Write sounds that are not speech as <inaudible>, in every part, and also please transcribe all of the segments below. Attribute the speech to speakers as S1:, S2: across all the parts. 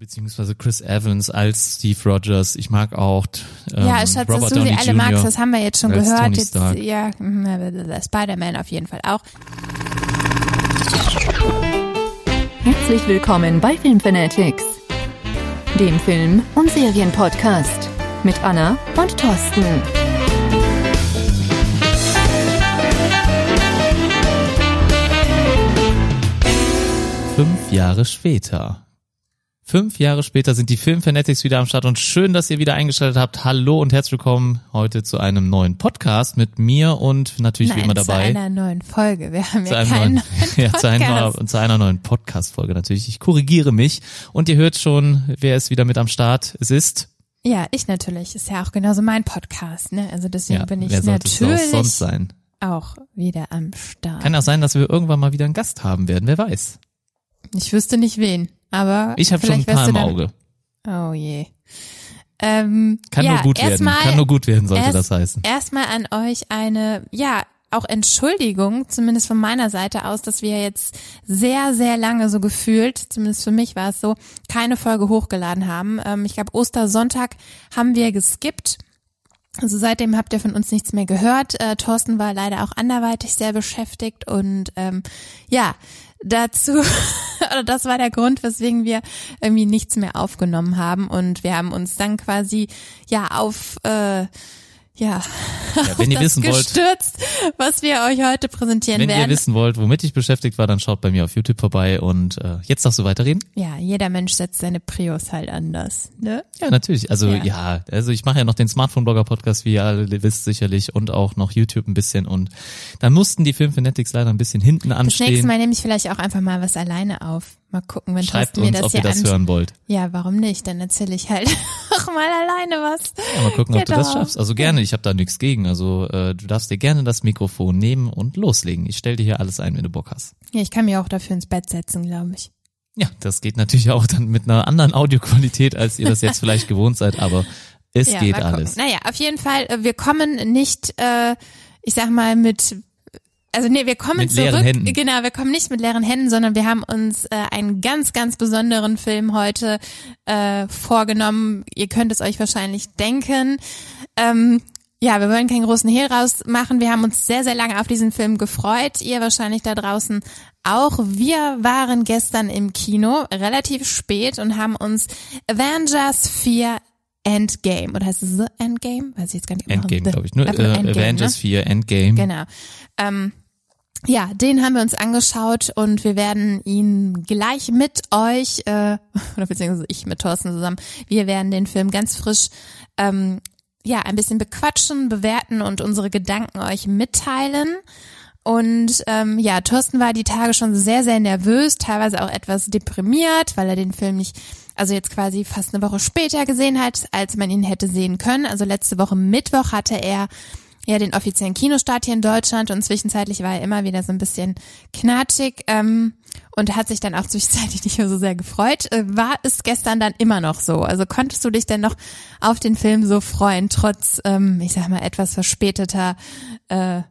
S1: beziehungsweise Chris Evans als Steve Rogers. Ich mag auch ähm,
S2: ja, Schatz,
S1: Robert
S2: dass du sie alle
S1: Jr.
S2: magst, das haben wir jetzt schon gehört. Jetzt, ja, mm, Spider-Man auf jeden Fall auch.
S3: Herzlich willkommen bei Filmfanatics, dem Film- und Serienpodcast mit Anna und Thorsten.
S1: Fünf Jahre später. Fünf Jahre später sind die Filmfanatics wieder am Start und schön, dass ihr wieder eingeschaltet habt. Hallo und herzlich willkommen heute zu einem neuen Podcast mit mir und natürlich wie
S2: Nein,
S1: immer
S2: zu
S1: dabei.
S2: einer neuen Folge. Wir haben
S1: zu,
S2: ja keinen
S1: neuen,
S2: neuen <laughs>
S1: ja, zu, einer, zu einer neuen Podcast-Folge natürlich. Ich korrigiere mich und ihr hört schon, wer ist wieder mit am Start. Es ist,
S2: Ja, ich natürlich. Ist ja auch genauso mein Podcast, ne? Also deswegen
S1: ja,
S2: bin ich
S1: wer es auch
S2: natürlich
S1: sonst sein?
S2: auch wieder am Start.
S1: Kann auch sein, dass wir irgendwann mal wieder einen Gast haben werden, wer weiß.
S2: Ich wüsste nicht wen, aber
S1: Ich habe schon ein paar im
S2: dann-
S1: Auge.
S2: Oh je. Ähm,
S1: Kann
S2: ja,
S1: nur gut werden.
S2: erstmal-
S1: Kann nur gut werden, sollte
S2: erst-
S1: das heißen.
S2: Erstmal an euch eine, ja, auch Entschuldigung, zumindest von meiner Seite aus, dass wir jetzt sehr, sehr lange so gefühlt, zumindest für mich war es so, keine Folge hochgeladen haben. Ähm, ich glaube, Ostersonntag haben wir geskippt. Also seitdem habt ihr von uns nichts mehr gehört. Äh, Thorsten war leider auch anderweitig sehr beschäftigt und ähm, ja, dazu, <laughs> oder das war der Grund, weswegen wir irgendwie nichts mehr aufgenommen haben. Und wir haben uns dann quasi ja auf äh, ja,
S1: Ja, wenn ihr <laughs> wissen wollt,
S2: gestürzt, was wir euch heute präsentieren
S1: wenn ihr
S2: werden.
S1: wissen wollt, womit ich beschäftigt war, dann schaut bei mir auf YouTube vorbei und äh, jetzt darfst du weiterreden.
S2: ja, jeder Mensch setzt seine Prios halt anders, ne?
S1: Ja, natürlich. Also
S2: Ja.
S1: ja, also ich mache ja noch den Smartphone-Blogger-Podcast, wie ihr alle wisst sicherlich, und auch noch YouTube ein bisschen. Und da mussten die Filmfanatics leider ein bisschen hinten
S2: Das nächste
S1: anstehen.
S2: Mal nehme ich vielleicht auch einfach mal was alleine auf. Mal gucken, wenn
S1: Schreibt
S2: Thorsten mir
S1: uns,
S2: das
S1: ob
S2: hier
S1: ihr das hören wollt.
S2: Ja, warum nicht? Dann erzähle ich halt <laughs> auch mal alleine was.
S1: Ja, mal gucken, ob du das schaffst. Also gerne, ich habe da nichts gegen. Also äh, du darfst dir gerne das Mikrofon nehmen und loslegen. Ich stell dir hier alles ein, wenn du Bock hast.
S2: Ja, ich kann mir auch dafür ins Bett setzen, glaube ich.
S1: Ja, das geht natürlich auch dann mit einer anderen Audioqualität, als ihr das jetzt <laughs> vielleicht gewohnt seid, aber es
S2: ja,
S1: geht alles.
S2: Naja, auf jeden Fall, äh, wir kommen nicht, äh, ich sag mal, mit also nee, wir kommen
S1: Mit
S2: zurück.
S1: leeren Händen.
S2: Genau, wir kommen nicht mit leeren Händen, sondern wir haben uns äh, einen ganz, ganz besonderen Film heute äh, vorgenommen. Ihr könnt es euch wahrscheinlich denken. Ähm, ja, wir wollen keinen großen Hehl rausmachen. Wir haben uns sehr, sehr lange auf diesen Film gefreut. Ihr wahrscheinlich da draußen auch. Wir waren gestern im Kino, relativ spät und haben uns Avengers 4 Endgame, oder heißt es The Endgame? Weiß ich jetzt gar nicht.
S1: Endgame,
S2: The-
S1: glaube ich. Nur äh,
S2: Endgame,
S1: Avengers
S2: ne?
S1: 4 Endgame.
S2: Genau. Ähm, ja, den haben wir uns angeschaut und wir werden ihn gleich mit euch, äh, <laughs> oder beziehungsweise ich mit Thorsten zusammen, wir werden den Film ganz frisch ähm, ja, ein bisschen bequatschen, bewerten und unsere Gedanken euch mitteilen. Und ähm, ja, Thorsten war die Tage schon sehr, sehr nervös, teilweise auch etwas deprimiert, weil er den Film nicht, also jetzt quasi fast eine Woche später gesehen hat, als man ihn hätte sehen können. Also letzte Woche Mittwoch hatte er ja den offiziellen Kinostart hier in Deutschland und zwischenzeitlich war er immer wieder so ein bisschen knatschig ähm, und hat sich dann auch zwischenzeitlich <laughs> nicht mehr so sehr gefreut. Äh, war es gestern dann immer noch so? Also konntest du dich denn noch auf den Film so freuen, trotz, ähm, ich sag mal, etwas verspäteter äh,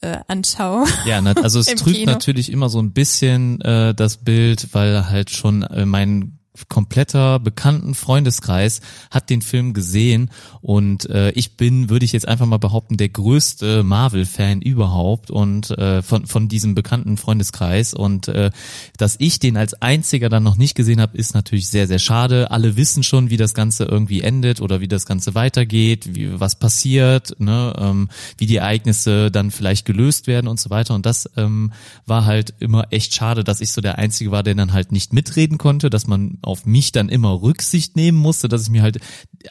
S2: äh, Anschau? <laughs>
S1: Ja, na, also es
S2: Im
S1: trügt
S2: Kino.
S1: natürlich immer so ein bisschen äh, das Bild, weil halt schon äh, mein kompletter bekannten Freundeskreis hat den Film gesehen und äh, ich bin, würde ich jetzt einfach mal behaupten, der größte Marvel-Fan überhaupt und äh, von von diesem bekannten Freundeskreis und äh, dass ich den als einziger dann noch nicht gesehen habe, ist natürlich sehr sehr schade. Alle wissen schon, wie das Ganze irgendwie endet oder wie das Ganze weitergeht, wie was passiert, ne, ähm, wie die Ereignisse dann vielleicht gelöst werden und so weiter und das ähm, war halt immer echt schade, dass ich so der einzige war, der dann halt nicht mitreden konnte, dass man auf mich dann immer Rücksicht nehmen musste, dass ich mir halt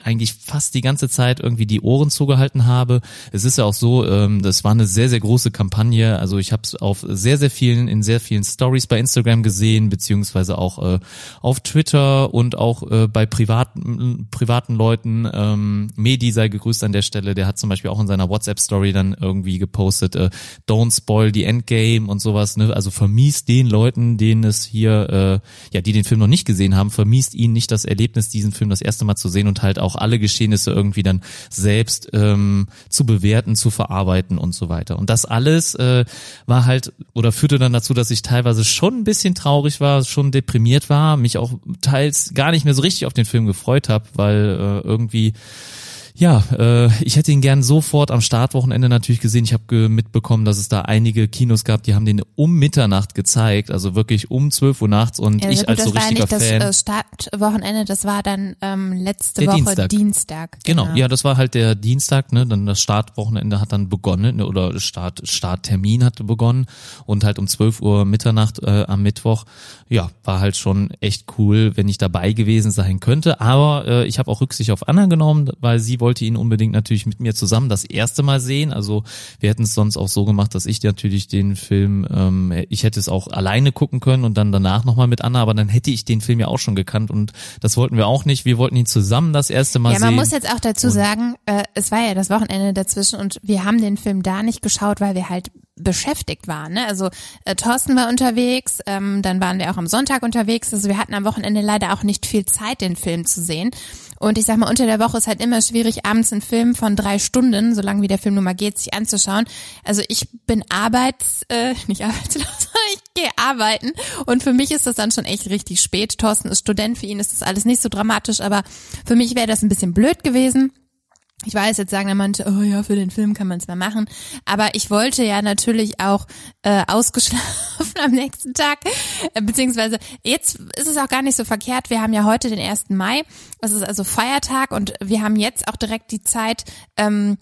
S1: eigentlich fast die ganze Zeit irgendwie die Ohren zugehalten habe. Es ist ja auch so, ähm, das war eine sehr, sehr große Kampagne. Also ich habe es auf sehr, sehr vielen, in sehr vielen Stories bei Instagram gesehen, beziehungsweise auch äh, auf Twitter und auch äh, bei privaten, privaten Leuten. Ähm, Medi sei gegrüßt an der Stelle, der hat zum Beispiel auch in seiner WhatsApp-Story dann irgendwie gepostet, äh, don't spoil the Endgame und sowas, ne? Also vermies den Leuten, denen es hier, äh, ja, die den Film noch nicht gesehen haben, haben, vermiest ihnen nicht das Erlebnis, diesen Film das erste Mal zu sehen und halt auch alle Geschehnisse irgendwie dann selbst ähm, zu bewerten, zu verarbeiten und so weiter. Und das alles äh, war halt oder führte dann dazu, dass ich teilweise schon ein bisschen traurig war, schon deprimiert war, mich auch teils gar nicht mehr so richtig auf den Film gefreut habe, weil äh, irgendwie ja, äh, ich hätte ihn gern sofort am Startwochenende natürlich gesehen. Ich habe mitbekommen, dass es da einige Kinos gab, die haben den um Mitternacht gezeigt, also wirklich um 12 Uhr nachts und
S2: Ja,
S1: ich
S2: gut,
S1: als
S2: das
S1: so
S2: war ja
S1: richtiger
S2: nicht
S1: Fan.
S2: das äh, Startwochenende, das war dann ähm, letzte Woche
S1: Dienstag.
S2: Dienstag.
S1: Genau, ja, das war halt der Dienstag, ne, dann das Startwochenende hat dann begonnen, ne, oder Start, Starttermin hatte begonnen und halt um 12 Uhr Mitternacht äh, am Mittwoch, ja, war halt schon echt cool, wenn ich dabei gewesen sein könnte, aber äh, ich habe auch Rücksicht auf Anna genommen, weil sie wollte ihn unbedingt natürlich mit mir zusammen das erste Mal sehen, also wir hätten es sonst auch so gemacht, dass ich natürlich den Film, ähm, ich hätte es auch alleine gucken können und dann danach nochmal mit Anna, aber dann hätte ich den Film ja auch schon gekannt und das wollten wir auch nicht, wir wollten ihn zusammen das erste Mal
S2: Ja,
S1: sehen.
S2: man muss jetzt auch dazu
S1: Und-
S2: sagen, äh, es war ja das Wochenende dazwischen und wir haben den Film da nicht geschaut, weil wir halt beschäftigt waren. Ne? Also äh, Thorsten war unterwegs, ähm, dann waren wir auch am Sonntag unterwegs. Also wir hatten am Wochenende leider auch nicht viel Zeit, den Film zu sehen. Und ich sag mal, unter der Woche ist halt immer schwierig, abends einen Film von drei Stunden, so lange wie der Film nun mal geht, sich anzuschauen. Also ich bin arbeits, äh, <laughs> nicht arbeitslos, <laughs> ich gehe arbeiten. Und für mich ist das dann schon echt richtig spät. Thorsten ist Student, für ihn ist das alles nicht so dramatisch, aber für mich wäre das ein bisschen blöd gewesen. Ich weiß, jetzt sagen dann manche, oh ja, für den Film kann man es mal machen. Aber ich wollte ja natürlich auch äh, ausgeschlafen <laughs> am nächsten Tag. Äh, beziehungsweise jetzt ist es auch gar nicht so verkehrt. Wir haben ja heute den 1. Mai. Das ist also Feiertag und wir haben jetzt auch direkt die Zeit, ähm,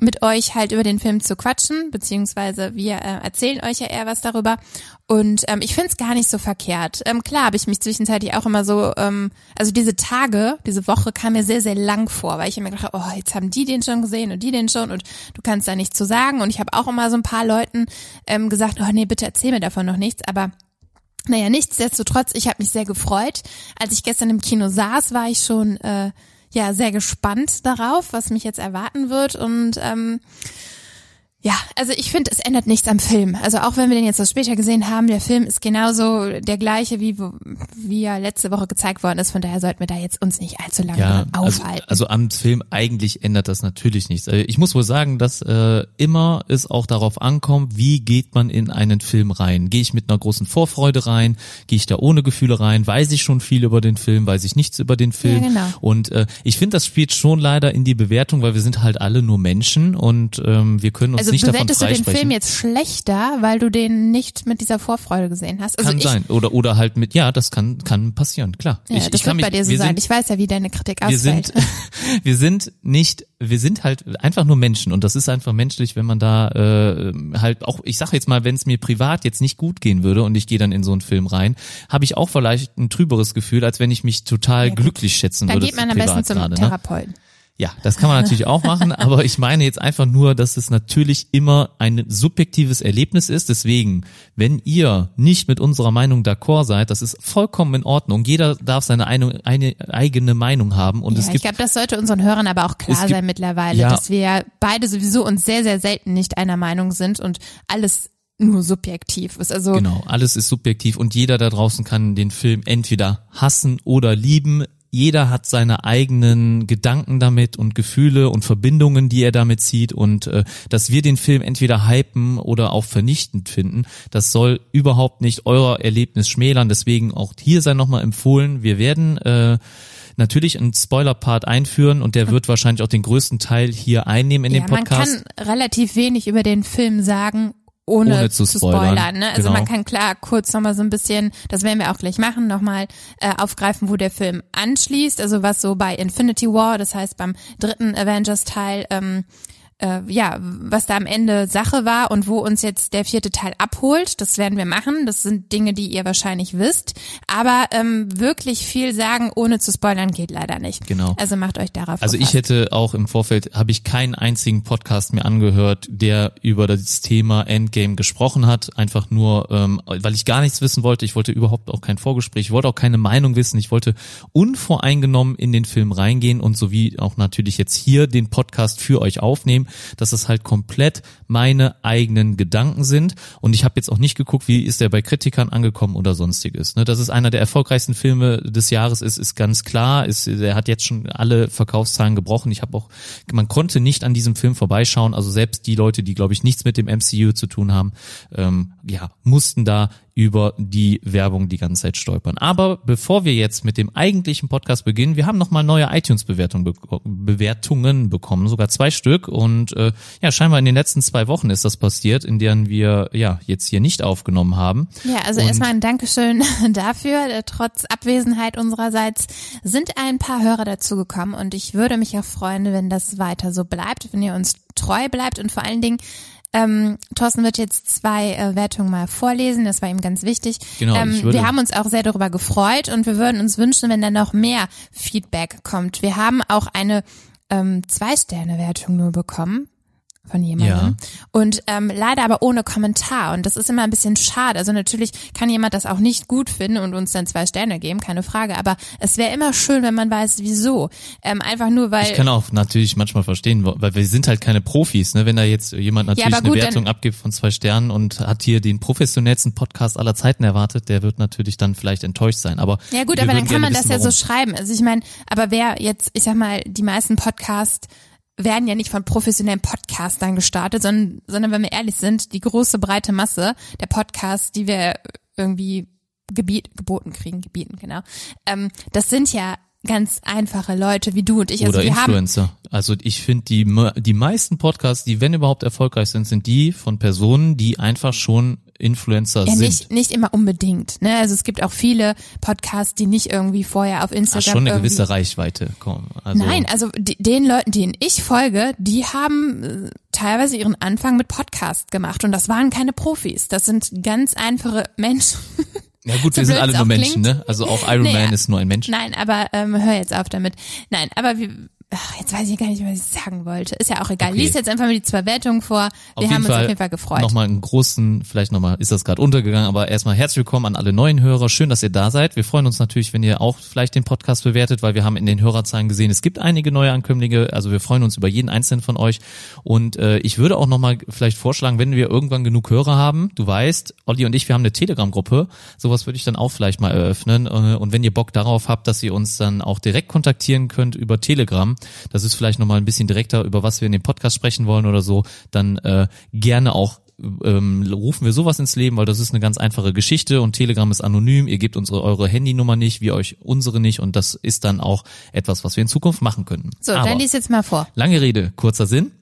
S2: mit euch halt über den Film zu quatschen, beziehungsweise wir äh, erzählen euch ja eher was darüber. Und ähm, ich find's gar nicht so verkehrt. Ähm, klar habe ich mich zwischenzeitlich auch immer so, ähm, also diese Tage, diese Woche kam mir sehr, sehr lang vor, weil ich immer gedacht habe, oh, jetzt haben die den schon gesehen und die den schon und du kannst da nichts zu sagen. Und ich habe auch immer so ein paar Leuten ähm, gesagt, oh nee, bitte erzähl mir davon noch nichts, aber naja, nichtsdestotrotz, ich habe mich sehr gefreut. Als ich gestern im Kino saß, war ich schon äh, ja sehr gespannt darauf, was mich jetzt erwarten wird. Und ähm, ja, also ich finde, es ändert nichts am Film. Also auch wenn wir den jetzt so später gesehen haben, der Film ist genauso der gleiche, wie, wie er letzte Woche gezeigt worden ist. Von daher sollten wir da jetzt uns nicht allzu lange
S1: Ja, also,
S2: aufhalten.
S1: also am Film eigentlich ändert das natürlich nichts. Äh, Ich muss wohl sagen, dass äh, immer es auch darauf ankommt, wie geht man in einen Film rein. Gehe ich mit einer großen Vorfreude rein? Gehe ich da ohne Gefühle rein? Weiß ich schon viel über den Film? Weiß ich nichts über den Film?
S2: Ja, genau.
S1: Und äh, ich finde, das spielt schon leider in die Bewertung, weil wir sind halt alle nur Menschen und ähm, wir können uns
S2: also
S1: nicht davon
S2: bewertest du den. Film jetzt schlechter, weil du den nicht mit dieser Vorfreude gesehen hast? Also
S1: kann
S2: ich,
S1: sein. Oder, oder halt mit, ja, das kann, kann passieren, klar.
S2: Ja,
S1: ich,
S2: das
S1: ich kann
S2: wird bei dir so
S1: wir
S2: sein.
S1: Sind,
S2: ich weiß ja, wie deine Kritik
S1: wir
S2: ausfällt.
S1: sind, <laughs> wir sind nicht, wir sind halt einfach nur Menschen und das ist einfach menschlich, wenn man da äh, halt auch, ich sage jetzt mal, wenn es mir privat jetzt nicht gut gehen würde und ich gehe dann in so einen Film rein, habe ich auch vielleicht ein trüberes Gefühl, als wenn ich mich total
S2: Ja,
S1: glücklich schätzen
S2: Dann
S1: würde.
S2: geht man am besten zum
S1: gerade, ne? Ja, das kann man natürlich auch machen, aber ich meine jetzt einfach nur, dass es natürlich immer ein subjektives Erlebnis ist. Deswegen, wenn ihr nicht mit unserer Meinung d'accord seid, das ist vollkommen in Ordnung. Jeder darf seine eine, eine eigene Meinung haben und
S2: Ja,
S1: es
S2: ich
S1: gibt
S2: glaube, das sollte unseren Hörern aber auch klar
S1: gibt-
S2: sein mittlerweile,
S1: Ja.
S2: dass wir beide sowieso uns sehr, sehr selten nicht einer Meinung sind und alles nur subjektiv ist. Also
S1: Genau, alles ist subjektiv und jeder da draußen kann den Film entweder hassen oder lieben. Jeder hat seine eigenen Gedanken damit und Gefühle und Verbindungen, die er damit zieht und äh, dass wir den Film entweder hypen oder auch vernichtend finden, das soll überhaupt nicht euer Erlebnis schmälern. Deswegen auch hier sei nochmal empfohlen, wir werden äh, natürlich einen Spoiler-Part einführen und der wird <laughs> wahrscheinlich auch den größten Teil hier einnehmen in
S2: ja,
S1: dem
S2: man
S1: Podcast.
S2: kann relativ wenig über den Film sagen, ohne,
S1: Ohne zu
S2: zu
S1: spoilern.
S2: spoilern. ne? Also
S1: Genau.
S2: man kann klar kurz nochmal so ein bisschen, das werden wir auch gleich machen, nochmal äh, aufgreifen, wo der Film anschließt. Also was so bei Infinity War, das heißt beim dritten Avengers-Teil, ähm, äh, ja, was da am Ende Sache war und wo uns jetzt der vierte Teil abholt. Das werden wir machen. Das sind Dinge, die ihr wahrscheinlich wisst. Aber ähm, wirklich viel sagen, ohne zu spoilern, geht leider nicht.
S1: Genau.
S2: Also macht euch darauf
S1: Also ich hätte auch im Vorfeld, habe ich keinen einzigen Podcast mehr angehört, der über das Thema Endgame gesprochen hat. Einfach nur, ähm, weil ich gar nichts wissen wollte. Ich wollte überhaupt auch kein Vorgespräch. Ich wollte auch keine Meinung wissen. Ich wollte unvoreingenommen in den Film reingehen und sowie auch natürlich jetzt hier den Podcast für euch aufnehmen. Dass es halt komplett meine eigenen Gedanken sind und ich habe jetzt auch nicht geguckt, wie ist der bei Kritikern angekommen oder sonstiges. Ne, dass es einer der erfolgreichsten Filme des Jahres ist, ist ganz klar. Ist, er hat jetzt schon alle Verkaufszahlen gebrochen. Ich habe auch, man konnte nicht an diesem Film vorbeischauen. Also selbst die Leute, die glaube ich nichts mit dem MCU zu tun haben, ähm, ja, mussten da über die Werbung die ganze Zeit stolpern. Aber bevor wir jetzt mit dem eigentlichen Podcast beginnen, wir haben nochmal neue iTunes-Bewertungen be Bewertungen bekommen, sogar zwei Stück. Und äh, ja, scheinbar in den letzten zwei Wochen ist das passiert, in deren wir ja jetzt hier nicht aufgenommen haben.
S2: Ja, also
S1: Und-
S2: erstmal ein Dankeschön <laughs> dafür. Äh, Trotz Abwesenheit unsererseits sind ein paar Hörer dazugekommen und ich würde mich auch freuen, wenn das weiter so bleibt, wenn ihr uns treu bleibt und vor allen Dingen ähm, Thorsten wird jetzt zwei äh, Wertungen mal vorlesen, das war ihm ganz wichtig.
S1: Genau,
S2: ähm, wir haben uns auch sehr darüber gefreut und wir würden uns wünschen, wenn da noch mehr Feedback kommt. Wir haben auch eine ähm, Zwei-Sterne-Wertung nur bekommen von jemandem.
S1: Ja.
S2: Und ähm, leider aber ohne Kommentar. Und das ist immer ein bisschen schade. Also natürlich kann jemand das auch nicht gut finden und uns dann zwei Sterne geben, keine Frage. Aber es wäre immer schön, wenn man weiß, wieso. Ähm, einfach nur, weil.
S1: Ich kann auch natürlich manchmal verstehen, weil wir sind halt keine Profis, ne? Wenn da jetzt jemand natürlich
S2: aber gut,
S1: eine Wertung abgibt von zwei Sternen und hat hier den professionellsten Podcast aller Zeiten erwartet, der wird natürlich dann vielleicht enttäuscht sein. Aber
S2: ja gut, aber dann kann man das ja
S1: wissen,
S2: so schreiben. Also ich meine, aber wer jetzt, ich sag mal, die meisten Podcasts werden ja nicht von professionellen Podcastern gestartet, sondern, sondern wenn wir ehrlich sind, die große breite Masse der Podcasts, die wir irgendwie gebiet, geboten kriegen, gebieten, genau. Ähm, das sind ja ganz einfache Leute wie du und ich. Also
S1: Oder Influencer. Also ich finde die die meisten Podcasts, die wenn überhaupt erfolgreich sind, sind die von Personen, die einfach schon Influencer
S2: Ja,
S1: sind.
S2: nicht, nicht immer unbedingt. Ne? Also es gibt auch viele Podcasts, die nicht irgendwie vorher auf
S1: Ach,
S2: Instagram
S1: schon eine gewisse Reichweite. Komm, also
S2: Nein, also die, den Leuten, denen ich folge, die haben äh, teilweise ihren Anfang mit Podcast gemacht und das waren keine Profis. Das sind ganz einfache Menschen. <laughs>
S1: ja gut,
S2: so
S1: wir sind alle nur Menschen,
S2: klingt.
S1: ne? Also auch Iron
S2: Naja.
S1: Man ist nur ein Mensch.
S2: Nein, aber ähm, hör jetzt auf damit. Nein, aber wir, ach, jetzt weiß ich gar nicht, was ich sagen wollte. Ist ja auch egal.
S1: Okay.
S2: Lies jetzt einfach mal die zwei Wertungen vor. Wir haben uns auf jeden Fall gefreut.
S1: Nochmal einen großen, vielleicht nochmal, ist das gerade untergegangen, aber erstmal herzlich willkommen an alle neuen Hörer. Schön, dass ihr da seid. Wir freuen uns natürlich, wenn ihr auch vielleicht den Podcast bewertet, weil wir haben in den Hörerzahlen gesehen, es gibt einige neue Ankömmlinge. Also wir freuen uns über jeden einzelnen von euch. Und äh, ich würde auch nochmal vielleicht vorschlagen, wenn wir irgendwann genug Hörer haben, du weißt, Olli und ich, wir haben eine Telegram-Gruppe. Sowas würde ich dann auch vielleicht mal eröffnen. Äh, Und wenn ihr Bock darauf habt, dass ihr uns dann auch direkt kontaktieren könnt über Telegram, das ist vielleicht nochmal ein bisschen direkter, über was wir in dem Podcast sprechen wollen oder so, dann äh, gerne auch ähm, rufen wir sowas ins Leben, weil das ist eine ganz einfache Geschichte und Telegram ist anonym. Ihr gebt unsere eure Handynummer nicht, wir euch unsere nicht und das ist dann auch etwas, was wir in Zukunft machen könnten.
S2: so,
S1: Aber,
S2: dann lies jetzt mal vor.
S1: lange Rede, kurzer Sinn.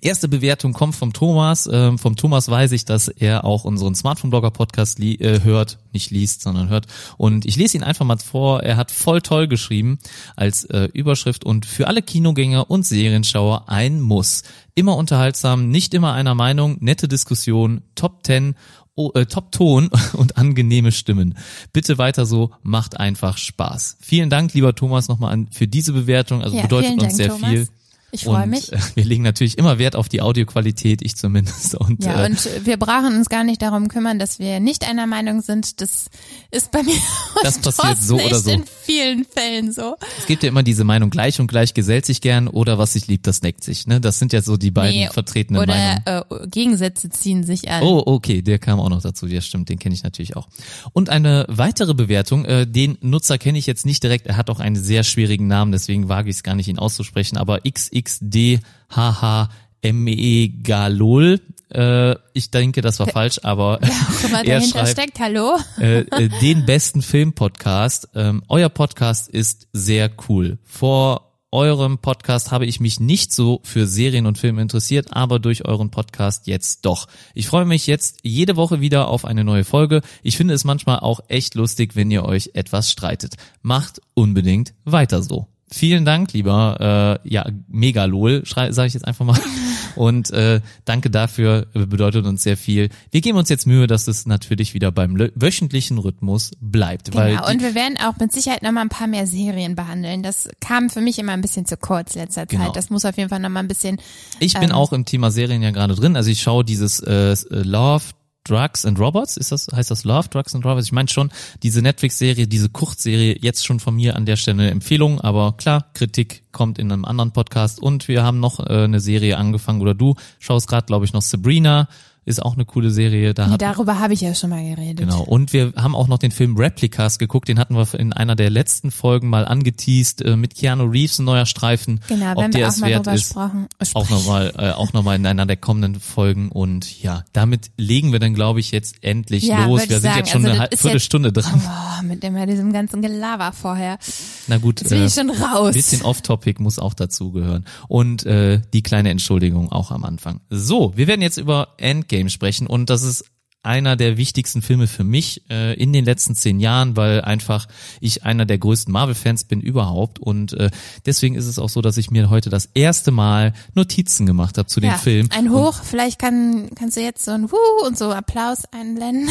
S1: Erste Bewertung kommt vom Thomas. Ähm, vom Thomas weiß ich, dass er auch unseren Smartphone-Blogger-Podcast äh, hört, nicht liest, sondern hört. Und ich lese ihn einfach mal vor. Er hat voll toll geschrieben als äh, Überschrift und für alle Kinogänger und Serienschauer ein Muss. Immer unterhaltsam, nicht immer einer Meinung, nette Diskussion, Top 10 Oh, äh, Top-Ton <laughs> und angenehme Stimmen. Bitte weiter so, macht einfach Spaß. Vielen Dank, lieber Thomas, nochmal an, für diese Bewertung. Also
S2: Ja,
S1: bedeutet uns
S2: Dank,
S1: sehr
S2: Thomas.
S1: viel.
S2: Ich freue mich.
S1: äh, Wir legen natürlich immer Wert auf die Audioqualität, ich zumindest. <laughs> Und,
S2: Ja,
S1: äh,
S2: und wir brauchen uns gar nicht darum kümmern, dass wir nicht einer Meinung sind. Das ist bei mir <laughs>
S1: Das passiert so oder so.
S2: in vielen Fällen so.
S1: es gibt ja immer diese Meinung, gleich und gleich gesellt sich gern oder was sich liebt, das neckt sich. Ne? Das sind ja so die beiden
S2: Nee,
S1: vertretenen
S2: oder
S1: Meinungen.
S2: äh, Gegensätze ziehen sich an.
S1: Oh, okay, der kam auch noch dazu. Ja, stimmt, den kenne ich natürlich auch. Und eine weitere Bewertung, äh, den Nutzer kenne ich jetzt nicht direkt, er hat auch einen sehr schwierigen Namen, deswegen wage ich es gar nicht, ihn auszusprechen, aber XXDHHME Äh, ich denke, das war falsch, aber <laughs>
S2: Guck mal, <laughs>
S1: er
S2: dahinter
S1: schreibt,
S2: steckt, hallo.
S1: äh, äh, den besten Filmpodcast. Ähm, euer Podcast ist sehr cool. Vor eurem Podcast habe ich mich nicht so für Serien und Filme interessiert, aber durch euren Podcast jetzt doch. Ich freue mich jetzt jede Woche wieder auf eine neue Folge. Ich finde es manchmal auch echt lustig, wenn ihr euch etwas streitet. Macht unbedingt weiter so. Vielen Dank, lieber äh, ja Megalol, sage ich jetzt einfach mal. <laughs> Und äh, danke dafür, bedeutet uns sehr viel. Wir geben uns jetzt Mühe, dass es natürlich wieder beim wöchentlichen Rhythmus bleibt.
S2: Genau, und wir werden auch mit Sicherheit noch mal ein paar mehr Serien behandeln. Das kam für mich immer ein bisschen zu kurz letzter
S1: Genau.
S2: Zeit. Das muss auf jeden Fall noch mal ein bisschen
S1: ich bin
S2: ähm,
S1: auch im Thema Serien ja gerade drin. Also ich schaue dieses äh, Love, Drugs and Robots, ist das, heißt das Love, Drugs and Robots? Ich meine schon, diese Netflix-Serie, diese Kurzserie, jetzt schon von mir an der Stelle eine Empfehlung, aber klar, Kritik kommt in einem anderen Podcast. Und wir haben noch äh, eine Serie angefangen, oder du schaust gerade, glaube ich, noch Sabrina, ist auch eine coole Serie. Da
S2: Nee, darüber habe ich ja schon mal geredet.
S1: Genau. Und wir haben auch noch den Film Replicas geguckt. Den hatten wir in einer der letzten Folgen mal angeteased äh, mit Keanu Reeves, ein neuer Streifen.
S2: Genau,
S1: Ob
S2: wenn
S1: der es wert ist.
S2: sprachen.
S1: Auch nochmal, äh, auch noch mal in einer der kommenden Folgen. Und ja, damit legen wir dann, glaube ich, jetzt endlich
S2: Ja,
S1: los. Wir sind
S2: sagen.
S1: jetzt schon
S2: Also
S1: eine Viertelstunde dran.
S2: Oh, mit dem, diesem ganzen Gelaber vorher.
S1: Na gut,
S2: Jetzt bin ich schon raus.
S1: bisschen off-topic muss auch dazugehören. Und äh, die kleine Entschuldigung auch am Anfang. So, wir werden jetzt über Endgame sprechen. Und das ist einer der wichtigsten Filme für mich äh, in den letzten zehn Jahren, weil einfach ich einer der größten Marvel-Fans bin überhaupt und äh, deswegen ist es auch so, dass ich mir heute das erste Mal Notizen gemacht habe zu dem
S2: ja,
S1: Film.
S2: Ein Hoch, vielleicht kann, kannst du jetzt so ein Wuh und so Applaus einblenden.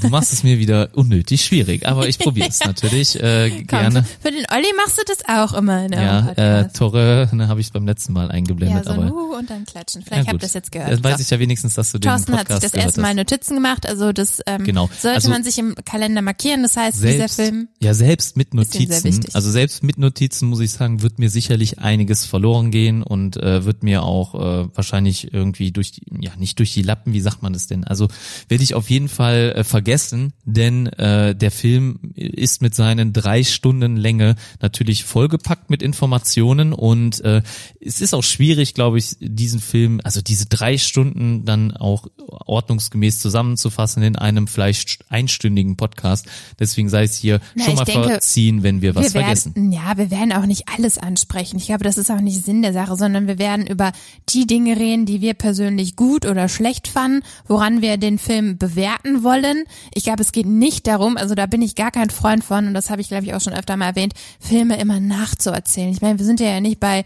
S1: Du machst es mir wieder unnötig schwierig, aber ich probiere es <laughs> natürlich äh,
S2: Komm,
S1: gerne.
S2: Für den Olli machst du das auch immer in
S1: Ja, äh,
S2: Podcast.
S1: Tore ne, habe ich beim letzten Mal
S2: ja,
S1: eingeblendet,
S2: so ein
S1: aber
S2: Wuh und dann klatschen.
S1: Ja,
S2: Vielleicht habt
S1: gut.
S2: ihr das jetzt gehört.
S1: Dann weiß
S2: So.
S1: ich ja wenigstens, dass du den
S2: Thorsten hat sich
S1: Podcast
S2: das
S1: gehört
S2: erste Mal
S1: hast.
S2: Notizen gemacht, also das ähm,
S1: Genau.
S2: sollte
S1: Also
S2: man sich im Kalender markieren. Das heißt, dieser
S1: Selbst,
S2: Film
S1: ja, selbst mit Notizen, also selbst mit Notizen muss ich sagen, wird mir sicherlich einiges verloren gehen und äh, wird mir auch äh, wahrscheinlich irgendwie durch die, ja, nicht durch die Lappen, wie sagt man das denn? Also werde ich auf jeden Fall äh, vergessen, denn äh, der Film ist mit seinen drei Stunden Länge natürlich vollgepackt mit Informationen und äh, es ist auch schwierig, glaube ich, diesen Film, also diese drei Stunden dann auch ordnungsgemäß zusammenzufassen in einem vielleicht einstündigen Podcast. Deswegen sei es hier
S2: Na,
S1: schon mal
S2: denke,
S1: verziehen, wenn wir was
S2: wir
S1: vergessen.
S2: Werden, ja, wir werden auch nicht alles ansprechen. Ich glaube, das ist auch nicht Sinn der Sache, sondern wir werden über die Dinge reden, die wir persönlich gut oder schlecht fanden, woran wir den Film bewerten wollen. Ich glaube, es geht nicht darum, also da bin ich gar kein Freund von, und das habe ich, glaube ich, auch schon öfter mal erwähnt, Filme immer nachzuerzählen. Ich meine, wir sind ja nicht bei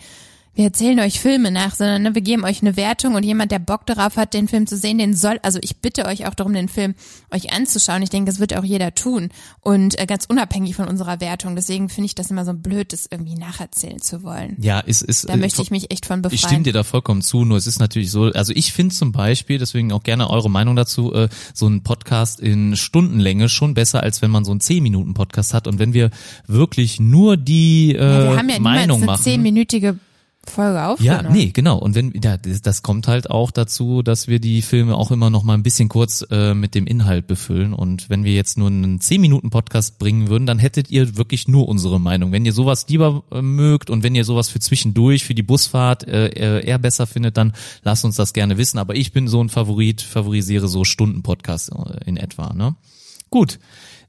S2: wir erzählen euch Filme nach, sondern ne, wir geben euch eine Wertung und jemand, der Bock darauf hat, den Film zu sehen, den soll, also ich bitte euch auch darum, den Film euch anzuschauen. Ich denke, das wird auch jeder tun und äh, ganz unabhängig von unserer Wertung. Deswegen finde ich das immer so blöd, das irgendwie nacherzählen zu wollen.
S1: Ja, ist, ist.
S2: Da äh, möchte ich mich echt von befreien.
S1: Ich stimme dir da vollkommen zu, nur es ist natürlich so, also ich finde zum Beispiel, deswegen auch gerne eure Meinung dazu, äh, so ein Podcast in Stundenlänge schon besser, als wenn man so einen 10-Minuten-Podcast hat und wenn wir wirklich nur die äh,
S2: ja, wir äh, haben ja
S1: Meinung machen.
S2: Eine 10-minütige Folge aufgenommen.
S1: Ja, nee, genau. Und wenn, ja, das, das kommt halt auch dazu, dass wir die Filme auch immer noch mal ein bisschen kurz äh, mit dem Inhalt befüllen. Und wenn wir jetzt nur einen 10-Minuten-Podcast bringen würden, dann hättet ihr wirklich nur unsere Meinung. Wenn ihr sowas lieber äh, mögt und wenn ihr sowas für zwischendurch, für die Busfahrt äh, äh, eher besser findet, dann lasst uns das gerne wissen. Aber ich bin so ein Favorit, favorisiere so Stunden-Podcast äh, in etwa. Ne? Gut.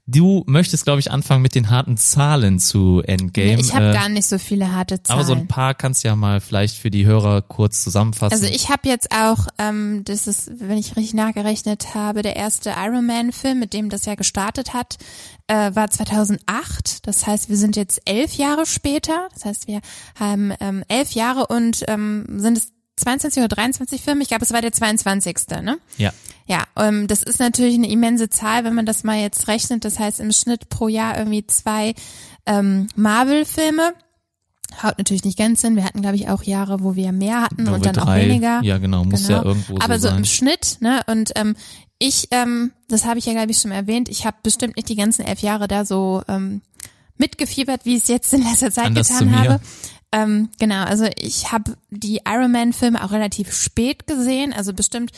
S1: Du möchtest, glaube ich, anfangen mit den harten Zahlen zu Endgame.
S2: Ich habe
S1: Äh,
S2: gar nicht so viele harte Zahlen.
S1: aber so ein paar kannst du ja mal vielleicht für die Hörer kurz zusammenfassen.
S2: Also ich habe jetzt auch, ähm, das ist, wenn ich richtig nachgerechnet habe, der erste Iron Man Film, mit dem das ja gestartet hat, äh, war 2008. Das heißt, wir sind jetzt elf Jahre später. Das heißt, wir haben ähm, elf Jahre und ähm, sind es 22 oder 23 Filme. Ich glaube, es war der 22. Ne?
S1: ja.
S2: Ja, ähm, das ist natürlich eine immense Zahl, wenn man das mal jetzt rechnet. Das heißt im Schnitt pro Jahr irgendwie zwei ähm, Marvel-Filme. Haut natürlich nicht ganz hin. Wir hatten, glaube ich, auch Jahre, wo wir mehr hatten und dann
S1: drei-
S2: auch weniger.
S1: Ja, genau, muss ja irgendwo
S2: Aber
S1: so
S2: so im. Schnitt, ne? Und ähm, ich, ähm, das habe ich ja, glaube ich, schon erwähnt, ich habe bestimmt nicht die ganzen elf Jahre da so ähm, mitgefiebert, wie ich es jetzt in letzter Zeit
S1: Anders
S2: getan habe. Ähm, genau, also ich habe die Iron Man-Filme auch relativ spät gesehen, also bestimmt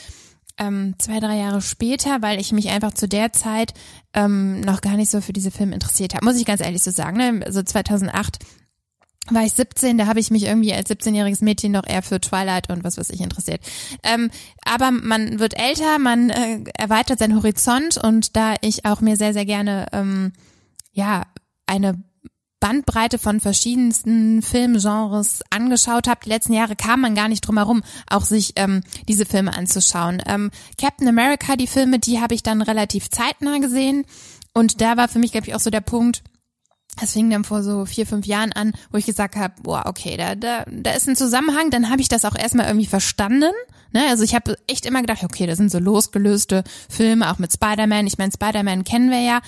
S2: ähm, zwei, drei Jahre später, weil ich mich einfach zu der Zeit ähm, noch gar nicht so für diese Filme interessiert habe, muss ich ganz ehrlich so sagen. Ne? Also 2008 war ich 17, da habe ich mich irgendwie als 17-jähriges Mädchen noch eher für Twilight und was weiß ich interessiert. Ähm, aber man wird älter, man äh, erweitert seinen Horizont und da ich auch mir sehr, sehr gerne ähm, ja eine Bandbreite von verschiedensten Filmgenres angeschaut habe. Die letzten Jahre kam man gar nicht drum herum, auch sich ähm, diese Filme anzuschauen. Ähm, Captain America, die Filme, die habe ich dann relativ zeitnah gesehen. Und da war für mich, glaube ich, auch so der Punkt, das fing dann vor so vier, fünf Jahren an, wo ich gesagt habe, boah, okay, da, da, da ist ein Zusammenhang, dann habe ich das auch erstmal irgendwie verstanden. Ne? Also ich habe echt immer gedacht, okay, das sind so losgelöste Filme, auch mit Spider-Man. Ich meine, Spider-Man kennen wir ja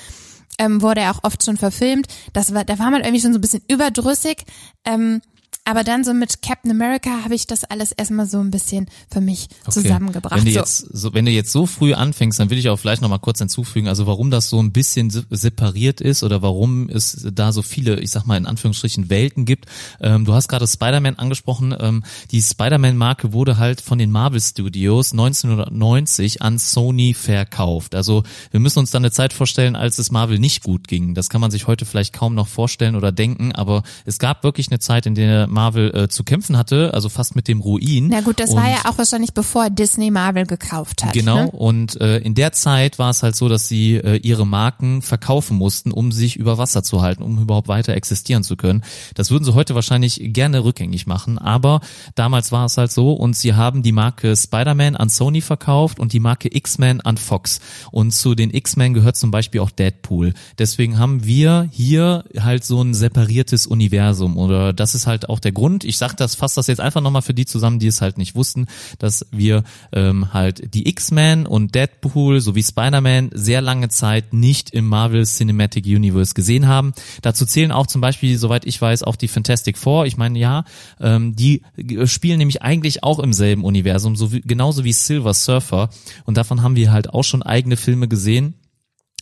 S2: ähm, wurde ja auch oft schon verfilmt. Das war, da war man irgendwie schon so ein bisschen überdrüssig. Ähm, Aber dann so mit Captain America habe ich das alles erstmal so ein bisschen für mich zusammengebracht.
S1: Wenn du
S2: so.
S1: jetzt so, wenn du jetzt so früh anfängst, dann will ich auch vielleicht noch mal kurz hinzufügen, also warum das so ein bisschen se- separiert ist oder warum es da so viele, ich sag mal in Anführungsstrichen Welten gibt. Ähm, du hast gerade Spider-Man angesprochen. Ähm, die Spider-Man-Marke wurde halt von den Marvel Studios 1990 an Sony verkauft. Also wir müssen uns dann eine Zeit vorstellen, als es Marvel nicht gut ging. Das kann man sich heute vielleicht kaum noch vorstellen oder denken, aber es gab wirklich eine Zeit, in der Marvel äh, zu kämpfen hatte, also fast mit dem Ruin.
S2: Na gut, das
S1: Und-
S2: war ja auch wahrscheinlich bevor Disney Marvel gekauft hat.
S1: Genau,
S2: Ne?
S1: und äh, in der Zeit war es halt so, dass sie äh, ihre Marken verkaufen mussten, um sich über Wasser zu halten, um überhaupt weiter existieren zu können. Das würden sie heute wahrscheinlich gerne rückgängig machen, aber damals war es halt so und sie haben die Marke Spider-Man an Sony verkauft und die Marke X-Men an Fox. Und zu den X-Men gehört zum Beispiel auch Deadpool. Deswegen haben wir hier halt so ein separiertes Universum oder das ist halt auch der Grund. Ich sag das, fasse das jetzt einfach nochmal für die zusammen, die es halt nicht wussten, dass wir ähm, halt die X-Men und Deadpool sowie Spider-Man sehr lange Zeit nicht im Marvel Cinematic Universe gesehen haben. Dazu zählen auch zum Beispiel, soweit ich weiß, auch die Fantastic Four. Ich meine, ja, ähm, die äh, spielen nämlich eigentlich auch im selben Universum, so wie, genauso wie Silver Surfer. Und davon haben wir halt auch schon eigene Filme gesehen.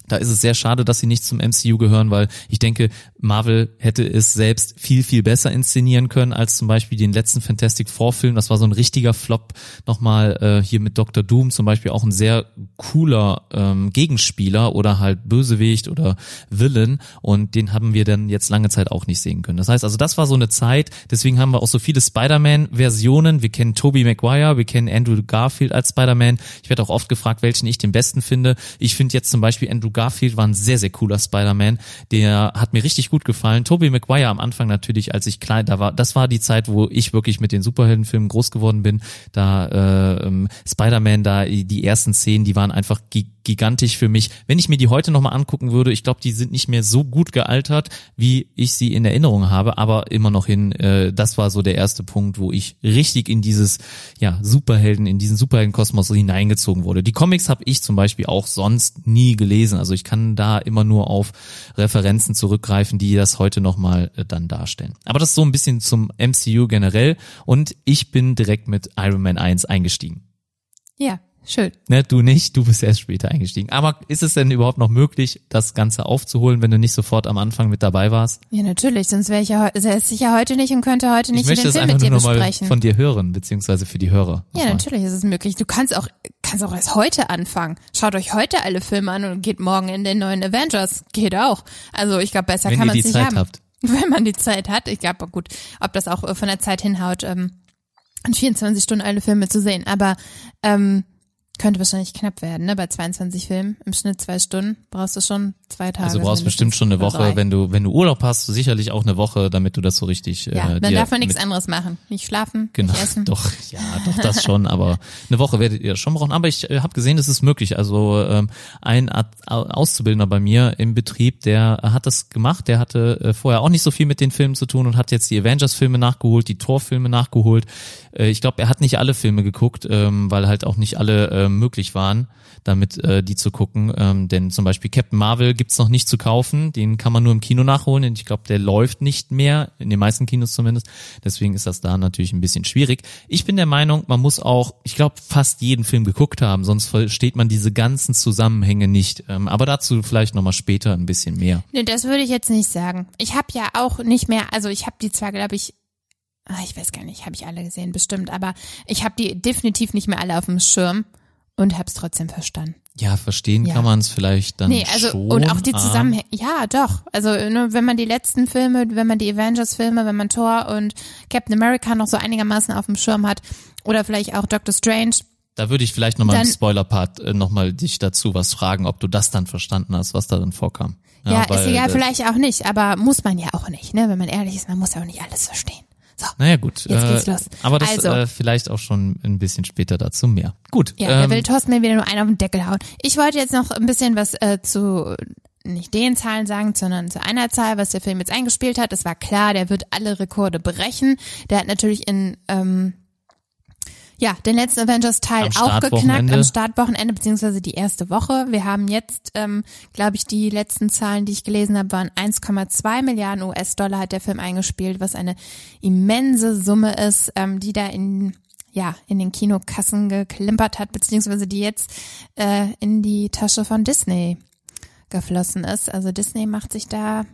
S1: Da ist es sehr schade, dass sie nicht zum MCU gehören, weil ich denke, Marvel hätte es selbst viel, viel besser inszenieren können als zum Beispiel den letzten Fantastic Four Film. Das war so ein richtiger Flop. Nochmal äh, hier mit Dr. Doom zum Beispiel auch ein sehr cooler ähm, Gegenspieler oder halt Bösewicht oder Villain. Und den haben wir dann jetzt lange Zeit auch nicht sehen können. Das heißt also, das war so eine Zeit. Deswegen haben wir auch so viele Spider-Man-Versionen. Wir kennen Tobey Maguire, wir kennen Andrew Garfield als Spider-Man. Ich werde auch oft gefragt, welchen ich den besten finde. Ich finde jetzt zum Beispiel Andrew Garfield war ein sehr, sehr cooler Spider-Man. Der hat mir richtig gut gefallen. Tobey Maguire am Anfang natürlich, als ich klein da war, das war die Zeit, wo ich wirklich mit den Superheldenfilmen groß geworden bin. Da äh, ähm, Spider-Man, da die ersten Szenen, die waren einfach gi gigantisch für mich. Wenn ich mir die heute nochmal angucken würde, ich glaube, die sind nicht mehr so gut gealtert, wie ich sie in Erinnerung habe, aber immer noch hin, äh, das war so der erste Punkt, wo ich richtig in dieses, ja, Superhelden, in diesen Superheldenkosmos hineingezogen wurde. Die Comics habe ich zum Beispiel auch sonst nie gelesen, also ich kann da immer nur auf Referenzen zurückgreifen, die das heute nochmal äh, dann darstellen. Aber das ist so ein bisschen zum MCU generell und ich bin direkt mit Iron Man 1 eingestiegen.
S2: Ja, schön.
S1: Ne, du nicht, du bist erst später eingestiegen. Aber ist es denn überhaupt noch möglich, das Ganze aufzuholen, wenn du nicht sofort am Anfang mit dabei warst?
S2: Ja, natürlich, sonst wäre ich ja, säße ich ja heute nicht und könnte heute nicht den Film mit dir
S1: nur noch mal
S2: besprechen.
S1: von dir hören, beziehungsweise für die Hörer.
S2: Ja,
S1: nochmal.
S2: natürlich ist es möglich. Du kannst auch, kannst auch erst heute anfangen. Schaut euch heute alle Filme an und geht morgen in den neuen Avengers. Geht auch. Also ich glaube, besser
S1: Wenn
S2: kann man es nicht
S1: Zeit
S2: haben.
S1: habt. <laughs>
S2: Wenn man die Zeit hat. Ich glaube, gut, ob das auch von der Zeit hinhaut, ähm, in 24 Stunden alle Filme zu sehen. Aber ähm, könnte wahrscheinlich knapp werden, ne? Bei 22 Filmen im Schnitt zwei Stunden brauchst du schon zwei Tage.
S1: Also du brauchst bestimmt schon eine
S2: Oder
S1: Woche,
S2: drei.
S1: wenn du wenn du Urlaub hast, sicherlich auch eine Woche, damit du das so richtig
S2: Ja,
S1: äh,
S2: dann darf man nichts anderes machen. Nicht schlafen,
S1: Genau,
S2: nicht essen. <laughs>
S1: doch, ja, doch das schon, aber eine Woche werdet ihr schon brauchen. Aber ich äh, habe gesehen, es ist möglich. Also ähm, ein Art, Au- Auszubildender bei mir im Betrieb, der hat das gemacht. Der hatte äh, vorher auch nicht so viel mit den Filmen zu tun und hat jetzt die Avengers-Filme nachgeholt, die Thor-Filme nachgeholt. Äh, ich glaube, er hat nicht alle Filme geguckt, ähm, weil halt auch nicht alle äh, möglich waren, damit äh, die zu gucken. Ähm, denn zum Beispiel Captain Marvel gibt's noch nicht zu kaufen. Den kann man nur im Kino nachholen. Ich glaube, der läuft nicht mehr, in den meisten Kinos zumindest. Deswegen ist das da natürlich ein bisschen schwierig. Ich bin der Meinung, man muss auch, ich glaube, fast jeden Film geguckt haben, sonst versteht man diese ganzen Zusammenhänge nicht. Ähm, aber dazu vielleicht nochmal später ein bisschen mehr.
S2: Nee, das würde ich jetzt nicht sagen. Ich habe ja auch nicht mehr, also ich habe die zwar, glaube ich, ah, ich weiß gar nicht, habe ich alle gesehen, bestimmt, aber ich habe die definitiv nicht mehr alle auf dem Schirm und habe es trotzdem verstanden.
S1: Ja, verstehen
S2: Ja.
S1: kann man es vielleicht dann
S2: Nee, also
S1: schon.
S2: und auch die
S1: aber-
S2: Zusammenhänge, ja, doch. Also ne, wenn man die letzten Filme, wenn man die Avengers-Filme, wenn man Thor und Captain America noch so einigermaßen auf dem Schirm hat oder vielleicht auch Doctor Strange,
S1: Da würde ich vielleicht nochmal im
S2: Dann-
S1: Spoiler-Part äh, nochmal dich dazu was fragen, ob du das dann verstanden hast, was darin vorkam.
S2: ja, ist
S1: weil,
S2: egal,
S1: äh,
S2: vielleicht auch nicht, aber muss man ja auch nicht, ne? Wenn man ehrlich ist, man muss ja auch nicht alles verstehen. So.
S1: Naja, gut.
S2: Jetzt
S1: äh,
S2: geht's los.
S1: Aber das
S2: Also.
S1: äh, vielleicht auch schon ein bisschen später dazu mehr. Gut.
S2: Ja,
S1: ähm,
S2: will Thorsten mir wieder nur einen auf den Deckel hauen. Ich wollte jetzt noch ein bisschen was äh, zu nicht den Zahlen sagen, sondern zu einer Zahl, was der Film jetzt eingespielt hat. Es war klar, der wird alle Rekorde brechen. Der hat natürlich in ähm, Ja, den letzten Avengers-Teil auch geknackt am Startwochenende, beziehungsweise die erste Woche. Wir haben jetzt, ähm, glaube ich, die letzten Zahlen, die ich gelesen habe, waren 1,2 Milliarden US-Dollar hat der Film eingespielt, was eine immense Summe ist, ähm, die da in ja, in den Kinokassen geklimpert hat, beziehungsweise die jetzt äh, in die Tasche von Disney geflossen ist. Also Disney macht sich da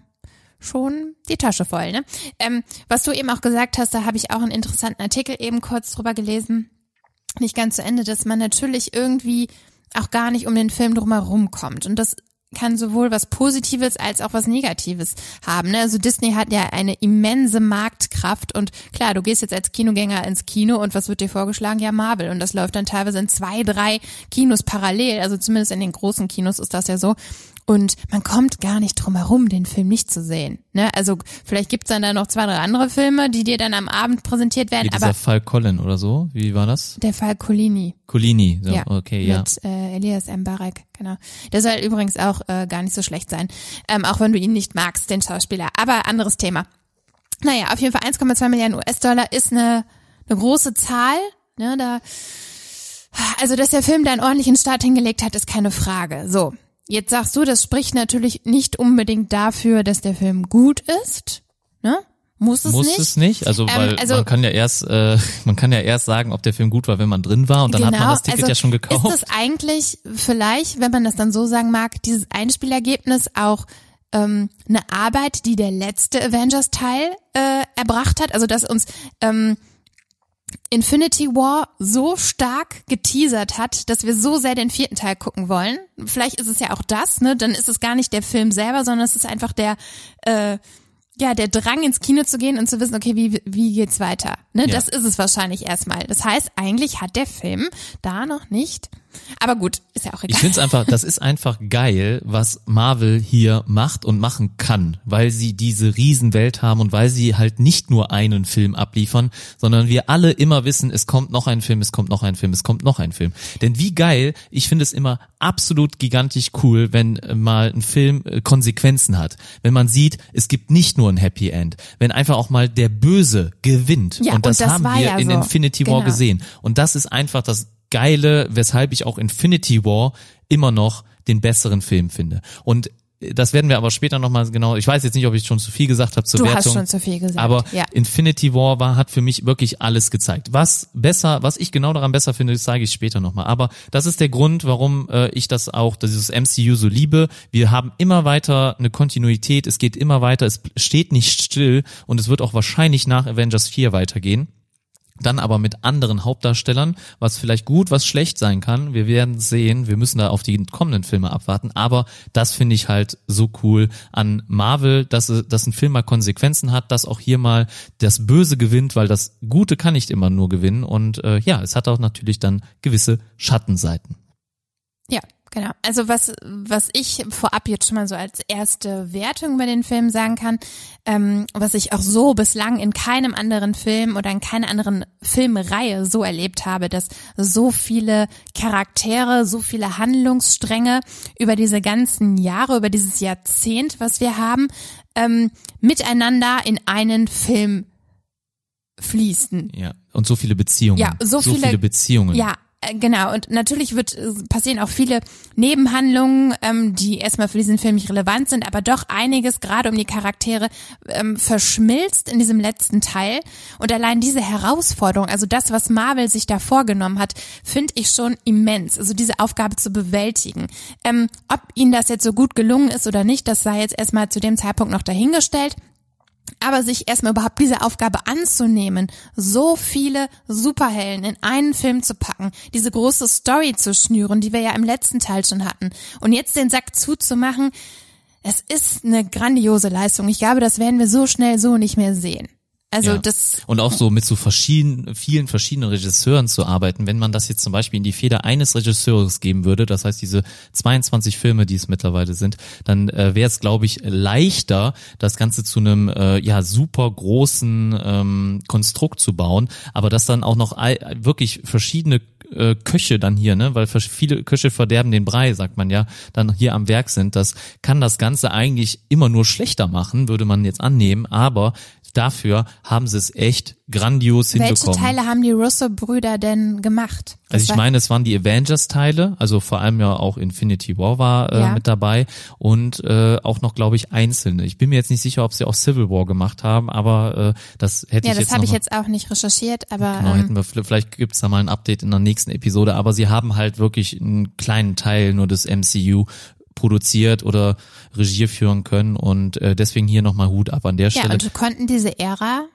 S2: schon die Tasche voll. Ne? Ähm, was du eben auch gesagt hast, da habe ich auch einen interessanten Artikel eben kurz drüber gelesen, nicht ganz zu Ende, dass man natürlich irgendwie auch gar nicht um den Film drumherum kommt. Und das kann sowohl was Positives als auch was Negatives haben. Ne? Also Disney hat ja eine immense Marktkraft und klar, du gehst jetzt als Kinogänger ins Kino und was wird dir vorgeschlagen? Ja, Marvel. Und das läuft dann teilweise in zwei, drei Kinos parallel. Also zumindest in den großen Kinos ist das ja so. Und man kommt gar nicht drum herum, den Film nicht zu sehen. Ne? Also vielleicht gibt's dann da noch zwei, drei andere Filme, die dir dann am Abend präsentiert werden.
S1: Wie dieser
S2: Aber
S1: Fall Colin oder so. Wie war das?
S2: der Fall Colini.
S1: Colini. So,
S2: Ja,
S1: okay, ja.
S2: mit äh, Elias Mbarek, genau. Der soll übrigens auch äh, gar nicht so schlecht sein, ähm, auch wenn du ihn nicht magst, den Schauspieler. Aber anderes Thema. Naja, auf jeden Fall 1,2 Milliarden US-Dollar ist eine, eine große Zahl. Ne, da, also, dass der Film da einen ordentlichen Start hingelegt hat, ist keine Frage. So, jetzt sagst du, das spricht natürlich nicht unbedingt dafür, dass der Film gut ist. Ne? Muss es
S1: Muss
S2: nicht.
S1: es nicht? Also,
S2: Ähm,
S1: weil
S2: also-
S1: man kann ja erst, äh, <laughs> man kann ja erst sagen, ob der Film gut war, wenn man drin war und dann hat man das Ticket
S2: also
S1: ja schon gekauft.
S2: Ist das eigentlich vielleicht, wenn man das dann so sagen mag, dieses Einspielergebnis auch ähm, eine Arbeit, die der letzte Avengers-Teil äh, erbracht hat? Also dass uns ähm, Infinity War so stark geteasert hat, dass wir so sehr den vierten Teil gucken wollen. Vielleicht ist es ja auch das, ne? Dann ist es gar nicht der Film selber, sondern es ist einfach der äh, ja, der Drang ins Kino zu gehen und zu wissen, okay, wie, wie geht's weiter? Ne,
S1: Ja.
S2: Das ist es wahrscheinlich erstmal. Das heißt, eigentlich hat der Film da noch nicht. Aber gut, ist ja auch
S1: Ich
S2: egal.
S1: finde es einfach, das ist einfach geil, was Marvel hier macht und machen kann, weil sie diese Riesenwelt haben und weil sie halt nicht nur einen Film abliefern, sondern wir alle immer wissen, es kommt noch ein Film, es kommt noch ein Film, es kommt noch ein Film. Denn wie geil, ich finde es immer absolut gigantisch cool, wenn äh, mal ein Film äh, Konsequenzen hat. Wenn man sieht, es gibt nicht nur ein Happy End, wenn einfach auch mal der Böse gewinnt.
S2: Ja,
S1: und das,
S2: und das
S1: haben wir
S2: ja
S1: in
S2: so.
S1: Infinity War
S2: Genau.
S1: gesehen. Und das ist einfach das Geile, weshalb ich auch Infinity War immer noch den besseren Film finde. Und das werden wir aber später nochmal genau, ich weiß jetzt nicht, ob ich schon zu viel gesagt habe zur
S2: Du hast
S1: Wertung.
S2: schon zu viel gesagt,
S1: Aber
S2: ja.
S1: Infinity War war, hat für mich wirklich alles gezeigt. Was besser, was ich genau daran besser finde, das sage ich später nochmal. Aber das ist der Grund, warum äh, ich das auch, dieses MCU so liebe. Wir haben immer weiter eine Kontinuität, es geht immer weiter, es steht nicht still und es wird auch wahrscheinlich nach Avengers 4 weitergehen dann aber mit anderen Hauptdarstellern, was vielleicht gut, was schlecht sein kann. Wir werden sehen, wir müssen da auf die kommenden Filme abwarten, aber das finde ich halt so cool an Marvel, dass, es- dass ein Film mal Konsequenzen hat, dass auch hier mal das Böse gewinnt, weil das Gute kann nicht immer nur gewinnen und äh, ja, es hat auch natürlich dann gewisse Schattenseiten.
S2: Ja, genau. Also was, was ich vorab jetzt schon mal so als erste Wertung über den Film sagen kann, ähm, was ich auch so bislang in keinem anderen Film oder in keiner anderen Filmreihe so erlebt habe, dass so viele Charaktere, so viele Handlungsstränge über diese ganzen Jahre, über dieses Jahrzehnt, was wir haben, ähm, miteinander in einen Film fließen.
S1: Ja, und so viele Beziehungen.
S2: Ja, so viele-
S1: Beziehungen.
S2: Ja, genau. Und natürlich wird äh, passieren auch viele Nebenhandlungen, ähm, die erstmal für diesen Film nicht relevant sind, aber doch einiges gerade um die Charaktere ähm, verschmilzt in diesem letzten Teil. Und allein diese Herausforderung, also das, was Marvel sich da vorgenommen hat, finde ich schon immens. Also diese Aufgabe zu bewältigen. Ähm, ob ihnen das jetzt so gut gelungen ist oder nicht, das sei jetzt erstmal zu dem Zeitpunkt noch dahingestellt. Aber sich erstmal überhaupt diese Aufgabe anzunehmen, so viele Superhelden in einen Film zu packen, diese große Story zu schnüren, die wir ja im letzten Teil schon hatten, und jetzt den Sack zuzumachen, es ist eine grandiose Leistung. Ich glaube, das werden wir so schnell so nicht mehr sehen. Also
S1: Ja.
S2: das,
S1: Und auch so mit so verschiedenen, vielen verschiedenen Regisseuren zu arbeiten, wenn man das jetzt zum Beispiel in die Feder eines Regisseurs geben würde, das heißt diese 22 Filme, die es mittlerweile sind, dann äh, wäre es, glaube ich, leichter, das Ganze zu einem äh, ja super großen ähm, Konstrukt zu bauen, aber dass dann auch noch wirklich verschiedene äh, Köche dann hier, ne, weil viele Köche verderben den Brei, sagt man ja, dann hier am Werk sind, das kann das Ganze eigentlich immer nur schlechter machen, würde man jetzt annehmen, aber dafür haben sie es echt grandios
S2: Welche
S1: hinbekommen.
S2: Teile haben die Russo-Brüder denn gemacht? Das
S1: Also ich meine, es waren die Avengers-Teile, also vor allem ja auch Infinity War war äh,
S2: Ja.
S1: mit dabei und äh, auch noch, glaube ich, einzelne. Ich bin mir jetzt nicht sicher, ob sie auch Civil War gemacht haben, aber äh, das hätte
S2: ja,
S1: ich
S2: das
S1: jetzt
S2: habe
S1: noch
S2: ich
S1: mal-
S2: jetzt auch nicht recherchiert, aber
S1: Genau,
S2: ähm,
S1: hätten wir, vielleicht gibt's da mal ein Update in der nächsten Episode, aber sie haben halt wirklich einen kleinen Teil nur des MCU produziert oder Regie führen können und äh, deswegen hier nochmal Hut ab an der
S2: ja,
S1: Stelle.
S2: und konnten diese Ära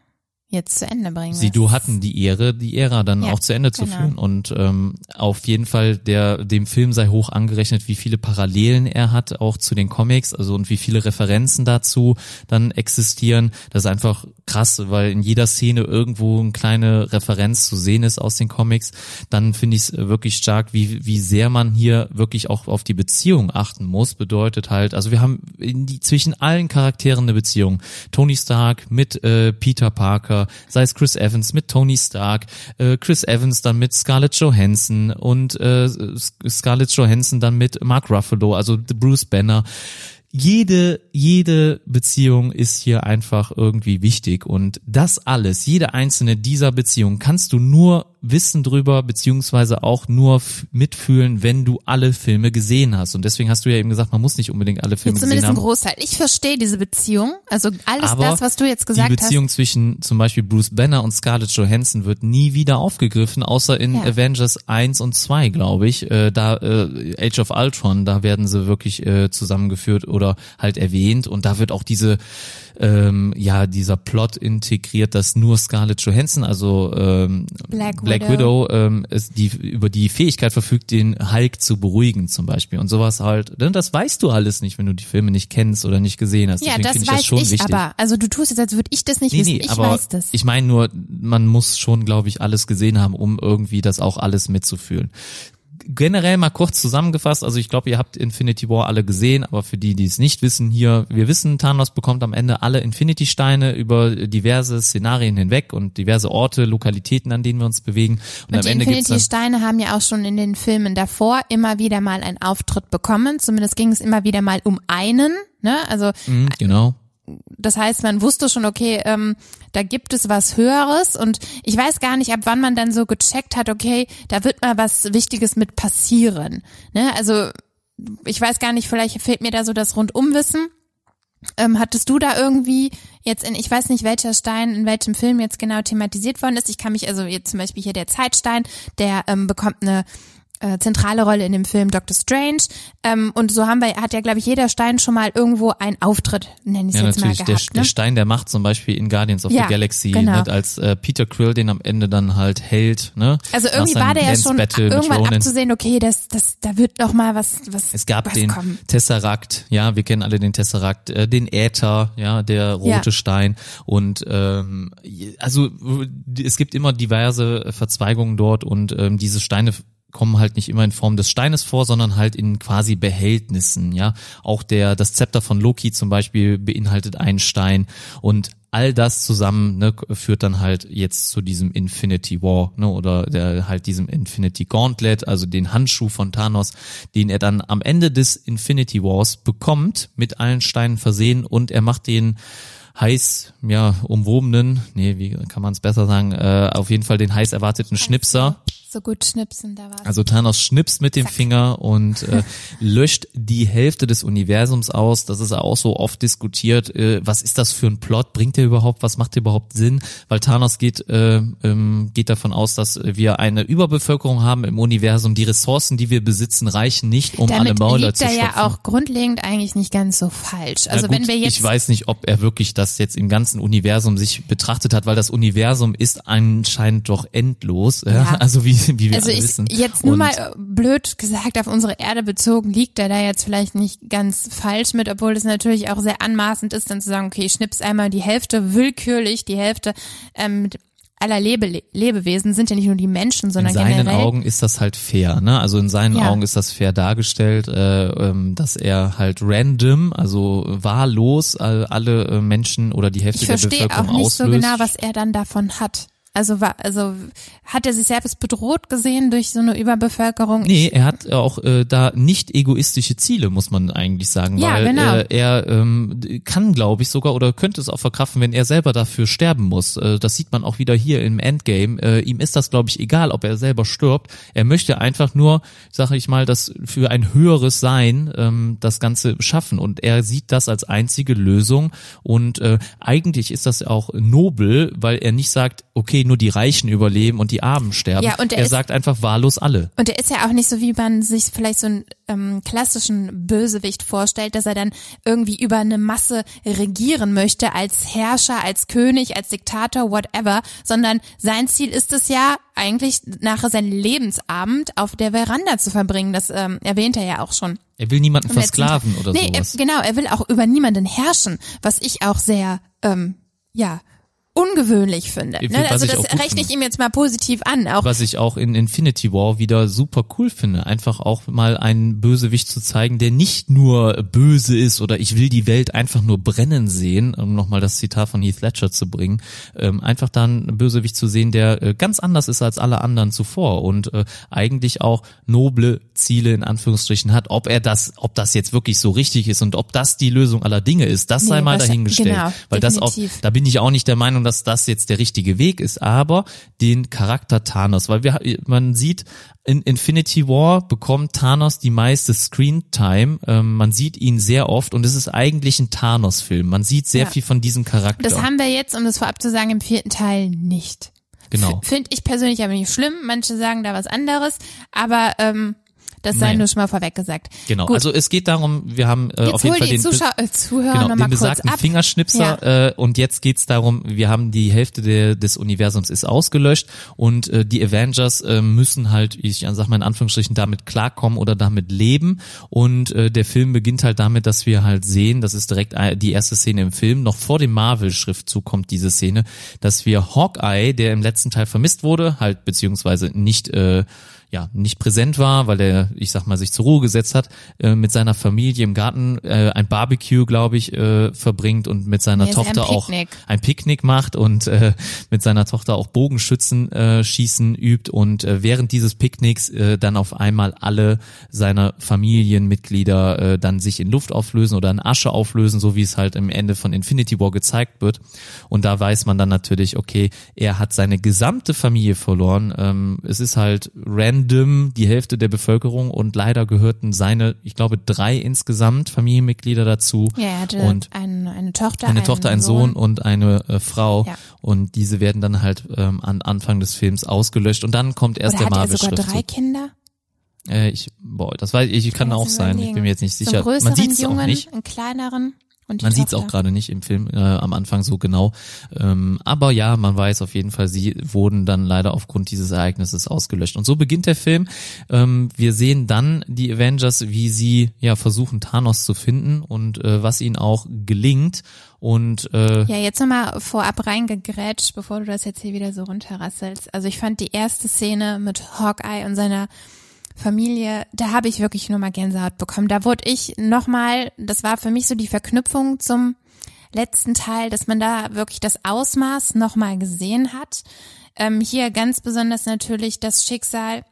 S2: jetzt zu Ende bringen.
S1: Sie, du hatten die Ehre, die Ära dann
S2: Ja,
S1: auch zu Ende zu
S2: genau.
S1: führen. Und ähm, auf jeden Fall, der dem Film sei hoch angerechnet, wie viele Parallelen er hat, auch zu den Comics, also und wie viele Referenzen dazu dann existieren. Das ist einfach krass, weil in jeder Szene irgendwo eine kleine Referenz zu sehen ist aus den Comics. Dann finde ich es wirklich stark, wie, wie sehr man hier wirklich auch auf die Beziehung achten muss. Bedeutet halt, also wir haben in die, zwischen allen Charakteren eine Beziehung. Tony Stark mit äh, Peter Parker, sei es Chris Evans mit Tony Stark, äh, Chris Evans dann mit Scarlett Johansson und äh, Scarlett Johansson dann mit Mark Ruffalo, also Bruce Banner jede, jede Beziehung ist hier einfach irgendwie wichtig und das alles, jede einzelne dieser Beziehungen kannst du nur wissen drüber, beziehungsweise auch nur mitfühlen, wenn du alle Filme gesehen hast. Und deswegen hast du ja eben gesagt, man muss nicht unbedingt alle Filme gesehen
S2: Zumindest ein
S1: haben.
S2: Großteil. Ich verstehe diese Beziehung. Also alles
S1: Aber
S2: das, was du jetzt gesagt
S1: die Beziehung zwischen zum Beispiel Bruce Banner und Scarlett Johansson wird nie wieder aufgegriffen, außer in
S2: Ja.
S1: Avengers 1 und 2, glaube ich. Äh, da äh, Age of Ultron, da werden sie wirklich äh, zusammengeführt oder halt erwähnt und da wird auch diese ähm, ja dieser Plot integriert, dass nur Scarlett Johansson, also ähm,
S2: Black
S1: Black
S2: Widow.
S1: Widow, ähm, ist die über die Fähigkeit verfügt, den Hulk zu beruhigen zum Beispiel und sowas halt. Denn das weißt du alles nicht, wenn du die Filme nicht kennst oder nicht gesehen hast.
S2: Ja,
S1: Deswegen
S2: das
S1: ich
S2: weiß
S1: das schon
S2: ich
S1: wichtig.
S2: aber. Also du tust jetzt, als würde ich das nicht
S1: Nee,
S2: wissen.
S1: nee,
S2: ich
S1: aber
S2: weiß das.
S1: ich meine nur, man muss schon, glaube ich, alles gesehen haben, um irgendwie das auch alles mitzufühlen. Generell mal kurz zusammengefasst, also ich glaube, ihr habt Infinity War alle gesehen, aber für die, die es nicht wissen, hier, wir wissen, Thanos bekommt am Ende alle Infinity-Steine über diverse Szenarien hinweg und diverse Orte, Lokalitäten, an denen wir uns bewegen. Und,
S2: Und
S1: am
S2: die
S1: Ende
S2: Infinity-Steine haben ja auch schon in den Filmen davor immer wieder mal einen Auftritt bekommen. Zumindest ging es immer wieder mal um einen. Ne? Also
S1: Mhm, genau.
S2: das heißt, man wusste schon, okay, ähm, da gibt es was Höheres und ich weiß gar nicht, ab wann man dann so gecheckt hat, okay, da wird mal was Wichtiges mit passieren. Ne? Also ich weiß gar nicht, vielleicht fehlt mir da so das Rundumwissen. Ähm, hattest du da irgendwie jetzt in, ich weiß nicht, welcher Stein in welchem Film jetzt genau thematisiert worden ist. Ich kann mich, also jetzt zum Beispiel hier der Zeitstein, der ähm, bekommt eine äh, zentrale Rolle in dem Film Doctor Strange. Ähm, und so haben wir, hat ja, glaube ich, jeder Stein schon mal irgendwo einen Auftritt, nenne ich es
S1: Ja,
S2: jetzt mal
S1: natürlich. Der,
S2: gehabt.
S1: der
S2: ne?
S1: Stein der Macht zum Beispiel in Guardians of
S2: Ja,
S1: the Galaxy,
S2: genau.
S1: ne, als äh, Peter Quill den am Ende dann halt hält. Ne,
S2: Also irgendwie war der ja schon irgendwann
S1: Ronan.
S2: abzusehen, okay, das, das, da wird noch mal was, was,
S1: Es gab
S2: was
S1: den
S2: kommen.
S1: Tesseract, ja, wir kennen alle den Tesseract, äh, den Äther, ja, der rote
S2: Ja.
S1: Stein und ähm, also es gibt immer diverse Verzweigungen dort und ähm, diese Steine kommen halt nicht immer in Form des Steines vor, sondern halt in quasi Behältnissen, ja. Auch der das Zepter von Loki zum Beispiel beinhaltet einen Stein und all das zusammen ne, führt dann halt jetzt zu diesem Infinity War, ne, oder der halt diesem Infinity Gauntlet, also den Handschuh von Thanos, den er dann am Ende des Infinity Wars bekommt, mit allen Steinen versehen und er macht den heiß, ja, umwobenen, nee, wie kann man es besser sagen, äh, auf jeden Fall den heiß erwarteten Schnipser.
S2: So gut schnipsen, da war
S1: Also Thanos schnipst mit dem
S2: Zack.
S1: Finger und äh, <laughs> löscht die Hälfte des Universums aus. Das ist auch so oft diskutiert. Äh, was ist das für ein Plot? Bringt der überhaupt? Was macht der überhaupt Sinn? Weil Thanos geht äh, ähm, geht davon aus, dass wir eine Überbevölkerung haben im Universum. Die Ressourcen, die wir besitzen, reichen nicht, um alle
S2: Damit
S1: Mäuler
S2: liegt
S1: zu
S2: er
S1: stopfen.
S2: ja auch grundlegend eigentlich nicht ganz so falsch. Also
S1: gut,
S2: wenn wir jetzt
S1: ich weiß nicht, ob er wirklich das jetzt im ganzen Universum sich betrachtet hat, weil das Universum ist anscheinend doch endlos. Ja. Also wie, <laughs> wie wir
S2: Also
S1: alle
S2: ich,
S1: wissen.
S2: jetzt nur
S1: Und-
S2: mal äh, blöd gesagt auf unsere Erde bezogen, liegt er da jetzt vielleicht nicht ganz falsch mit, obwohl es natürlich auch sehr anmaßend ist, dann zu sagen, okay, ich schnips einmal die Hälfte willkürlich, die Hälfte ähm, aller Lebe Lebewesen sind ja nicht nur die Menschen,
S1: in
S2: sondern
S1: seinen
S2: generell.
S1: Augen ist das halt fair, ne? Also in seinen
S2: Ja.
S1: Augen ist das fair dargestellt, äh, ähm, dass er halt random, also wahllos äh, alle äh, Menschen oder die Hälfte
S2: ich
S1: der
S2: verstehe
S1: Bevölkerung
S2: auch nicht so
S1: auslöst.
S2: genau, was er dann davon hat. Also war, also hat er sich selbst bedroht gesehen durch so eine Überbevölkerung?
S1: Nee, er hat auch äh, da nicht egoistische Ziele, muss man eigentlich sagen,
S2: Ja,
S1: weil
S2: genau.
S1: äh, er ähm, kann, glaube ich, sogar oder könnte es auch verkraften, wenn er selber dafür sterben muss. Äh, das sieht man auch wieder hier im Endgame. Äh, ihm ist das, glaube ich, egal, ob er selber stirbt. Er möchte einfach nur, sage ich mal, das für ein höheres Sein ähm, das Ganze schaffen und er sieht das als einzige Lösung und äh, eigentlich ist das auch nobel, weil er nicht sagt, okay, nur die Reichen überleben und die Armen sterben.
S2: Ja, und er ist-
S1: sagt einfach wahllos alle.
S2: Und er ist ja auch nicht so, wie man sich vielleicht so einen ähm, klassischen Bösewicht vorstellt, dass er dann irgendwie über eine Masse regieren möchte als Herrscher, als König, als Diktator, whatever, sondern sein Ziel ist es ja eigentlich nachher seinen Lebensabend auf der Veranda zu verbringen. Das ähm, erwähnt er ja auch schon.
S1: Er will niemanden versklaven oder
S2: nee,
S1: sowas.
S2: Er, genau, er will auch über niemanden herrschen, was ich auch sehr, ähm, ja, ungewöhnlich finde. Ne?
S1: was
S2: Also das rechne ich ihm jetzt mal positiv an. Auch
S1: was ich auch in Infinity War wieder super cool finde. Einfach auch mal einen Bösewicht zu zeigen, der nicht nur böse ist oder ich will die Welt einfach nur brennen sehen, um nochmal das Zitat von Heath Ledger zu bringen. Ähm, einfach dann einen Bösewicht zu sehen, der äh, ganz anders ist als alle anderen zuvor und äh, eigentlich auch noble Ziele in Anführungsstrichen hat. Ob er das, ob das jetzt wirklich so richtig ist und ob das die Lösung aller Dinge ist, das
S2: Nee,
S1: sei mal dahingestellt.
S2: genau,
S1: Weil das auch,
S2: definitiv.
S1: da bin ich auch nicht der Meinung, dass das jetzt der richtige Weg ist, aber den Charakter Thanos, weil wir, man sieht, in Infinity War bekommt Thanos die meiste Screentime, ähm, man sieht ihn sehr oft und es ist eigentlich ein Thanos-Film. Man sieht sehr
S2: Ja.
S1: viel von diesem Charakter.
S2: Das haben wir jetzt, um das vorab zu sagen, im vierten Teil nicht.
S1: genau.
S2: Finde ich persönlich aber nicht schlimm. Manche sagen da was anderes, aber ähm, das sei nur schon mal vorweg gesagt.
S1: Genau.
S2: Gut.
S1: Also es geht darum, wir haben äh,
S2: Jetzt
S1: auf jeden Fall
S2: die
S1: den
S2: Zuschauer, äh, Zuhörer
S1: genau, den besagten. Fingerschnipser äh, und jetzt geht's darum, wir haben die Hälfte der, des Universums ist ausgelöscht und äh, die Avengers äh, müssen halt, ich sag mal in Anführungsstrichen, damit klarkommen oder damit leben und äh, der Film beginnt halt damit, dass wir halt sehen, das ist direkt ein- die erste Szene im Film, noch vor dem Marvel-Schriftzug kommt diese Szene, dass wir Hawkeye, der im letzten Teil vermisst wurde, halt beziehungsweise nicht äh, ja nicht präsent war, weil er, ich sag mal, sich zur Ruhe gesetzt hat, äh, mit seiner Familie im Garten äh, ein Barbecue, glaube ich, äh, verbringt und mit seiner
S2: Nee,
S1: Tochter auch ein Picknick macht und äh, mit seiner Tochter auch Bogenschützen äh, schießen übt und äh, während dieses Picknicks äh, dann auf einmal alle seiner Familienmitglieder äh, dann sich in Luft auflösen oder in Asche auflösen, so wie es halt im Ende von Infinity War gezeigt wird. Und da weiß man dann natürlich, okay, er hat seine gesamte Familie verloren. Ähm, es ist halt random die Hälfte der Bevölkerung und leider gehörten seine, ich glaube, drei insgesamt Familienmitglieder dazu.
S2: Ja, er hatte
S1: und
S2: ein, eine Tochter,
S1: eine Tochter, einen Sohn, und eine äh, Frau.
S2: Ja.
S1: Und diese werden dann halt ähm, an Anfang des Films ausgelöscht. Und dann kommt erst
S2: Oder
S1: der
S2: hat er sogar drei. Kinder?
S1: Äh, ich, boah, das weiß ich, kann
S2: Kann
S1: auch sein. Ich
S2: überlegen.
S1: bin mir jetzt nicht
S2: So
S1: sicher.
S2: einen größeren
S1: Man sieht es auch
S2: Jungen,
S1: nicht.
S2: einen kleineren
S1: Man sieht es auch gerade nicht im Film äh, am Anfang so genau. Ähm, aber ja, man weiß auf jeden Fall, sie wurden dann leider aufgrund dieses Ereignisses ausgelöscht. Und so beginnt der Film. Ähm, wir sehen dann die Avengers, wie sie ja versuchen, Thanos zu finden und äh, was ihnen auch gelingt. Und äh,
S2: Ja, jetzt nochmal vorab reingegrätscht, bevor du das jetzt hier wieder so runterrasselst. Also ich fand die erste Szene mit Hawkeye und seiner Familie, da habe ich wirklich nur mal Gänsehaut bekommen. Da wurde ich nochmal, das war für mich so die Verknüpfung zum letzten Teil, dass man da wirklich das Ausmaß nochmal gesehen hat. Ähm, hier ganz besonders natürlich das Schicksal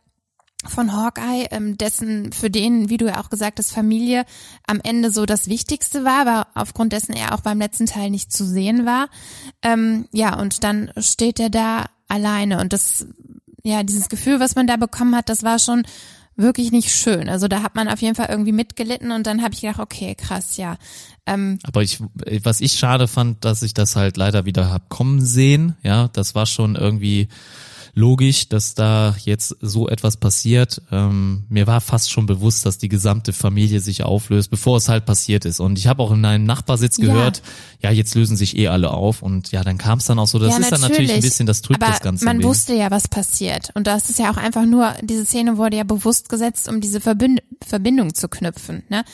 S2: von Hawkeye, ähm, dessen für den, wie du ja auch gesagt hast, Familie am Ende so das Wichtigste war, aber aufgrund dessen er auch beim letzten Teil nicht zu sehen war. Ähm, ja, und dann steht er da alleine und das, ja, dieses Gefühl, was man da bekommen hat, das war schon wirklich nicht schön. Also da hat man auf jeden Fall irgendwie mitgelitten und dann habe ich gedacht, okay, krass, ja. Ähm,
S1: Aber ich, was ich schade fand, dass ich das halt leider wieder hab kommen sehen. Ja, das war schon irgendwie logisch, dass da jetzt so etwas passiert. Ähm, mir war fast schon bewusst, dass die gesamte Familie sich auflöst, bevor es halt passiert ist. Und ich habe auch in einem Nachbarsitz
S2: Ja.
S1: gehört, ja, jetzt lösen sich eh alle auf. Und ja, dann kam es dann auch so. Das
S2: ja,
S1: ist dann natürlich ein bisschen, das trübt
S2: aber
S1: das Ganze.
S2: Man wusste ja, was passiert. Und das ist ja auch einfach nur, diese Szene wurde ja bewusst gesetzt, um diese Verbind Verbindung zu knüpfen. Ne?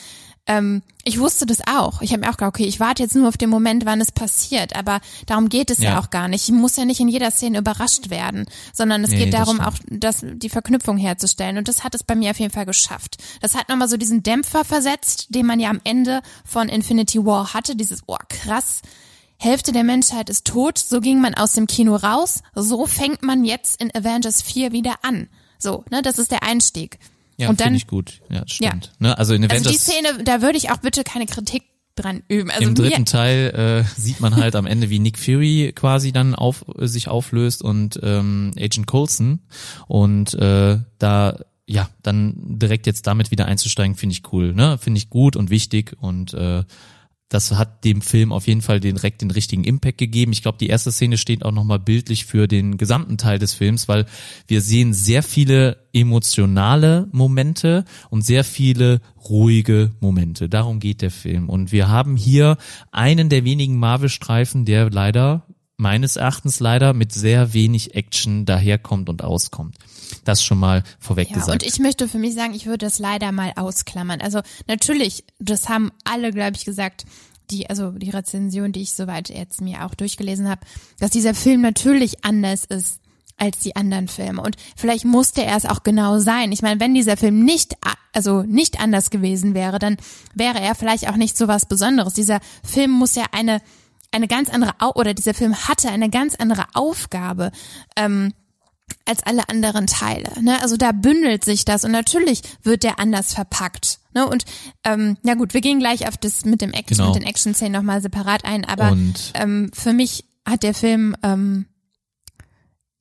S2: Ähm, ich wusste das auch. Ich habe mir auch gedacht, okay, ich warte jetzt nur auf den Moment, wann es passiert. Aber darum geht es ja,
S1: Ja.
S2: auch gar nicht. Ich muss ja nicht in jeder Szene überrascht werden, sondern es
S1: Nee,
S2: geht
S1: das
S2: darum,
S1: stimmt.
S2: auch das, die Verknüpfung herzustellen. Und das hat es bei mir auf jeden Fall geschafft. Das hat nochmal so diesen Dämpfer versetzt, den man ja am Ende von Infinity War hatte. Dieses, oh krass, Hälfte der Menschheit ist tot, so ging man aus dem Kino raus, so fängt man jetzt in Avengers 4 wieder an. So, ne, das ist der Einstieg.
S1: Ja,
S2: und dann,
S1: ich gut. Ja, stimmt. Ne, also in Avengers
S2: also die Szene, da würde ich auch bitte keine Kritik dran üben. Also
S1: Im dritten Teil äh, sieht man halt am Ende, wie Nick Fury quasi dann auf sich auflöst und ähm, Agent Coulson und äh, da ja dann direkt jetzt damit wieder einzusteigen, finde ich cool, ne? Finde ich gut und wichtig und äh, das hat dem Film auf jeden Fall direkt den richtigen Impact gegeben. Ich glaube, die erste Szene steht auch nochmal bildlich für den gesamten Teil des Films, weil wir sehen sehr viele emotionale Momente und sehr viele ruhige Momente. Darum geht der Film. Und wir haben hier einen der wenigen Marvel-Streifen, der leider meines Erachtens leider mit sehr wenig Action daherkommt und auskommt. Das schon mal vorweg
S2: ja,
S1: gesagt.
S2: und ich möchte für mich sagen, ich würde das leider mal ausklammern. Also natürlich, das haben alle, glaube ich, gesagt, die, also die Rezension, die ich soweit jetzt mir auch durchgelesen habe, dass dieser Film natürlich anders ist als die anderen Filme. Und vielleicht musste er es auch genau sein. Ich meine, wenn dieser Film nicht, also nicht anders gewesen wäre, dann wäre er vielleicht auch nicht so was Besonderes. Dieser Film muss ja eine, eine ganz andere, oder dieser Film hatte eine ganz andere Aufgabe. Ähm, als alle anderen Teile. Ne? Also da bündelt sich das und natürlich wird der anders verpackt. Ne? Und ähm, ja gut, wir gehen gleich auf das mit dem Action,
S1: Genau.
S2: mit den Action-Szenen nochmal separat ein, aber
S1: Und-
S2: ähm, für mich hat der Film ähm,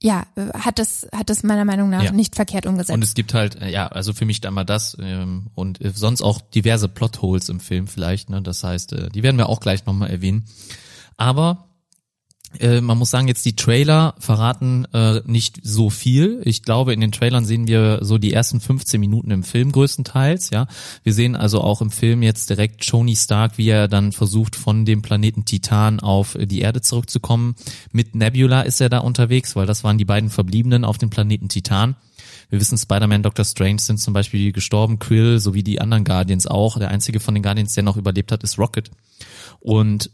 S2: ja, äh, hat das, hat das meiner Meinung nach
S1: Ja.
S2: nicht verkehrt umgesetzt.
S1: Und es gibt halt, äh, ja, also für mich da mal das ähm, und äh, sonst auch diverse Plotholes im Film vielleicht, ne? Das heißt, äh, die werden wir auch gleich nochmal erwähnen. Aber äh, man muss sagen, jetzt die Trailer verraten äh, nicht so viel. Ich glaube, in den Trailern sehen wir so die ersten 15 Minuten im Film größtenteils, ja. Wir sehen also auch im Film jetzt direkt Tony Stark, wie er dann versucht, von dem Planeten Titan auf die Erde zurückzukommen. Mit Nebula ist er da unterwegs, weil das waren die beiden Verbliebenen auf dem Planeten Titan. Wir wissen, Spider-Man, Doctor Strange sind zum Beispiel gestorben, Quill sowie die anderen Guardians auch. Der einzige von den Guardians, der noch überlebt hat, ist Rocket. Und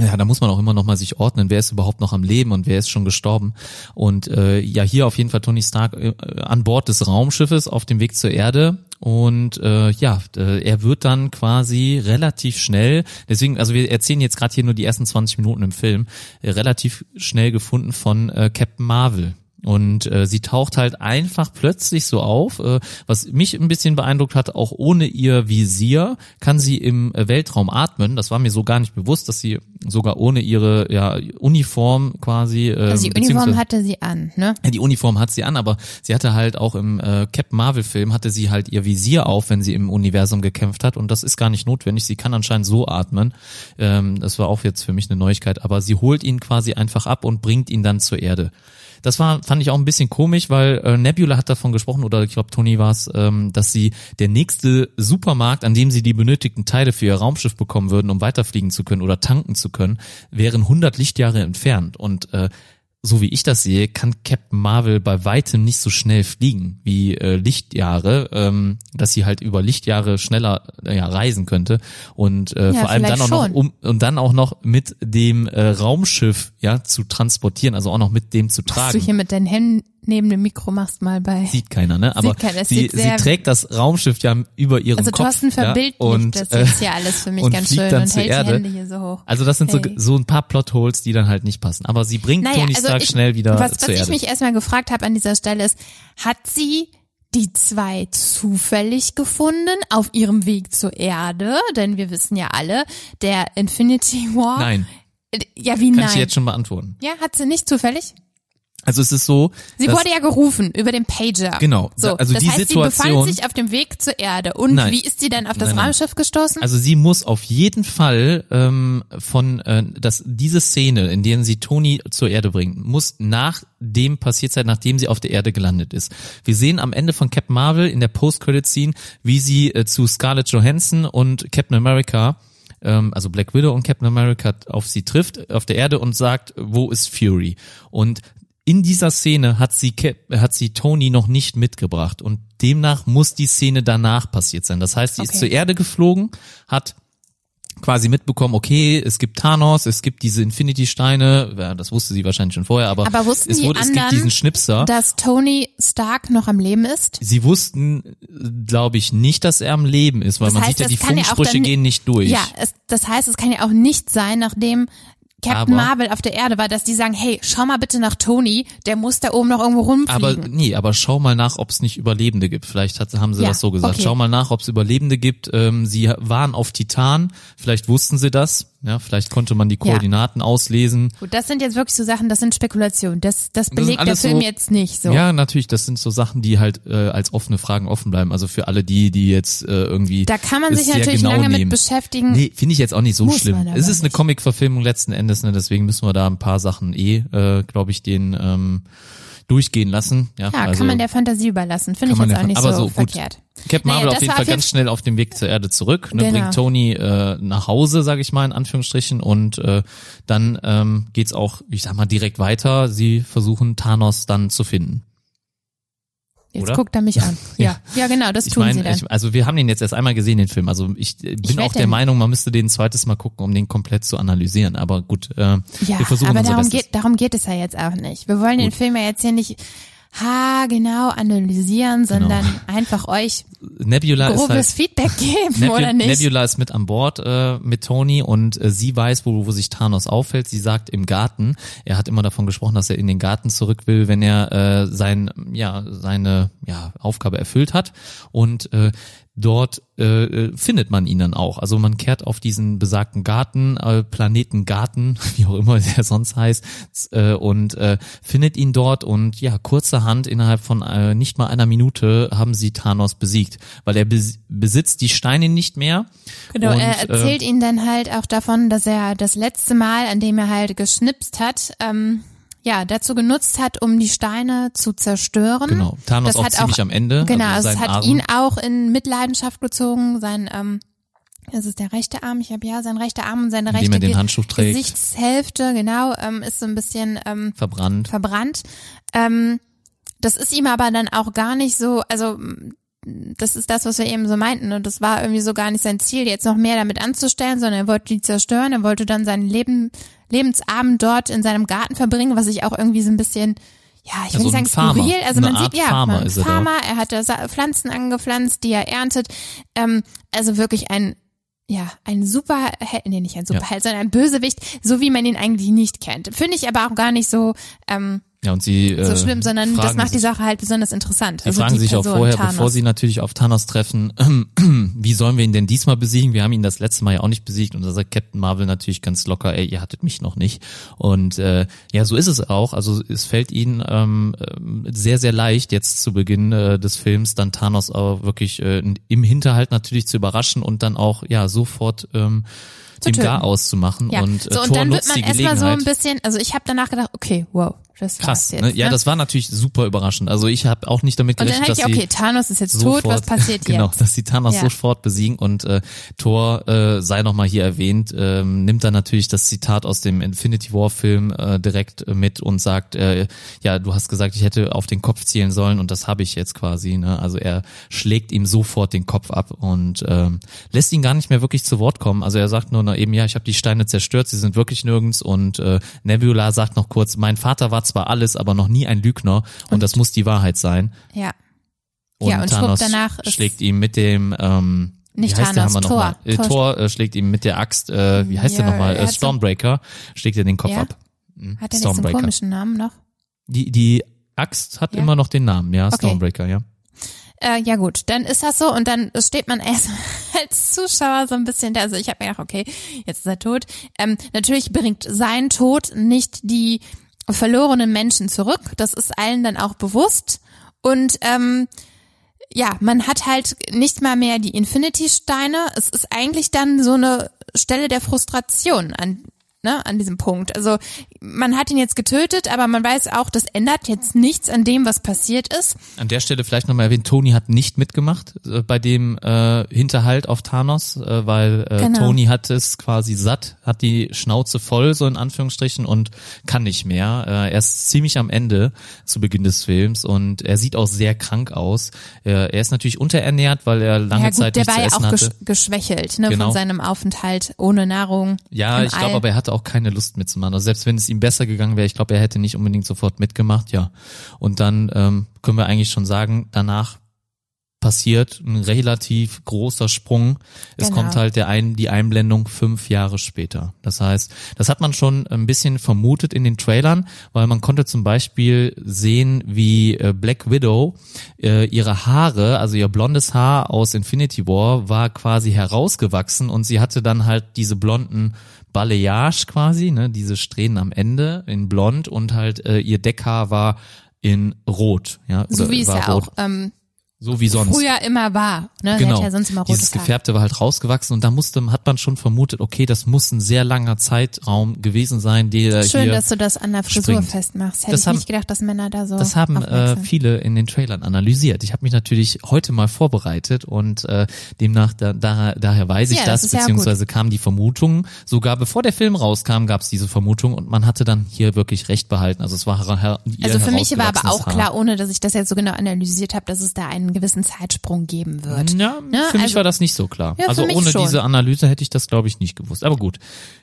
S1: ja, da muss man auch immer noch mal sich ordnen, wer ist überhaupt noch am Leben und wer ist schon gestorben. Und äh, ja, hier auf jeden Fall Tony Stark äh, an Bord des Raumschiffes auf dem Weg zur Erde. Und äh, ja, äh, er wird dann quasi relativ schnell, deswegen, also wir erzählen jetzt gerade hier nur die ersten 20 Minuten im Film, äh, relativ schnell gefunden von äh, Captain Marvel. Und äh, sie taucht halt einfach plötzlich so auf. Äh, was mich ein bisschen beeindruckt hat, auch ohne ihr Visier kann sie im äh, Weltraum atmen. Das war mir so gar nicht bewusst, dass sie sogar ohne ihre ja, Uniform quasi. Äh,
S2: also die Uniform hatte sie an, ne?
S1: die Uniform hat sie an, aber sie hatte halt auch im äh, Captain Marvel Film hatte sie halt ihr Visier auf, wenn sie im Universum gekämpft hat und das ist gar nicht notwendig. Sie kann anscheinend so atmen. Ähm, das war auch jetzt für mich eine Neuigkeit, aber sie holt ihn quasi einfach ab und bringt ihn dann zur Erde. Das war, fand ich auch ein bisschen komisch, weil äh, Nebula hat davon gesprochen, oder ich glaube Tony war es, ähm, dass sie der nächste Supermarkt, an dem sie die benötigten Teile für ihr Raumschiff bekommen würden, um weiterfliegen zu können oder tanken zu können, wären 100 Lichtjahre entfernt. Und äh, so wie ich das sehe, kann Captain Marvel bei weitem nicht so schnell fliegen wie äh, Lichtjahre, ähm, dass sie halt über Lichtjahre schneller äh, ja, reisen könnte und äh,
S2: Ja,
S1: vor allem dann auch
S2: vielleicht
S1: noch
S2: schon.
S1: um und dann auch noch mit dem äh, Raumschiff ja zu transportieren, also auch noch mit dem zu tragen.
S2: du hier mit deinen Händen neben dem Mikro machst mal bei.
S1: Sieht keiner, ne? Aber
S2: keiner,
S1: sie, sie trägt das Raumschiff ja über ihren
S2: Also
S1: Kopf.
S2: Thorsten verbildlicht
S1: ja, und,
S2: das
S1: äh,
S2: jetzt hier alles für mich
S1: und
S2: ganz
S1: fliegt
S2: schön
S1: dann
S2: und
S1: zur
S2: hält
S1: Erde.
S2: die Hände hier so hoch.
S1: Also das sind
S2: Hey.
S1: so, so ein paar Plotholes, die dann halt nicht passen. Aber sie bringt Tony Stark
S2: also ich,
S1: schnell wieder
S2: was,
S1: zur
S2: was ich
S1: Erde.
S2: mich erstmal gefragt habe an dieser Stelle ist, hat sie die zwei zufällig gefunden auf ihrem Weg zur Erde? Denn wir wissen ja alle, der Infinity War.
S1: Nein,
S2: Äh, Ja, wie
S1: kann
S2: nein?
S1: ich jetzt schon beantworten.
S2: ja, hat sie nicht zufällig?
S1: Also es ist so,
S2: Sie
S1: dass,
S2: wurde ja gerufen über den Pager.
S1: Genau.
S2: So,
S1: Also
S2: das
S1: die
S2: heißt,
S1: Situation-
S2: sie befand sich auf dem Weg zur Erde. Und
S1: Nein.
S2: wie ist sie denn auf das
S1: Nein, nein.
S2: Raumschiff gestoßen?
S1: also sie muss auf jeden Fall ähm, von äh, dass diese Szene, in der sie Tony zur Erde bringt, muss nach dem passiert sein, nachdem sie auf der Erde gelandet ist. Wir sehen am Ende von Captain Marvel in der Post-Credit-Scene, wie sie äh, zu Scarlett Johansson und Captain America ähm, also Black Widow und Captain America auf sie trifft auf der Erde und sagt, wo ist Fury? Und in dieser Szene hat sie Cap, hat sie Tony noch nicht mitgebracht und demnach muss die Szene danach passiert sein. Das heißt, sie ist
S2: Okay.
S1: zur Erde geflogen, hat quasi mitbekommen, okay, es gibt Thanos, es gibt diese Infinity-Steine, ja, das wusste sie wahrscheinlich schon vorher, aber,
S2: Aber wussten
S1: es,
S2: die
S1: wurde, es gibt diesen Schnipser.
S2: dass Tony Stark noch am Leben ist?
S1: Sie wussten, glaube ich, nicht, dass er am Leben ist, weil
S2: Das
S1: man
S2: heißt,
S1: sieht ja, die
S2: kann ja
S1: Funksprüche
S2: dann-
S1: gehen nicht durch.
S2: Ja, es, das heißt, es kann ja auch nicht sein, nachdem Captain
S1: aber,
S2: Marvel auf der Erde war, dass die sagen, hey, schau mal bitte nach Tony, der muss da oben noch irgendwo rumfliegen.
S1: Aber nee, aber schau mal nach, ob es nicht Überlebende gibt. Vielleicht hat, haben sie
S2: Ja,
S1: das so gesagt.
S2: okay.
S1: Schau mal nach, ob es Überlebende gibt. Ähm, sie waren auf Titan, vielleicht wussten sie das. Ja, vielleicht konnte man die
S2: Ja.
S1: Koordinaten auslesen.
S2: Gut, das sind jetzt wirklich so Sachen, das sind Spekulationen. Das, das belegt der
S1: alles
S2: Film
S1: so-
S2: jetzt nicht so.
S1: Ja, natürlich, das sind so Sachen, die halt äh, als offene Fragen offen bleiben. Also für alle die, die jetzt äh, irgendwie
S2: Da kann man sich natürlich
S1: genau
S2: lange mit
S1: nehmen.
S2: beschäftigen.
S1: Nee, finde ich jetzt auch nicht so
S2: Muss
S1: schlimm. Es ist eine. Comic-Verfilmung letzten Endes, ne? deswegen müssen wir da ein paar Sachen eh, äh, glaube ich, den ähm, durchgehen lassen. Ja,
S2: Ja,
S1: also,
S2: kann man der Fantasie überlassen. Finde ich jetzt auch nicht
S1: aber
S2: so,
S1: so, gut.
S2: verkehrt.
S1: Captain
S2: Naja,
S1: Marvel auf
S2: das
S1: jeden Fall
S2: auf
S1: ganz schnell auf dem Weg zur Erde zurück, ne,
S2: Genau.
S1: bringt Tony äh, nach Hause, sage ich mal in Anführungsstrichen, und äh, dann ähm, geht's auch, ich sag mal, direkt weiter. Sie versuchen Thanos dann zu finden.
S2: Jetzt
S1: Oder?
S2: guckt er mich an. <laughs> Ja, ja, genau, das
S1: Ich
S2: tun sie
S1: meine,
S2: dann.
S1: ich, also wir haben den jetzt erst einmal gesehen, den Film. Also ich äh, bin
S2: werd
S1: auch der
S2: den-
S1: Meinung, man müsste den ein zweites Mal gucken, um den komplett zu analysieren. Aber gut, äh,
S2: ja,
S1: wir versuchen
S2: aber darum
S1: Bestes.
S2: geht, darum geht es ja jetzt auch nicht. Wir wollen den
S1: Gut.
S2: Film ja jetzt hier nicht ha genau analysieren, sondern einfach euch
S1: Nebula ist
S2: grobes
S1: halt
S2: Feedback <laughs> geben,
S1: Nebu
S2: oder nicht?
S1: Nebula ist mit an Bord äh, mit Tony und äh, sie weiß, wo, wo sich Thanos aufhält. Sie sagt im Garten. Er hat immer davon gesprochen, dass er in den Garten zurück will, wenn er äh, sein, ja, seine ja, Aufgabe erfüllt hat. Und äh, dort äh, äh, findet man ihn dann auch. Also man kehrt auf diesen besagten Garten, äh, Planeten Garten, <laughs> wie auch immer der sonst heißt, äh, und äh, findet ihn dort und ja, kurzerhand innerhalb von äh, nicht mal einer Minute haben sie Thanos besiegt, weil er bes besitzt die Steine nicht mehr.
S2: Genau,
S1: und,
S2: er
S1: äh,
S2: erzählt ihnen dann halt auch davon, dass er das letzte Mal, an dem er halt geschnipst hat, ähm, ja, dazu genutzt hat, um die Steine zu zerstören.
S1: Genau, Thanos
S2: das
S1: auch
S2: hat
S1: ziemlich
S2: auch,
S1: am Ende,
S2: Genau,
S1: also
S2: es
S1: sein
S2: hat
S1: Arm.
S2: ihn auch in Mitleidenschaft gezogen, sein, ähm, das ist der rechte Arm, ich habe ja sein rechter Arm und seine
S1: Indem
S2: rechte
S1: den Handschuh trägt.
S2: Gesichtshälfte, genau, ähm, ist so ein bisschen ähm,
S1: verbrannt.
S2: verbrannt. Ähm, das ist ihm aber dann auch gar nicht so, also das ist das, was wir eben so meinten. Und das war irgendwie so gar nicht sein Ziel, jetzt noch mehr damit anzustellen, sondern er wollte die zerstören. Er wollte dann seinen Leben, Lebensabend dort in seinem Garten verbringen, was ich auch irgendwie so ein bisschen, ja, ich will
S1: Ja, so
S2: nicht sagen skurril. Also man
S1: Art
S2: sieht, ja,
S1: Farmer
S2: man,
S1: er.
S2: Farmer, er hat da Pflanzen angepflanzt, die er erntet. Ähm, also wirklich ein, ja, ein Superheld, nee, nicht ein Superheld, sondern ein Bösewicht, so wie man ihn eigentlich nicht kennt. Finde ich aber auch gar nicht so, ähm,
S1: Ja, und sie
S2: so
S1: äh,
S2: schlimm, sondern das macht die Sache halt besonders interessant.
S1: Sie
S2: also
S1: fragen
S2: die
S1: sich auch
S2: Person
S1: vorher,
S2: Thanos.
S1: bevor sie natürlich auf Thanos treffen, <clears throat> wie sollen wir ihn denn diesmal besiegen? Wir haben ihn das letzte Mal ja auch nicht besiegt und da sagt Captain Marvel natürlich ganz locker, ey, ihr hattet mich noch nicht. Und äh, ja, so ist es auch. Also es fällt ihnen ähm, ähm, sehr, sehr leicht, jetzt zu Beginn äh, des Films dann Thanos auch wirklich äh, im Hinterhalt natürlich zu überraschen und dann auch ja sofort ähm,
S2: Zu
S1: dem. Gar auszumachen.
S2: ja.
S1: Und äh,
S2: so, und
S1: Thor
S2: dann wird man erstmal so ein bisschen, also ich habe danach gedacht, okay, wow, das
S1: Krass,
S2: jetzt.
S1: ne? Ja,
S2: ne?
S1: das war natürlich super überraschend. Also ich habe auch nicht damit gerechnet, dass
S2: ich,
S1: sie
S2: okay, Thanos ist jetzt
S1: sofort,
S2: tot, was <laughs> passiert
S1: genau,
S2: jetzt?
S1: dass die Thanos
S2: Ja.
S1: sofort besiegen und äh, Thor äh, sei nochmal hier erwähnt, ähm, nimmt dann natürlich das Zitat aus dem Infinity War Film äh, direkt äh, mit und sagt, äh, ja, du hast gesagt, ich hätte auf den Kopf zielen sollen und das habe ich jetzt quasi. Ne? Also er schlägt ihm sofort den Kopf ab und ähm, lässt ihn gar nicht mehr wirklich zu Wort kommen. Also er sagt nur noch eben, ja, ich habe die Steine zerstört, sie sind wirklich nirgends und äh, Nebula sagt noch kurz, mein Vater war zwar alles, aber noch nie ein Lügner und, das muss die Wahrheit sein.
S2: Ja.
S1: Und
S2: Ja, und
S1: Thanos schlägt ihm mit dem ähm,
S2: Nicht
S1: wie heißt der
S2: Thanos,
S1: Hammer
S2: Thor.
S1: nochmal? Äh,
S2: Thor
S1: äh, schlägt ihm mit der Axt, äh, wie heißt der
S2: Ja,
S1: nochmal?
S2: er
S1: Äh, Stormbreaker schlägt er den Kopf
S2: Ja?
S1: ab. Mhm.
S2: Hat er nicht so einen komischen Namen noch?
S1: Die, die Axt hat
S2: Ja?
S1: immer noch den Namen, ja,
S2: Okay.
S1: Stormbreaker, ja.
S2: Äh, ja gut, dann ist das so und dann steht man <laughs> erst als Zuschauer so ein bisschen da. Also ich habe mir gedacht, okay, jetzt ist er tot. Ähm, natürlich bringt sein Tod nicht die verlorenen Menschen zurück. Das ist allen dann auch bewusst. Und ähm, ja, man hat halt nicht mal mehr die Infinity-Steine. Es ist eigentlich dann so eine Stelle der Frustration an, ne, an diesem Punkt. Also man hat ihn jetzt getötet, aber man weiß auch, das ändert jetzt nichts an dem, was passiert ist.
S1: An der Stelle vielleicht nochmal erwähnt, Tony hat nicht mitgemacht äh, bei dem äh, Hinterhalt auf Thanos, äh, weil äh,
S2: Genau.
S1: Tony hat es quasi satt, hat die Schnauze voll, so in Anführungsstrichen, und kann nicht mehr. Äh, er ist ziemlich am Ende zu Beginn des Films und er sieht auch sehr krank aus. Äh, er ist natürlich unterernährt, weil er lange
S2: ja gut,
S1: Zeit
S2: der
S1: nichts
S2: war
S1: zu
S2: ja
S1: essen
S2: auch
S1: hatte.
S2: gesch geschwächelt ne,
S1: Genau.
S2: von seinem Aufenthalt ohne Nahrung.
S1: Ja, ich glaube, aber er hatte auch keine Lust mitzumachen. Also selbst wenn es ihm besser gegangen wäre, ich glaube, er hätte nicht unbedingt sofort mitgemacht, ja. Und dann ähm, können wir eigentlich schon sagen, danach passiert ein relativ großer Sprung. Es
S2: Genau.
S1: kommt halt der ein, die Einblendung fünf Jahre später. Das heißt, das hat man schon ein bisschen vermutet in den Trailern, weil man konnte zum Beispiel sehen, wie äh, Black Widow äh, ihre Haare, also ihr blondes Haar aus Infinity War, war quasi herausgewachsen und sie hatte dann halt diese blonden Balayage quasi, ne, diese Strähnen am Ende in blond und halt äh, ihr Deckhaar war in rot, ja,
S2: So wie es ja
S1: rot,
S2: auch ähm,
S1: so wie sonst.
S2: früher immer war. Ne?
S1: Genau.
S2: ja sonst immer
S1: Dieses
S2: Haar.
S1: Gefärbte war halt rausgewachsen und da musste, hat man schon vermutet, okay, das muss ein sehr langer Zeitraum gewesen sein, der
S2: Schön, dass du das an der Frisur
S1: springt.
S2: festmachst. Hätte
S1: Das
S2: ich
S1: haben-
S2: nicht gedacht, dass Männer da so
S1: das haben äh, viele in den Trailern analysiert. Ich habe mich natürlich heute mal vorbereitet und äh, demnach da, da, daher weiß ich
S2: Ja,
S1: das,
S2: das ist ja
S1: beziehungsweise kamen die Vermutungen. Sogar bevor der Film rauskam, gab es diese Vermutung und man hatte dann hier wirklich recht behalten. Also es war her,
S2: Also für mich war aber auch
S1: herausgewachsenes
S2: klar,
S1: Haar.
S2: ohne dass ich das jetzt so genau analysiert habe, dass es da einen gewissen Zeitsprung geben wird.
S1: Ja,
S2: Ne?
S1: für mich
S2: Also-
S1: war das nicht so klar.
S2: Ja,
S1: also ohne
S2: schon.
S1: diese Analyse hätte ich das, glaube ich, nicht gewusst. Aber gut.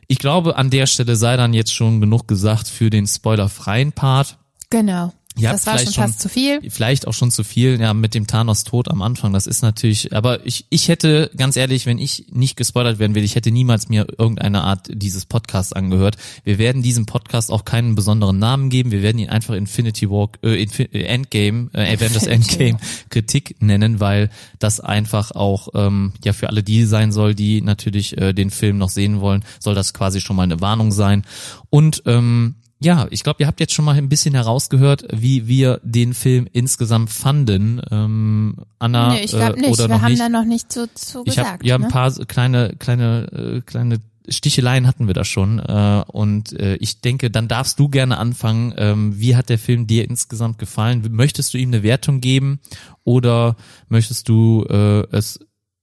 S1: Ich glaube, an der Stelle sei dann jetzt schon genug gesagt für den spoilerfreien Part.
S2: Genau.
S1: Ja,
S2: das war schon
S1: vielleicht
S2: fast zu viel.
S1: Vielleicht auch schon zu viel, ja, mit dem Thanos Tod am Anfang. Das ist natürlich, aber ich, ich hätte, ganz ehrlich, wenn ich nicht gespoilert werden will, ich hätte niemals mir irgendeine Art dieses Podcasts angehört. Wir werden diesem Podcast auch keinen besonderen Namen geben. Wir werden ihn einfach Infinity War, äh, Infi- äh, Endgame, äh, Avengers <laughs> Endgame Kritik nennen, weil das einfach auch, ähm, ja, für alle die sein soll, die natürlich äh, den Film noch sehen wollen, soll das quasi schon mal eine Warnung sein. Und, ähm, ja, ich glaube, ihr habt jetzt schon mal ein bisschen herausgehört, wie wir den Film insgesamt fanden. Ähm, Anna
S2: nee, ich glaube
S1: äh,
S2: nicht.
S1: oder
S2: Wir
S1: noch
S2: haben
S1: nicht.
S2: da noch nicht zu, zu
S1: ich
S2: gesagt.
S1: habe ja ein
S2: ne?
S1: paar so kleine kleine äh, kleine Sticheleien hatten wir da schon äh, und äh, ich denke, dann darfst du gerne anfangen. Ähm, wie hat der Film dir insgesamt gefallen? Möchtest du ihm eine Wertung geben oder möchtest du äh, es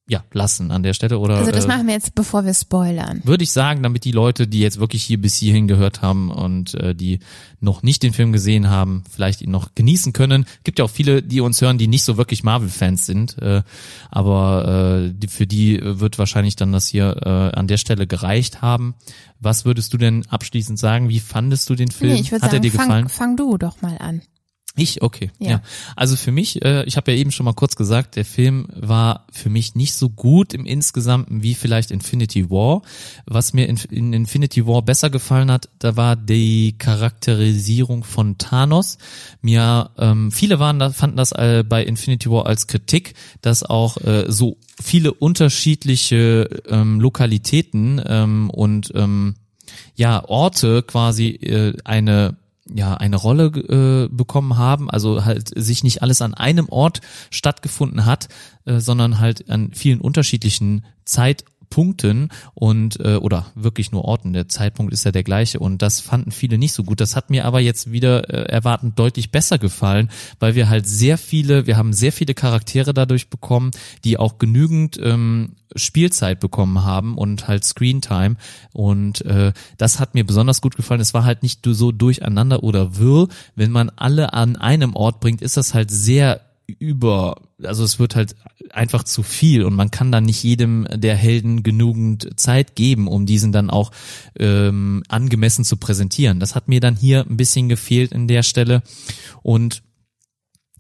S1: ja lassen an der Stelle oder
S2: Also das
S1: äh,
S2: machen wir jetzt, bevor wir spoilern.
S1: würde ich sagen, damit die Leute, die jetzt wirklich hier bis hierhin gehört haben und äh, die noch nicht den Film gesehen haben, vielleicht ihn noch genießen können. Gibt ja auch viele, die uns hören, die nicht so wirklich Marvel-Fans sind, äh, aber äh, die, für die wird wahrscheinlich dann das hier äh, an der Stelle gereicht haben. Was würdest du denn abschließend sagen? Wie fandest du den Film?
S2: Nee, ich würde
S1: Hat er
S2: sagen,
S1: dir gefallen?
S2: fang, fang du doch mal an.
S1: Ich, okay. Ja.
S2: Ja.
S1: Also für mich, äh, ich habe ja eben schon mal kurz gesagt, der Film war für mich nicht so gut im Insgesamten wie vielleicht Infinity War. Was mir in, in Infinity War besser gefallen hat, da war die Charakterisierung von Thanos. Mir ähm, viele waren da, fanden das äh, bei Infinity War als Kritik, dass auch äh, so viele unterschiedliche ähm, Lokalitäten ähm, und ähm, ja Orte quasi äh, eine ja eine Rolle äh, bekommen haben, also halt sich nicht alles an einem Ort stattgefunden hat, äh, sondern halt an vielen unterschiedlichen Zeitpunkten und äh, oder wirklich nur Orten. Der Zeitpunkt ist ja der gleiche und das fanden viele nicht so gut. Das hat mir aber jetzt wieder äh, erwartend deutlich besser gefallen, weil wir halt sehr viele, wir haben sehr viele Charaktere dadurch bekommen, die auch genügend ähm, Spielzeit bekommen haben und halt Screentime und äh, das hat mir besonders gut gefallen. Es war halt nicht so durcheinander oder wirr. Wenn man alle an einem Ort bringt, ist das halt sehr über, also es wird halt einfach zu viel und man kann dann nicht jedem der Helden genügend Zeit geben, um diesen dann auch ähm, angemessen zu präsentieren. Das hat mir dann hier ein bisschen gefehlt in der Stelle und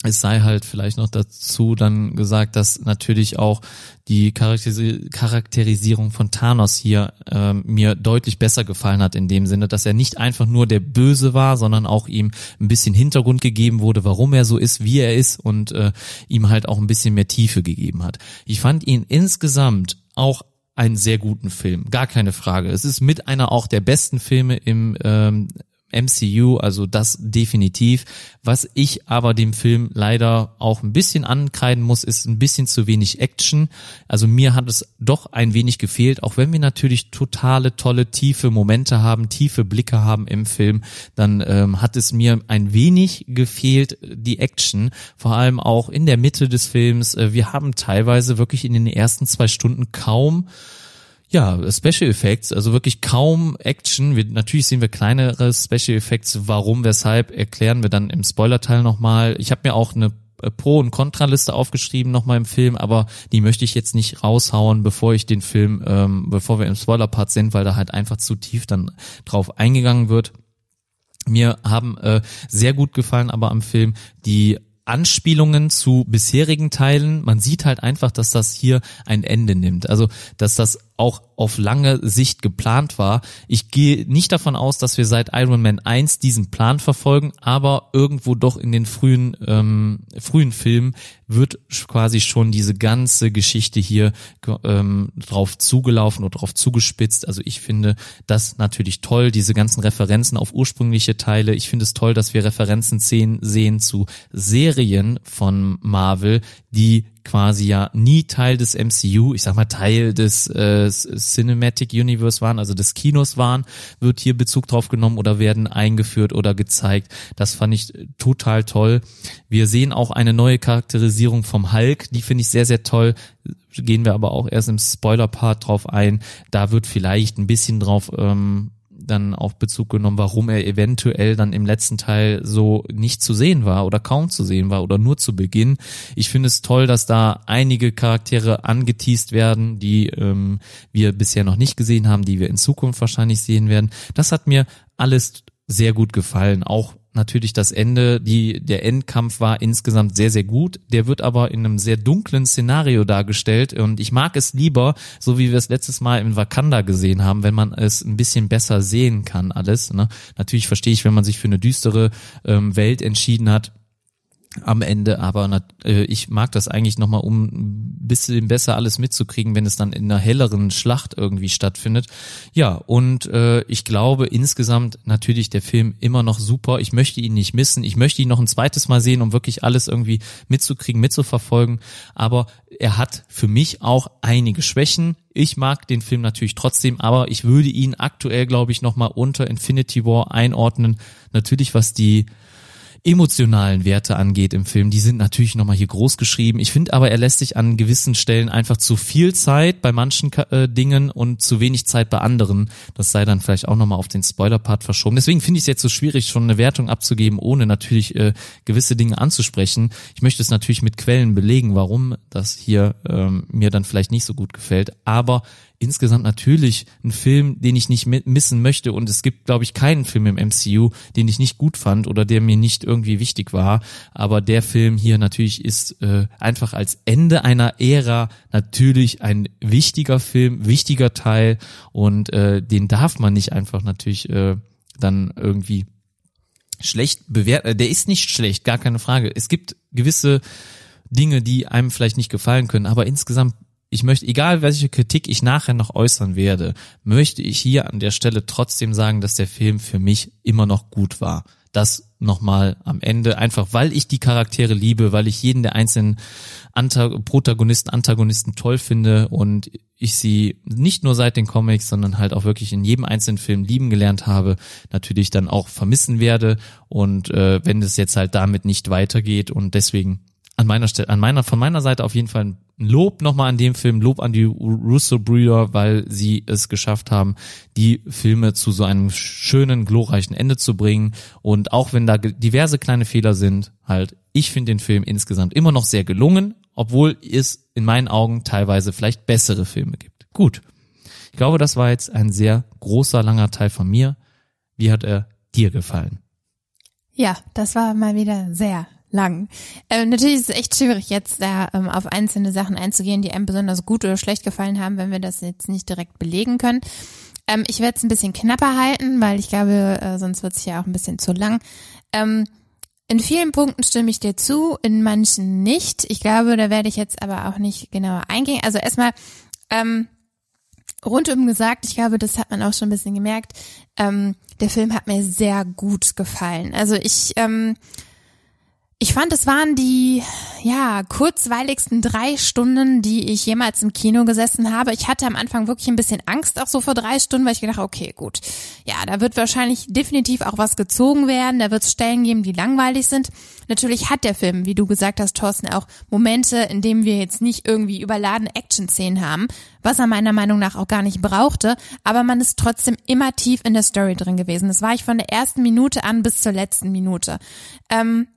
S1: es sei halt vielleicht noch dazu dann gesagt, dass natürlich auch die Charakterisi- Charakterisierung von Thanos hier ähm, mir deutlich besser gefallen hat in dem Sinne, dass er nicht einfach nur der Böse war, sondern auch ihm ein bisschen Hintergrund gegeben wurde, warum er so ist, wie er ist und äh, ihm halt auch ein bisschen mehr Tiefe gegeben hat. Ich fand ihn insgesamt auch einen sehr guten Film, gar keine Frage. Es ist mit einer auch der besten Filme im ähm, MCU, also das definitiv. Was ich aber dem Film leider auch ein bisschen ankreiden muss, ist ein bisschen zu wenig Action. Also mir hat es doch ein wenig gefehlt, auch wenn wir natürlich totale, tolle, tiefe Momente haben, tiefe Blicke haben im Film, dann ähm, hat es mir ein wenig gefehlt, die Action, vor allem auch in der Mitte des Films. Äh, Wir haben teilweise wirklich in den ersten zwei Stunden kaum ja, Special Effects, also wirklich kaum Action. Wir, natürlich sehen wir kleinere Special Effects. Warum, weshalb, erklären wir dann im Spoiler-Teil nochmal. Ich habe mir auch eine äh, Pro- und Kontraliste aufgeschrieben nochmal im Film, aber die möchte ich jetzt nicht raushauen, bevor ich den Film, ähm, bevor wir im Spoiler-Part sind, weil da halt einfach zu tief dann drauf eingegangen wird. Mir haben äh, sehr gut gefallen aber am Film die Anspielungen zu bisherigen Teilen. Man sieht halt einfach, dass das hier ein Ende nimmt. Also, dass das auch auf lange Sicht geplant war. Ich gehe nicht davon aus, dass wir seit Iron Man 1 diesen Plan verfolgen, aber irgendwo doch in den frühen, ähm, frühen Filmen wird quasi schon diese ganze Geschichte hier ähm, drauf zugelaufen oder drauf zugespitzt. Also ich finde das natürlich toll, diese ganzen Referenzen auf ursprüngliche Teile. Ich finde es toll, dass wir Referenzen sehen, sehen zu Serien von Marvel, die quasi ja nie Teil des MCU, ich sag mal Teil des äh, Cinematic Universe waren, also des Kinos waren, wird hier Bezug drauf genommen oder werden eingeführt oder gezeigt. Das fand ich total toll. Wir sehen auch eine neue Charakterisierung vom Hulk, die finde ich sehr, sehr toll. Gehen wir aber auch erst im Spoiler-Part drauf ein. Da wird vielleicht ein bisschen drauf ähm, dann auch Bezug genommen, warum er eventuell dann im letzten Teil so nicht zu sehen war oder kaum zu sehen war oder nur zu Beginn. Ich finde es toll, dass da einige Charaktere angeteased werden, die ähm, wir bisher noch nicht gesehen haben, die wir in Zukunft wahrscheinlich sehen werden. Das hat mir alles sehr gut gefallen. Auch natürlich das Ende, die, der Endkampf war insgesamt sehr, sehr gut. Der wird aber in einem sehr dunklen Szenario dargestellt und ich mag es lieber, so wie wir es letztes Mal in Wakanda gesehen haben, wenn man es ein bisschen besser sehen kann alles. Ne? Natürlich verstehe ich, wenn man sich für eine düstere ähm, Welt entschieden hat, am Ende, aber äh, ich mag das eigentlich nochmal, um ein bisschen besser alles mitzukriegen, wenn es dann in einer helleren Schlacht irgendwie stattfindet. Ja, und äh, ich glaube insgesamt natürlich der Film immer noch super. Ich möchte ihn nicht missen. Ich möchte ihn noch ein zweites Mal sehen, um wirklich alles irgendwie mitzukriegen, mitzuverfolgen. Aber er hat für mich auch einige Schwächen. Ich mag den Film natürlich trotzdem, aber ich würde ihn aktuell, glaube ich, nochmal unter Infinity War einordnen. Natürlich, was die emotionalen Werte angeht im Film, die sind natürlich nochmal hier groß geschrieben. Ich finde aber, er lässt sich an gewissen Stellen einfach zu viel Zeit bei manchen äh, Dingen und zu wenig Zeit bei anderen. Das sei dann vielleicht auch nochmal auf den Spoiler-Part verschoben. Deswegen finde ich es jetzt so schwierig, schon eine Wertung abzugeben, ohne natürlich äh, gewisse Dinge anzusprechen. Ich möchte es natürlich mit Quellen belegen, warum das hier ähm, mir dann vielleicht nicht so gut gefällt. Aber insgesamt natürlich ein Film, den ich nicht missen möchte und es gibt, glaube ich, keinen Film im MCU, den ich nicht gut fand oder der mir nicht irgendwie wichtig war. Aber der Film hier natürlich ist äh, einfach als Ende einer Ära natürlich ein wichtiger Film, wichtiger Teil und äh, den darf man nicht einfach natürlich äh, dann irgendwie schlecht bewerten. Äh, der ist nicht schlecht, gar keine Frage. Es gibt gewisse Dinge, die einem vielleicht nicht gefallen können, aber insgesamt ich möchte, egal welche Kritik ich nachher noch äußern werde, möchte ich hier an der Stelle trotzdem sagen, dass der Film für mich immer noch gut war. Das nochmal am Ende, einfach weil ich die Charaktere liebe, weil ich jeden der einzelnen Anta Protagonisten, Antagonisten toll finde und ich sie nicht nur seit den Comics, sondern halt auch wirklich in jedem einzelnen Film lieben gelernt habe, natürlich dann auch vermissen werde und äh, wenn es jetzt halt damit nicht weitergeht und deswegen an meiner Stelle, an meiner, von meiner Seite auf jeden Fall ein Lob nochmal an dem Film, Lob an die Russo-Brüder, weil sie es geschafft haben, die Filme zu so einem schönen, glorreichen Ende zu bringen. Und auch wenn da diverse kleine Fehler sind, halt, ich finde den Film insgesamt immer noch sehr gelungen, obwohl es in meinen Augen teilweise vielleicht bessere Filme gibt. Gut. Ich glaube, das war jetzt ein sehr großer, langer Teil von mir. Wie hat er dir gefallen?
S2: Ja, das war mal wieder sehr lang. Äh, natürlich ist es echt schwierig, jetzt da ähm, auf einzelne Sachen einzugehen, die einem besonders gut oder schlecht gefallen haben, wenn wir das jetzt nicht direkt belegen können. Ähm, ich werde es ein bisschen knapper halten, weil ich glaube, äh, sonst wird es ja auch ein bisschen zu lang. Ähm, in vielen Punkten stimme ich dir zu, in manchen nicht. Ich glaube, da werde ich jetzt aber auch nicht genauer eingehen. Also erstmal, ähm, rundum gesagt, ich glaube, das hat man auch schon ein bisschen gemerkt, ähm, der Film hat mir sehr gut gefallen. Also ich ähm, ich fand, es waren die, ja, kurzweiligsten drei Stunden, die ich jemals im Kino gesessen habe. Ich hatte am Anfang wirklich ein bisschen Angst auch so vor drei Stunden, weil ich gedacht, okay, gut. Ja, da wird wahrscheinlich definitiv auch was gezogen werden. Da wird es Stellen geben, die langweilig sind. Natürlich hat der Film, wie du gesagt hast, Thorsten, auch Momente, in denen wir jetzt nicht irgendwie überladene Action-Szenen haben, was er meiner Meinung nach auch gar nicht brauchte. Aber man ist trotzdem immer tief in der Story drin gewesen. Das war ich von der ersten Minute an bis zur letzten Minute. Ähm,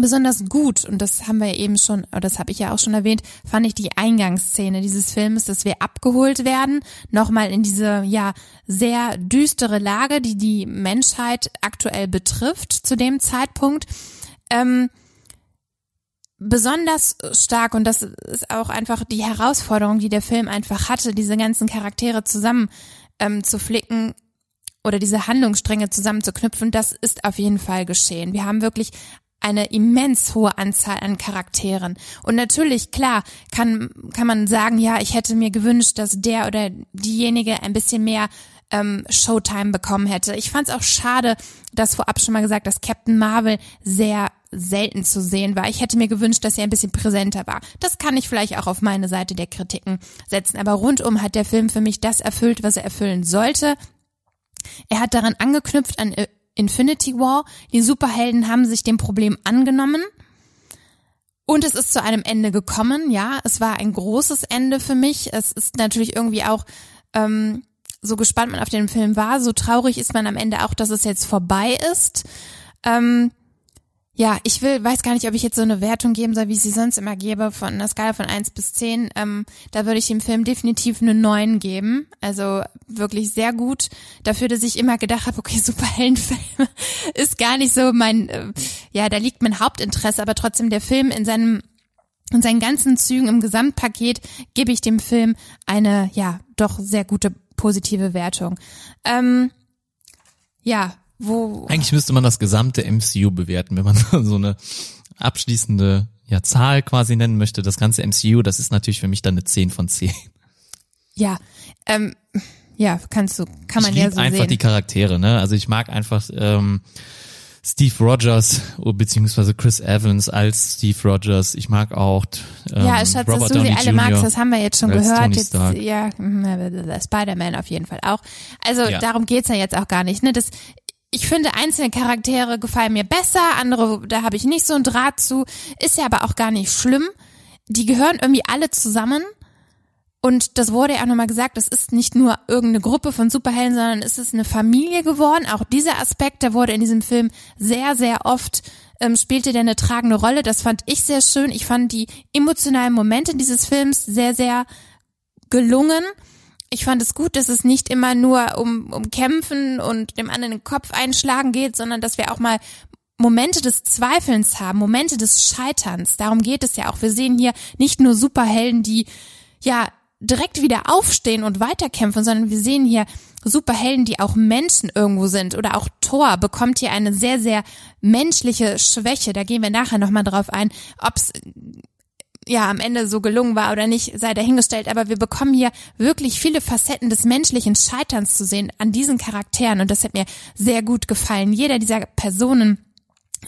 S2: Besonders gut, und das haben wir eben schon, oder das habe ich ja auch schon erwähnt, fand ich die Eingangsszene dieses Films, dass wir abgeholt werden, nochmal in diese, ja, sehr düstere Lage, die die Menschheit aktuell betrifft zu dem Zeitpunkt. Ähm, besonders stark und das ist auch einfach die Herausforderung, die der Film einfach hatte, diese ganzen Charaktere zusammen ähm, zu flicken oder diese Handlungsstränge zusammenzuknüpfen, das ist auf jeden Fall geschehen. Wir haben wirklich eine immens hohe Anzahl an Charakteren. Und natürlich, klar, kann, kann man sagen, ja, ich hätte mir gewünscht, dass der oder diejenige ein bisschen mehr ähm, Showtime bekommen hätte. Ich fand es auch schade, dass vorab schon mal gesagt, dass Captain Marvel sehr selten zu sehen war. Ich hätte mir gewünscht, dass er ein bisschen präsenter war. Das kann ich vielleicht auch auf meine Seite der Kritiken setzen. Aber rundum hat der Film für mich das erfüllt, was er erfüllen sollte. Er hat daran angeknüpft an äh, Infinity War. Die Superhelden haben sich dem Problem angenommen. Und es ist zu einem Ende gekommen, ja. Es war ein großes Ende für mich. Es ist natürlich irgendwie auch ähm, so gespannt man auf den Film war, so traurig ist man am Ende auch, dass es jetzt vorbei ist. Ähm, ja, ich will, weiß gar nicht, ob ich jetzt so eine Wertung geben soll, wie ich sie sonst immer gebe, von einer Skala von eins bis zehn. Ähm, da würde ich dem Film definitiv eine neun geben. Also wirklich sehr gut. Dafür, dass ich immer gedacht habe, okay, <laughs> Superheldenfilm ist gar nicht so mein, äh, ja, da liegt mein Hauptinteresse, aber trotzdem der Film in seinem in seinen ganzen Zügen im Gesamtpaket gebe ich dem Film eine, ja, doch sehr gute positive Wertung. Ähm, ja, wo.
S1: Eigentlich müsste man das gesamte MCU bewerten, wenn man <laughs> so eine abschließende ja, Zahl quasi nennen möchte. Das ganze MCU, das ist natürlich für mich dann eine 10 von 10.
S2: Ja, ähm, ja, kannst du, kann man
S1: ich
S2: ja so
S1: einfach
S2: sehen.
S1: die Charaktere, ne? Also ich mag einfach ähm, Steve Rogers oh, beziehungsweise Chris Evans als Steve Rogers. Ich mag auch ähm,
S2: ja, Schatz,
S1: Robert
S2: dass du sie alle
S1: Jr.
S2: magst, das haben wir jetzt schon gehört. Jetzt, ja, mm, Spider-Man auf jeden Fall auch. Also
S1: Ja.
S2: darum geht's ja jetzt auch gar nicht. Ne? Das, ich finde, einzelne Charaktere gefallen mir besser, andere, da habe ich nicht so einen Draht zu. Ist ja aber auch gar nicht schlimm. Die gehören irgendwie alle zusammen. Und das wurde ja auch nochmal gesagt, das ist nicht nur irgendeine Gruppe von Superhelden, sondern es ist eine Familie geworden. Auch dieser Aspekt, der wurde in diesem Film sehr, sehr oft, ähm, spielte der eine tragende Rolle. Das fand ich sehr schön. Ich fand die emotionalen Momente dieses Films sehr, sehr gelungen. Ich fand es gut, dass es nicht immer nur um, um Kämpfen und dem anderen den Kopf einschlagen geht, sondern dass wir auch mal Momente des Zweifelns haben, Momente des Scheiterns. Darum geht es ja auch. Wir sehen hier nicht nur Superhelden, die ja direkt wieder aufstehen und weiterkämpfen, sondern wir sehen hier Superhelden, die auch Menschen irgendwo sind. Oder auch Thor bekommt hier eine sehr, sehr menschliche Schwäche. Da gehen wir nachher nochmal drauf ein, ob's ja am Ende so gelungen war oder nicht, sei dahingestellt, aber wir bekommen hier wirklich viele Facetten des menschlichen Scheiterns zu sehen an diesen Charakteren und das hat mir sehr gut gefallen. Jeder dieser Personen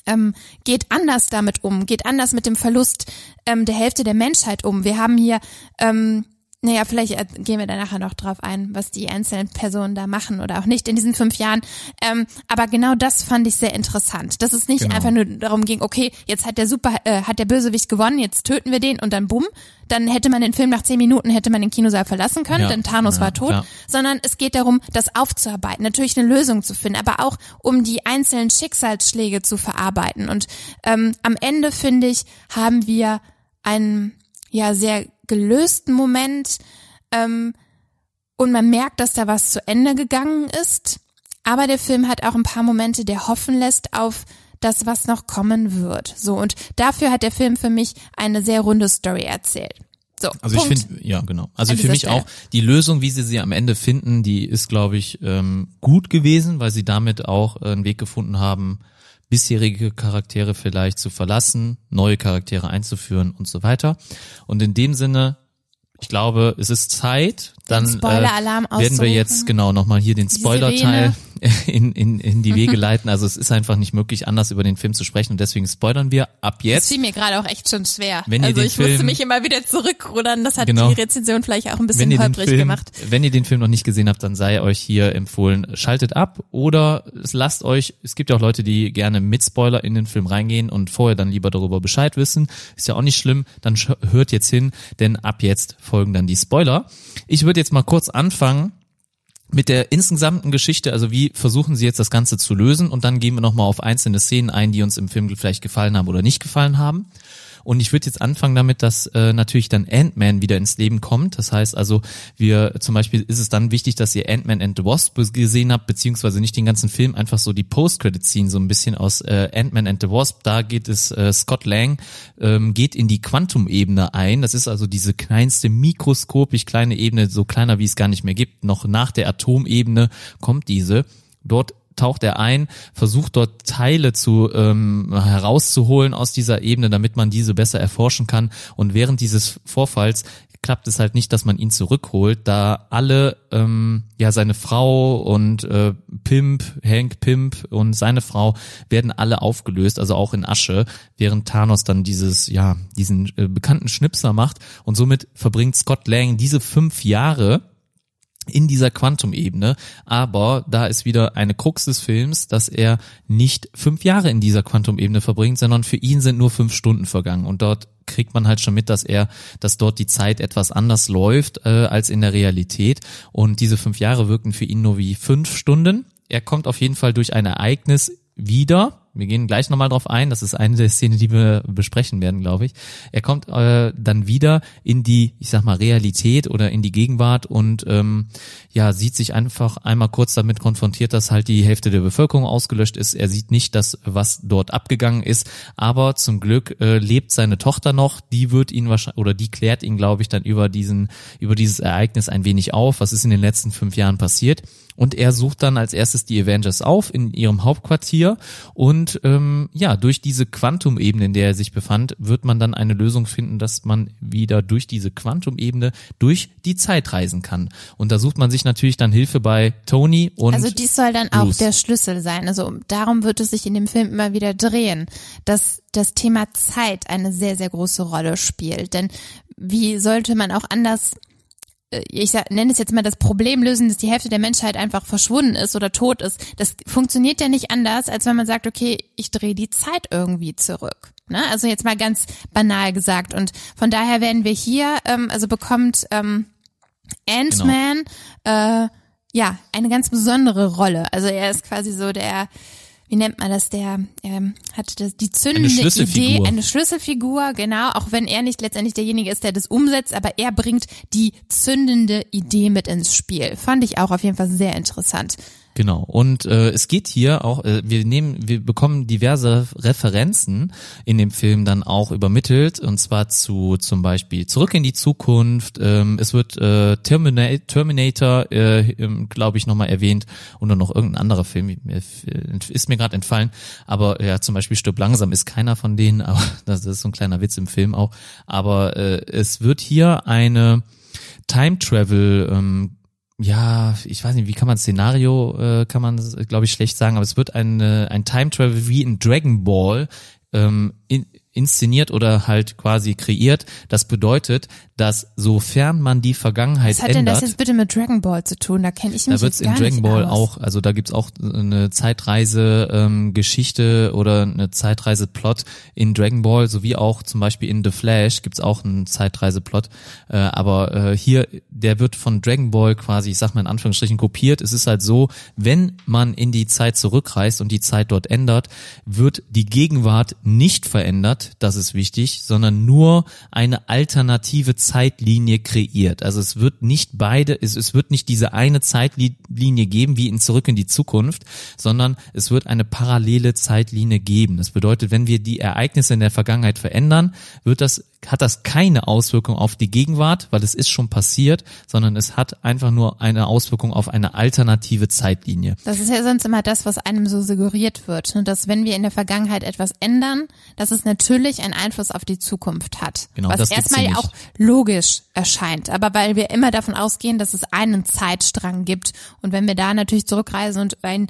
S2: ähm, geht anders damit um, geht anders mit dem Verlust ähm, der Hälfte der Menschheit um. Wir haben hier ähm, naja, vielleicht äh, gehen wir da nachher noch drauf ein, was die einzelnen Personen da machen oder auch nicht in diesen fünf Jahren. Ähm, aber genau das fand ich sehr interessant, dass es nicht
S1: Genau.
S2: einfach nur darum ging, okay, jetzt hat der Super, äh, hat der Bösewicht gewonnen, jetzt töten wir den und dann bumm, dann hätte man den Film nach zehn Minuten hätte man den Kinosaal verlassen können,
S1: Ja,
S2: denn Thanos
S1: ja,
S2: war tot,
S1: klar.
S2: sondern es geht darum, das aufzuarbeiten, natürlich eine Lösung zu finden, aber auch um die einzelnen Schicksalsschläge zu verarbeiten. Und ähm, am Ende finde ich, haben wir einen ja sehr gelösten Moment ähm, und man merkt, dass da was zu Ende gegangen ist. Aber der Film hat auch ein paar Momente, der hoffen lässt auf das, was noch kommen wird. So und dafür hat der Film für mich eine sehr runde Story erzählt. So,
S1: Also
S2: Punkt.
S1: ich finde, ja genau. Also
S2: An
S1: für mich
S2: Stelle.
S1: auch die Lösung, wie sie sie am Ende finden, die ist, glaube ich, ähm, gut gewesen, weil sie damit auch äh, einen Weg gefunden haben, bisherige Charaktere vielleicht zu verlassen, neue Charaktere einzuführen und so weiter. Und in dem Sinne, ich glaube, es ist Zeit. Dann äh, werden wir jetzt genau nochmal hier den Spoiler-Teil <laughs> in, in, in die Wege leiten. Also es ist einfach nicht möglich, anders über den Film zu sprechen und deswegen spoilern wir ab
S2: Das
S1: jetzt.
S2: fiel mir gerade auch echt schon schwer.
S1: Wenn ihr
S2: also
S1: den
S2: ich musste
S1: Film-
S2: mich immer wieder zurückrudern. Das hat
S1: Genau.
S2: die Rezension vielleicht auch ein bisschen holprig
S1: Film,
S2: gemacht.
S1: wenn ihr den Film noch nicht gesehen habt, dann sei euch hier empfohlen, schaltet ab oder es lasst euch, es gibt ja auch Leute, die gerne mit Spoiler in den Film reingehen und vorher dann lieber darüber Bescheid wissen. Ist ja auch nicht schlimm, dann hört jetzt hin, denn ab jetzt folgen dann die Spoiler. Ich würde jetzt mal kurz anfangen mit der insgesamten Geschichte, also wie versuchen sie jetzt das Ganze zu lösen und dann gehen wir nochmal auf einzelne Szenen ein, die uns im Film vielleicht gefallen haben oder nicht gefallen haben. Und ich würde jetzt anfangen damit, dass äh, natürlich dann Ant-Man wieder ins Leben kommt. Das heißt also, wir zum Beispiel ist es dann wichtig, dass ihr Ant-Man and the Wasp gesehen habt, beziehungsweise nicht den ganzen Film, einfach so die Post-Credit-Scene so ein bisschen aus äh, Ant-Man and the Wasp. Da geht es, äh, Scott Lang ähm, geht in die Quantum-Ebene ein. Das ist also diese kleinste, mikroskopisch kleine Ebene, so kleiner wie es gar nicht mehr gibt. Noch nach der Atomebene kommt diese. Dort taucht er ein, versucht dort Teile zu ähm, herauszuholen aus dieser Ebene, damit man diese besser erforschen kann. Und während dieses Vorfalls klappt es halt nicht, dass man ihn zurückholt, da alle, ähm, ja, seine Frau und äh, Pimp, Hank Pimp und seine Frau werden alle aufgelöst, also auch in Asche, während Thanos dann dieses, ja, diesen äh, bekannten Schnipser macht und somit verbringt Scott Lang diese fünf Jahre in dieser Quantum-Ebene, aber da ist wieder eine Krux des Films, dass er nicht fünf Jahre in dieser Quantum-Ebene verbringt, sondern für ihn sind nur fünf Stunden vergangen. Und dort kriegt man halt schon mit, dass er, dass dort die Zeit etwas anders läuft äh, als in der Realität. Und diese fünf Jahre wirken für ihn nur wie fünf Stunden. Er kommt auf jeden Fall durch ein Ereignis wieder, wir gehen gleich nochmal drauf ein. Das ist eine der Szenen, die wir besprechen werden, glaube ich. Er kommt äh, dann wieder in die, ich sag mal, Realität oder in die Gegenwart und ähm, ja, sieht sich einfach einmal kurz damit konfrontiert, dass halt die Hälfte der Bevölkerung ausgelöscht ist. Er sieht nicht das, was dort abgegangen ist, aber zum Glück äh, lebt seine Tochter noch. Die wird ihn wahrscheinlich oder die klärt ihn, glaube ich, dann über diesen, über dieses Ereignis ein wenig auf. Was ist in den letzten fünf Jahren passiert? Und er sucht dann als erstes die Avengers auf in ihrem Hauptquartier und ähm, ja, durch diese Quantumebene, in der er sich befand, wird man dann eine Lösung finden, dass man wieder durch diese Quantumebene durch die Zeit reisen kann. Und da sucht man sich natürlich dann Hilfe bei Tony und
S2: Also dies soll dann Bruce. auch der Schlüssel sein. Also darum wird es sich in dem Film immer wieder drehen, dass das Thema Zeit eine sehr, sehr große Rolle spielt. Denn wie sollte man auch anders ich nenne es jetzt mal das Problem lösen, dass die Hälfte der Menschheit einfach verschwunden ist oder tot ist. Das funktioniert ja nicht anders, als wenn man sagt, okay, ich drehe die Zeit irgendwie zurück. Ne? Also jetzt mal ganz banal gesagt. Und von daher werden wir hier, ähm, also bekommt ähm, Ant-Man genau. äh, ja eine ganz besondere Rolle. Also er ist quasi so der wie nennt man das, der ähm, hat das, die zündende eine Idee, eine Schlüsselfigur, genau, auch wenn er nicht letztendlich derjenige ist, der das umsetzt, aber er bringt die zündende Idee mit ins Spiel. Fand ich auch auf jeden Fall sehr interessant.
S1: Genau. Und äh, es geht hier auch, äh, wir nehmen, wir bekommen diverse Referenzen in dem Film dann auch übermittelt, und zwar zu zum Beispiel Zurück in die Zukunft. Ähm, es wird äh, Termina Terminator, äh, glaube ich, nochmal erwähnt und noch irgendein anderer Film, ist mir gerade entfallen. Aber ja, zum Beispiel Stirb langsam ist keiner von denen, <laughs> aber das ist so ein kleiner Witz im Film auch. Aber äh, es wird hier eine Time Travel ähm, ja, ich weiß nicht, wie kann man Szenario, äh, kann man, glaube ich, schlecht sagen, aber es wird ein, ein Time Travel wie in Dragon Ball ähm, in, inszeniert oder halt quasi kreiert. Das bedeutet, dass sofern man die Vergangenheit ändert. Was hat denn das
S2: jetzt bitte mit Dragon Ball zu tun? Da kenne ich mich
S1: Da wird's
S2: in
S1: Dragon Ball aus. auch, also da gibt's auch eine Zeitreise ähm, Geschichte oder eine Zeitreise Plot in Dragon Ball, sowie auch zum Beispiel in The Flash gibt's auch einen Zeitreise Plot. Äh, aber äh, hier, der wird von Dragon Ball quasi, ich sag mal in Anführungsstrichen, kopiert. Es ist halt so, wenn man in die Zeit zurückreist und die Zeit dort ändert, wird die Gegenwart nicht verändert das ist wichtig, sondern nur eine alternative Zeitlinie kreiert. Also es wird nicht beide, es, es wird nicht diese eine Zeitlinie geben wie in Zurück in die Zukunft, sondern es wird eine parallele Zeitlinie geben. Das bedeutet, wenn wir die Ereignisse in der Vergangenheit verändern, wird das hat das keine Auswirkung auf die Gegenwart, weil es ist schon passiert, sondern es hat einfach nur eine Auswirkung auf eine alternative Zeitlinie.
S2: Das ist ja sonst immer das, was einem so suggeriert wird, ne? dass wenn wir in der Vergangenheit etwas ändern, dass es natürlich einen Einfluss auf die Zukunft hat. Genau, was das erstmal ja auch logisch erscheint, aber weil wir immer davon ausgehen, dass es einen Zeitstrang gibt und wenn wir da natürlich zurückreisen und ein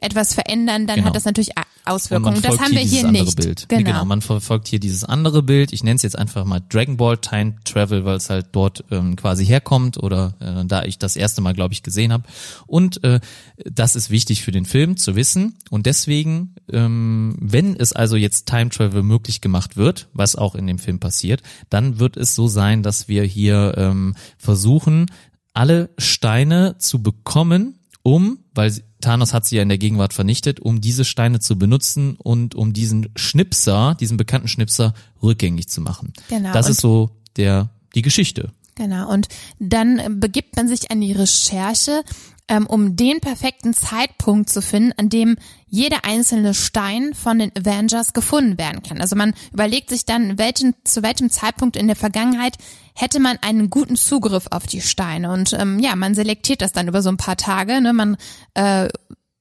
S2: etwas verändern, dann genau. hat das natürlich Auswirkungen. Das haben wir hier, hier nicht.
S1: Bild. Genau. Nee, genau, man verfolgt hier dieses andere Bild. Ich nenne es jetzt einfach mal Dragon Ball Time Travel, weil es halt dort ähm, quasi herkommt oder äh, da ich das erste Mal, glaube ich, gesehen habe. Und äh, das ist wichtig für den Film zu wissen. Und deswegen, ähm, wenn es also jetzt Time Travel möglich gemacht wird, was auch in dem Film passiert, dann wird es so sein, dass wir hier ähm, versuchen, alle Steine zu bekommen, um, weil Thanos hat sie ja in der Gegenwart vernichtet, um diese Steine zu benutzen und um diesen Schnipser, diesen bekannten Schnipser, rückgängig zu machen.
S2: Genau,
S1: Das ist so der, die Geschichte.
S2: Genau, und dann äh, begibt man sich an die Recherche, ähm, um den perfekten Zeitpunkt zu finden, an dem jeder einzelne Stein von den Avengers gefunden werden kann. Also man überlegt sich dann, welchen, zu welchem Zeitpunkt in der Vergangenheit hätte man einen guten Zugriff auf die Steine. Und ähm, ja, man selektiert das dann über so ein paar Tage. Ne? Man äh,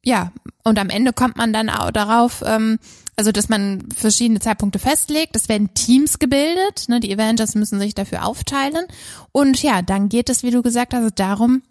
S2: ja, und am Ende kommt man dann auch darauf, ähm, also dass man verschiedene Zeitpunkte festlegt. Es werden Teams gebildet, ne? die Avengers müssen sich dafür aufteilen. Und ja, dann geht es, wie du gesagt hast, darum,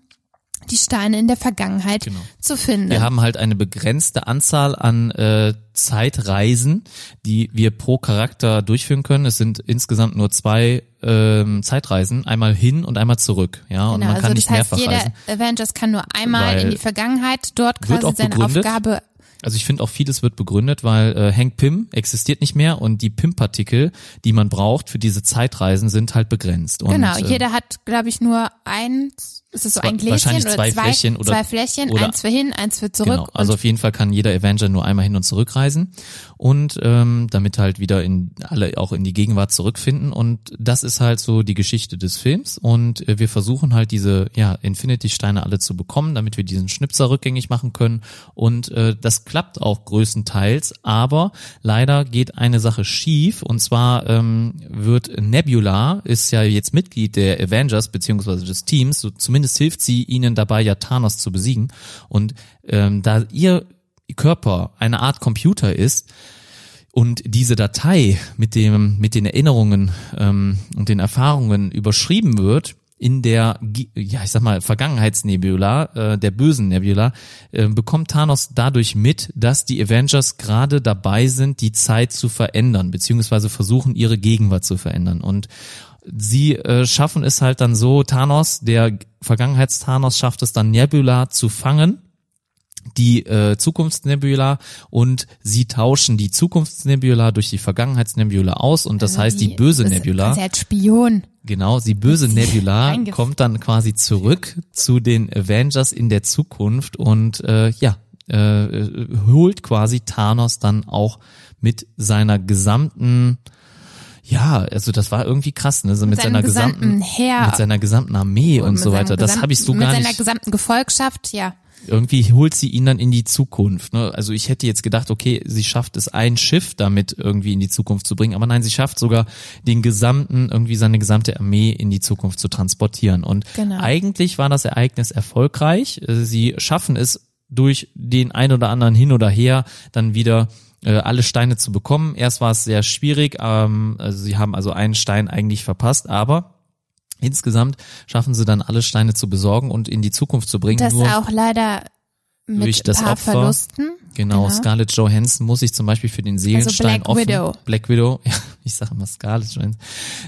S2: die Steine in der Vergangenheit
S1: Genau.
S2: zu finden.
S1: Wir haben halt eine begrenzte Anzahl an äh, Zeitreisen, die wir pro Charakter durchführen können. Es sind insgesamt nur zwei ähm, Zeitreisen, einmal hin und einmal zurück. Ja, und
S2: Genau,
S1: man kann
S2: also
S1: nicht
S2: heißt,
S1: mehrfach
S2: jeder
S1: reisen.
S2: Avengers kann nur einmal in die Vergangenheit dort quasi seine Aufgabe
S1: Also ich finde auch vieles wird begründet, weil äh, Hank Pym existiert nicht mehr und die Pym-Partikel, die man braucht für diese Zeitreisen, sind halt begrenzt. Und,
S2: Genau,
S1: äh,
S2: jeder hat, glaube ich, nur eins, ist es so ein Gläschen
S1: wahrscheinlich zwei
S2: zwei,
S1: Fläschchen oder-
S2: zwei Fläschchen,
S1: oder-
S2: eins für hin, eins für zurück.
S1: Genau, also auf jeden Fall kann jeder Avenger nur einmal hin und zurückreisen und ähm, damit halt wieder in alle auch in die Gegenwart zurückfinden und das ist halt so die Geschichte des Films und äh, wir versuchen halt diese ja Infinity Steine alle zu bekommen, damit wir diesen Schnipser rückgängig machen können und äh, das klappt auch größtenteils, aber leider geht eine Sache schief. Und zwar ähm, wird Nebula ist ja jetzt Mitglied der Avengers beziehungsweise des Teams, so zumindest hilft sie ihnen dabei ja Thanos zu besiegen. Und ähm, da ihr Körper eine Art Computer ist und diese Datei mit dem mit den Erinnerungen ähm, und den Erfahrungen überschrieben wird in der ja ich sag mal Vergangenheitsnebula äh, der bösen Nebula äh, bekommt Thanos dadurch mit, dass die Avengers gerade dabei sind, die Zeit zu verändern beziehungsweise versuchen ihre Gegenwart zu verändern und sie äh, schaffen es halt dann so Thanos der Vergangenheits-Thanos schafft es dann Nebula zu fangen die äh, Zukunftsnebula und sie tauschen die Zukunftsnebula durch die Vergangenheitsnebula aus und das heißt die böse
S2: Also das-
S1: Nebula
S2: quasi als Spion.
S1: Genau, die böse Nebula kommt dann quasi zurück zu den Avengers in der Zukunft und äh, ja, äh, holt quasi Thanos dann auch mit seiner gesamten ja, also das war irgendwie krass, ne? So mit,
S2: Mit
S1: seiner
S2: gesamten
S1: gesamten
S2: Heer.
S1: mit seiner gesamten Armee und
S2: mit
S1: so weiter. Das habe ich so
S2: mit
S1: gar
S2: seiner
S1: nicht.
S2: gesamten Gefolgschaft, ja.
S1: Irgendwie holt sie ihn dann in die Zukunft. Ne? Also ich hätte jetzt gedacht, okay, sie schafft es, ein Schiff damit irgendwie in die Zukunft zu bringen, aber nein, sie schafft sogar den gesamten, irgendwie seine gesamte Armee in die Zukunft zu transportieren. Und
S2: Genau.
S1: eigentlich war das Ereignis erfolgreich. Sie schaffen es durch den ein oder anderen hin oder her dann wieder äh, alle Steine zu bekommen. Erst war es sehr schwierig, ähm, also sie haben also einen Stein eigentlich verpasst, aber insgesamt schaffen sie dann alle Steine zu besorgen und in die Zukunft zu bringen.
S2: Das
S1: Nur
S2: auch leider mit
S1: durch das
S2: ein paar
S1: Opfer.
S2: Verlusten.
S1: Genau, Scarlett Johansson muss sich zum Beispiel für den Seelenstein
S2: Black
S1: offen,
S2: Widow.
S1: Black Widow, <laughs> ja, ich sage immer Scarlett Johansson,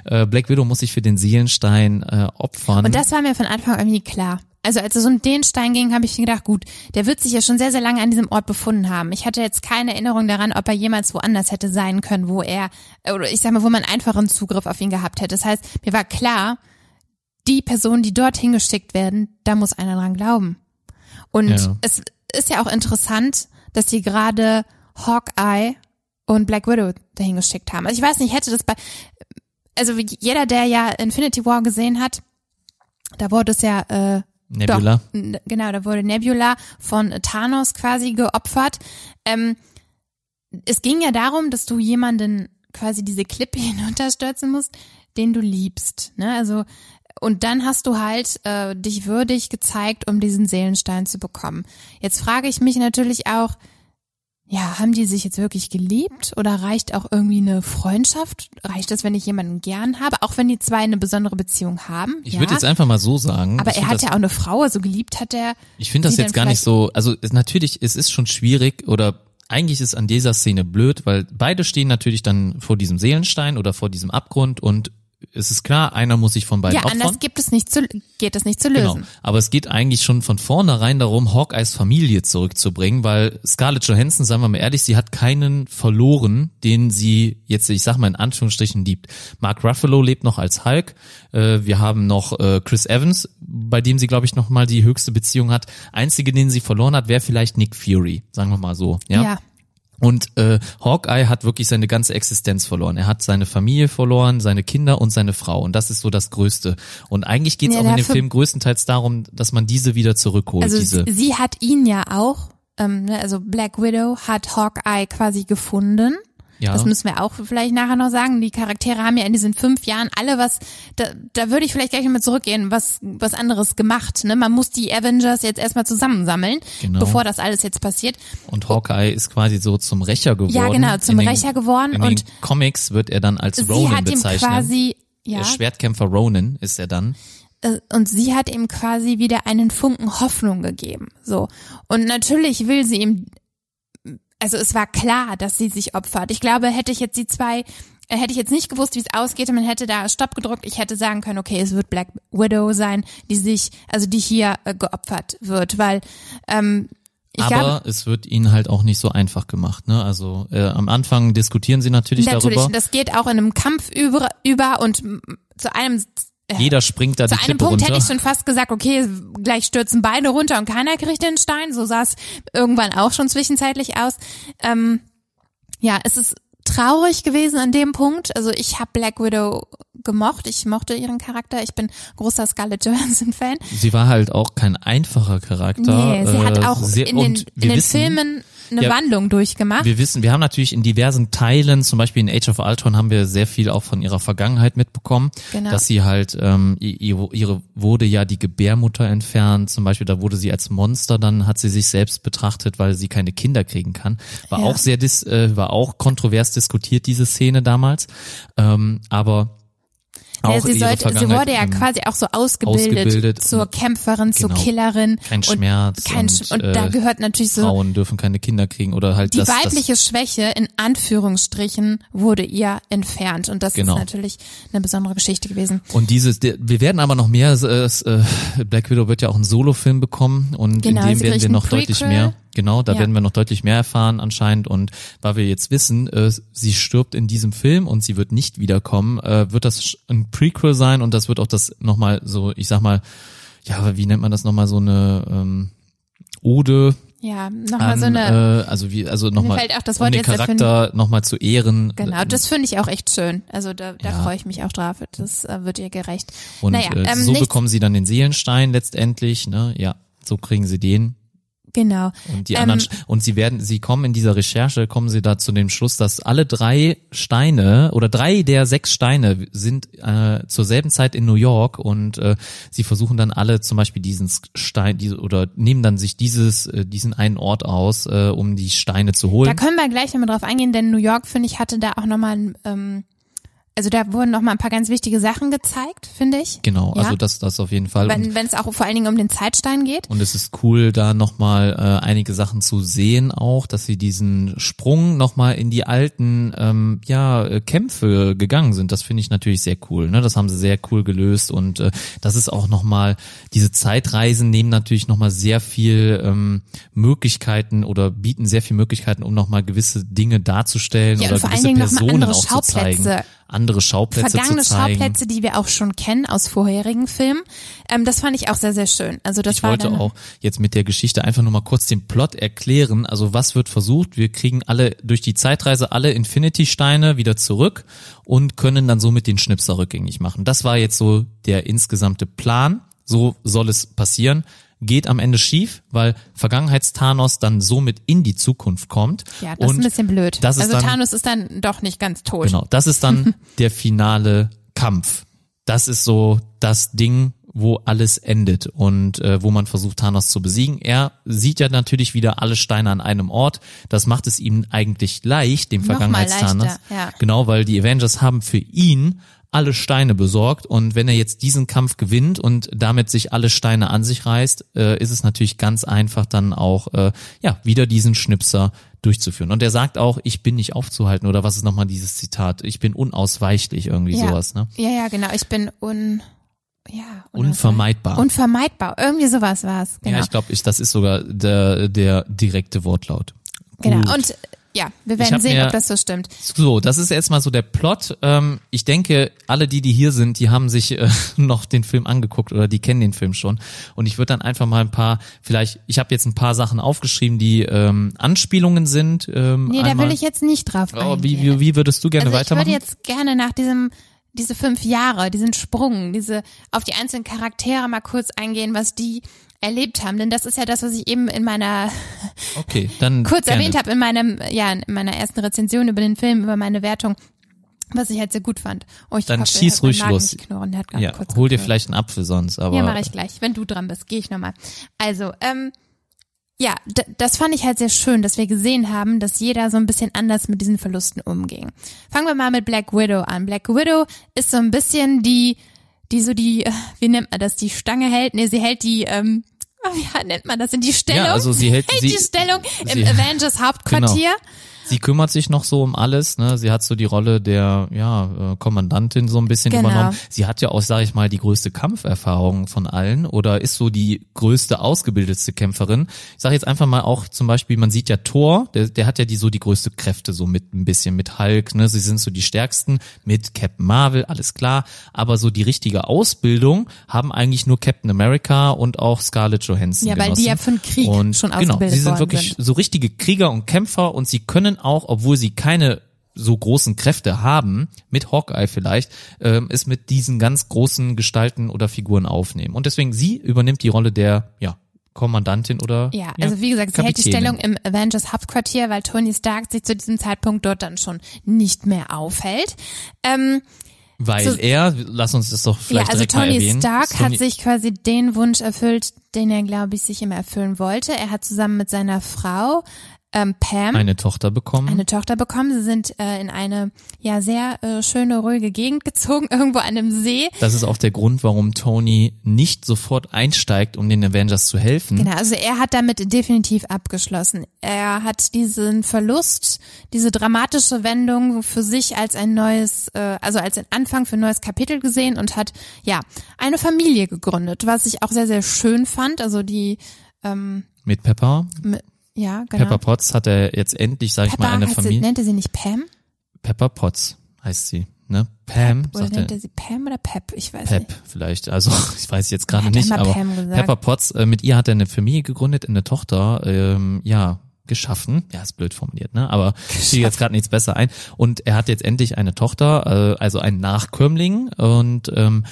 S1: äh, Black Widow muss sich für den Seelenstein äh, opfern.
S2: Und das war mir von Anfang an irgendwie klar. Also als es um den Stein ging, habe ich mir gedacht, gut, der wird sich ja schon sehr, sehr lange an diesem Ort befunden haben. Ich hatte jetzt keine Erinnerung daran, ob er jemals woanders hätte sein können, wo er, oder ich sag mal, wo man einfachen Zugriff auf ihn gehabt hätte. Das heißt, mir war klar, die Personen, die dorthin geschickt werden, da muss einer dran glauben. Und
S1: Ja.
S2: es ist ja auch interessant, dass die gerade Hawkeye und Black Widow dahin geschickt haben. Also ich weiß nicht, hätte das bei, also wie jeder, der ja Infinity War gesehen hat, da wurde es ja, äh,
S1: Nebula.
S2: doch, genau, da wurde Nebula von Thanos quasi geopfert. Ähm, es ging ja darum, dass du jemanden quasi diese Klippe <laughs> hinunterstürzen musst, den du liebst. Ne? Also und dann hast du halt äh, dich würdig gezeigt, um diesen Seelenstein zu bekommen. Jetzt frage ich mich natürlich auch, ja, haben die sich jetzt wirklich geliebt oder reicht auch irgendwie eine Freundschaft? Reicht das, wenn ich jemanden gern habe, auch wenn die zwei eine besondere Beziehung haben?
S1: Ich
S2: ja.
S1: würde jetzt einfach mal so sagen.
S2: aber er hat
S1: das,
S2: ja auch eine Frau, also geliebt hat er.
S1: Ich finde das jetzt gar nicht so, also es, natürlich, es ist schon schwierig oder eigentlich ist an dieser Szene blöd, weil beide stehen natürlich dann vor diesem Seelenstein oder vor diesem Abgrund und es ist klar, einer muss sich von beiden
S2: Ja,
S1: opfern.
S2: anders gibt es nicht zu, geht es nicht zu lösen.
S1: Genau. Aber es geht eigentlich schon von vornherein darum, Hawkeyes Familie zurückzubringen, weil Scarlett Johansson, sagen wir mal ehrlich, sie hat keinen verloren, den sie jetzt, ich sag mal in Anführungsstrichen, liebt. Mark Ruffalo lebt noch als Hulk. Äh, wir haben noch äh, Chris Evans, bei dem sie, glaube ich, noch mal die höchste Beziehung hat. Einzige, den sie verloren hat, wäre vielleicht Nick Fury, sagen wir mal so. Ja.
S2: ja.
S1: Und äh, Hawkeye hat wirklich seine ganze Existenz verloren. Er hat seine Familie verloren, seine Kinder und seine Frau. Und das ist so das Größte. Und eigentlich geht es
S2: Ja,
S1: auch in dem Film größtenteils darum, dass man diese wieder zurückholt.
S2: Also
S1: diese.
S2: sie, sie hat ihn ja auch, ähm, ne, also Black Widow hat Hawkeye quasi gefunden.
S1: Ja.
S2: Das müssen wir auch vielleicht nachher noch sagen. Die Charaktere haben ja in diesen fünf Jahren alle was, da, da würde ich vielleicht gleich nochmal zurückgehen, was, was anderes gemacht. Ne? Man muss die Avengers jetzt erstmal zusammensammeln,
S1: Genau.
S2: bevor das alles jetzt passiert.
S1: Und Hawkeye ist quasi so zum Rächer geworden.
S2: Ja, genau, zum
S1: den-
S2: Rächer geworden
S1: In
S2: und
S1: den Comics wird er dann als
S2: Sie
S1: Ronin
S2: hat ihm
S1: bezeichnet.
S2: quasi, ja,
S1: Der Schwertkämpfer Ronin ist er dann.
S2: äh, und sie hat ihm quasi wieder einen Funken Hoffnung gegeben. So. Und natürlich will sie ihm, also es war klar, dass sie sich opfert. Ich glaube, hätte ich jetzt die zwei, äh, hätte ich jetzt nicht gewusst, wie es ausgeht, und man hätte da Stopp gedrückt, ich hätte sagen können, okay, es wird Black Widow sein, die sich, also die hier äh, geopfert wird, weil ähm, ich
S1: Aber
S2: glaube,
S1: es wird ihnen halt auch nicht so einfach gemacht. Ne? Also äh, am Anfang diskutieren sie natürlich,
S2: natürlich,
S1: darüber.
S2: das geht auch in einem Kampf über, über und zu einem
S1: Jeder springt da die
S2: Zu einem
S1: Klippe
S2: Punkt
S1: runter.
S2: hätte ich schon fast gesagt, okay, gleich stürzen beide runter und keiner kriegt den Stein. So sah es irgendwann auch schon zwischenzeitlich aus. Ähm, ja, es ist traurig gewesen an dem Punkt. Also ich habe Black Widow gemocht. Ich mochte ihren Charakter. Ich bin großer Scarlett Johansson Fan.
S1: sie war halt auch kein einfacher Charakter.
S2: Nee, sie hat
S1: äh,
S2: auch
S1: sehr,
S2: in den, in den
S1: wissen,
S2: Filmen eine
S1: Ja.
S2: Wandlung durchgemacht.
S1: Wir wissen, wir haben natürlich in diversen Teilen, zum Beispiel in Age of Ultron, haben wir sehr viel auch von ihrer Vergangenheit mitbekommen,
S2: Genau.
S1: dass sie halt, ähm, ihre, ihre wurde ja die Gebärmutter entfernt, zum Beispiel, da wurde sie als Monster, dann hat sie sich selbst betrachtet, weil sie keine Kinder kriegen kann. War
S2: Ja.
S1: auch sehr, dis, äh, war auch kontrovers diskutiert diese Szene damals, ähm, aber
S2: ja, sie, sollte, sie wurde ja quasi auch so ausgebildet,
S1: ausgebildet.
S2: zur Kämpferin, zur
S1: Genau.
S2: Killerin.
S1: Kein
S2: und
S1: Schmerz
S2: Kein
S1: und,
S2: Sch und da
S1: äh,
S2: gehört natürlich so
S1: Frauen dürfen keine Kinder kriegen oder halt
S2: Die
S1: das, das
S2: weibliche Schwäche in Anführungsstrichen wurde ihr entfernt und das
S1: Genau.
S2: ist natürlich eine besondere Geschichte gewesen.
S1: Und dieses, wir werden aber noch mehr, äh, äh, Black Widow wird ja auch einen Solo-Film bekommen und
S2: Genau,
S1: in dem werden wir noch deutlich mehr, genau, da
S2: Ja.
S1: werden wir noch deutlich mehr erfahren anscheinend und weil wir jetzt wissen, äh, sie stirbt in diesem Film und sie wird nicht wiederkommen, äh, wird das ein Prequel sein und das wird auch das nochmal so, ich sag mal, ja, wie nennt man das nochmal, so eine ähm, Ode
S2: Ja, nochmal so eine,
S1: äh, also wie, also nochmal,
S2: fällt auch das
S1: um den Charakter nochmal zu ehren.
S2: genau, das finde ich auch echt schön. Also da, da
S1: Ja.
S2: freue ich mich auch drauf. Das äh, wird ihr gerecht.
S1: Und
S2: naja,
S1: äh,
S2: ähm,
S1: so
S2: nichts-
S1: bekommen sie dann den Seelenstein letztendlich, ne? Ja, so kriegen sie den.
S2: Genau.
S1: Und die
S2: Ähm,
S1: anderen, und sie werden, sie kommen in dieser Recherche, kommen sie da zu dem Schluss, dass alle drei Steine oder drei der sechs Steine sind äh, zur selben Zeit in New York und äh, sie versuchen dann alle zum Beispiel diesen Stein, diese, oder nehmen dann sich dieses, äh, diesen einen Ort aus, äh, um die Steine zu
S2: Da
S1: holen.
S2: können wir gleich nochmal drauf eingehen, denn New York, finde ich, hatte da auch nochmal ein, ähm, also da wurden nochmal ein paar ganz wichtige Sachen gezeigt, finde ich.
S1: Genau,
S2: Ja.
S1: also das, das auf jeden Fall.
S2: Wenn es auch vor allen Dingen um den Zeitstein geht.
S1: Und es ist cool, da nochmal äh, einige Sachen zu sehen auch, dass sie diesen Sprung nochmal in die alten ähm, ja, äh, Kämpfe gegangen sind. Das finde ich natürlich sehr cool. Ne? Das haben sie sehr cool gelöst und äh, das ist auch nochmal, diese Zeitreisen nehmen natürlich nochmal sehr viel ähm, Möglichkeiten oder bieten sehr viel Möglichkeiten, um nochmal gewisse Dinge darzustellen
S2: Ja,
S1: oder gewisse
S2: noch mal
S1: Personen
S2: andere
S1: auch zu zeigen. Andere Schauplätze
S2: vergangene
S1: zu zeigen.
S2: Schauplätze, die wir auch schon kennen aus vorherigen Filmen. Ähm, das fand ich auch sehr, sehr schön. Also das
S1: Ich
S2: war
S1: wollte auch jetzt mit der Geschichte einfach nur mal kurz den Plot erklären. Also was wird versucht? Wir kriegen alle durch die Zeitreise alle Infinity-Steine wieder zurück und können dann somit den Schnipser rückgängig machen. Das war jetzt so der insgesamte Plan. So soll es passieren. Geht am Ende schief, weil Vergangenheits-Thanos dann somit in die Zukunft kommt.
S2: ja, das ist
S1: und
S2: ein bisschen blöd.
S1: ist
S2: also
S1: dann-
S2: Thanos ist dann doch nicht ganz tot.
S1: Genau, das ist dann <laughs> der finale Kampf. Das ist so das Ding, wo alles endet und äh, wo man versucht, Thanos zu besiegen. Er sieht ja natürlich wieder alle Steine an einem Ort. Das macht es ihm eigentlich leicht, dem Vergangenheits-Thanos.
S2: ja.
S1: Genau, weil die Avengers haben für ihn alle Steine besorgt und wenn er jetzt diesen Kampf gewinnt und damit sich alle Steine an sich reißt, äh, ist es natürlich ganz einfach dann auch äh, ja wieder diesen Schnipser durchzuführen. Und er sagt auch, ich bin nicht aufzuhalten oder was ist nochmal dieses Zitat? Ich bin unausweichlich irgendwie
S2: ja.
S1: sowas. Ne?
S2: Ja, ja, genau. Ich bin un ja,
S1: unvermeidbar.
S2: Unvermeidbar. Irgendwie sowas war es. Genau.
S1: Ja, ich glaube, ich, das ist sogar der, der direkte Wortlaut.
S2: Genau.
S1: Gut.
S2: Und ja, wir werden sehen,
S1: mir-
S2: ob das so stimmt.
S1: So, das ist erstmal so der Plot. Ähm, ich denke, alle die, die hier sind, die haben sich äh, <laughs> noch den Film angeguckt oder die kennen den Film schon. Und ich würde dann einfach mal ein paar, vielleicht, ich habe jetzt ein paar Sachen aufgeschrieben, die ähm, Anspielungen sind. Ähm,
S2: Nee, da
S1: einmal.
S2: will ich jetzt nicht drauf
S1: Oh,
S2: eingehen.
S1: wie, wie, wie würdest du gerne
S2: also ich
S1: weitermachen?
S2: würde jetzt gerne nach diesem diese fünf Jahre, diesen Sprung, diese auf die einzelnen Charaktere mal kurz eingehen, was die erlebt haben, denn das ist ja das, was ich eben in meiner <laughs>
S1: okay, dann
S2: kurz
S1: gerne.
S2: erwähnt habe in meinem ja in meiner ersten Rezension über den Film, über meine Wertung, was ich halt sehr gut fand. Oh, ich
S1: Dann
S2: hoffe,
S1: schieß ruhig los.
S2: nicht knurren,
S1: Ja, hol dir
S2: geknurrt.
S1: vielleicht einen Apfel sonst, aber
S2: Ja, mache ich gleich. Wenn du dran bist, gehe ich nochmal. Also, ähm, ja, das fand ich halt sehr schön, dass wir gesehen haben, dass jeder so ein bisschen anders mit diesen Verlusten umging. Fangen wir mal mit Black Widow an. Black Widow ist so ein bisschen die, die so die, wie nennt man das, die Stange hält? Nee, sie hält die, ähm, <laughs> wie nennt man das? In die Stellung?
S1: Ja, also sie hält- sie-
S2: die Stellung
S1: sie-
S2: im Avengers <laughs> Hauptquartier.
S1: Sie kümmert sich noch so um alles, ne? Sie hat so die Rolle der ja, äh, Kommandantin so ein bisschen
S2: Genau.
S1: übernommen. Sie hat ja auch, sage ich mal, die größte Kampferfahrung von allen oder ist so die größte ausgebildetste Kämpferin. Ich sage jetzt einfach mal auch zum Beispiel, man sieht ja Thor, der, der hat ja die so die größte Kräfte so mit ein bisschen mit Hulk, ne? Sie sind so die stärksten mit Captain Marvel, alles klar. Aber so die richtige Ausbildung haben eigentlich nur Captain America und auch Scarlett Johansson.
S2: Ja, weil die
S1: genossen.
S2: ja für den Krieg
S1: und
S2: schon
S1: genau,
S2: ausgebildet
S1: sie sind wirklich
S2: sind.
S1: so richtige Krieger und Kämpfer und sie können auch, obwohl sie keine so großen Kräfte haben, mit Hawkeye vielleicht, ähm, es mit diesen ganz großen Gestalten oder Figuren aufnehmen. Und deswegen sie übernimmt die Rolle der, ja, Kommandantin oder
S2: Ja, also wie gesagt, sie hält die. Stellung im Avengers Hauptquartier, weil Tony Stark sich zu diesem Zeitpunkt dort dann schon nicht mehr aufhält. Ähm,
S1: Weil
S2: so-
S1: er, lass uns das doch
S2: ja,
S1: vielleicht
S2: also
S1: direkt mal
S2: Tony. Stark
S1: Tony-
S2: hat sich quasi den Wunsch erfüllt, den er, glaube ich, sich immer erfüllen wollte. Er hat zusammen mit seiner Frau ähm, Pam
S1: eine Tochter bekommen.
S2: eine Tochter bekommen. Sie sind äh, in eine ja sehr äh, schöne, ruhige Gegend gezogen, <laughs> irgendwo an einem See.
S1: das ist auch der Grund, warum Tony nicht sofort einsteigt, um den Avengers zu helfen.
S2: Genau, also er hat damit definitiv abgeschlossen. Er hat diesen Verlust, diese dramatische Wendung für sich als ein neues, äh, also als ein Anfang für ein neues Kapitel gesehen und hat ja eine Familie gegründet, was ich auch sehr, sehr schön fand. Also die, ähm,
S1: Mit Pepper.
S2: m- ja, genau.
S1: Pepper Potts hat er jetzt endlich, sag ich
S2: Pepper
S1: mal, eine
S2: heißt sie,
S1: Familie.
S2: nennt er sie nicht Pam?
S1: Pepper Potts heißt sie, ne? Pam,
S2: Oder
S1: sagt
S2: nennt
S1: er.
S2: sie Pam oder Pep? Ich weiß
S1: Pep
S2: nicht.
S1: vielleicht, also <laughs> ich weiß jetzt gerade nicht, aber
S2: Pam gesagt.
S1: Pepper Potts, äh, mit ihr hat er eine Familie gegründet, eine Tochter, ähm, ja, geschaffen. Ja, ist blöd formuliert, ne? Aber <laughs> fiel jetzt gerade nichts besser ein. Und er hat jetzt endlich eine Tochter, äh, also einen Nachkömmling. Und ähm,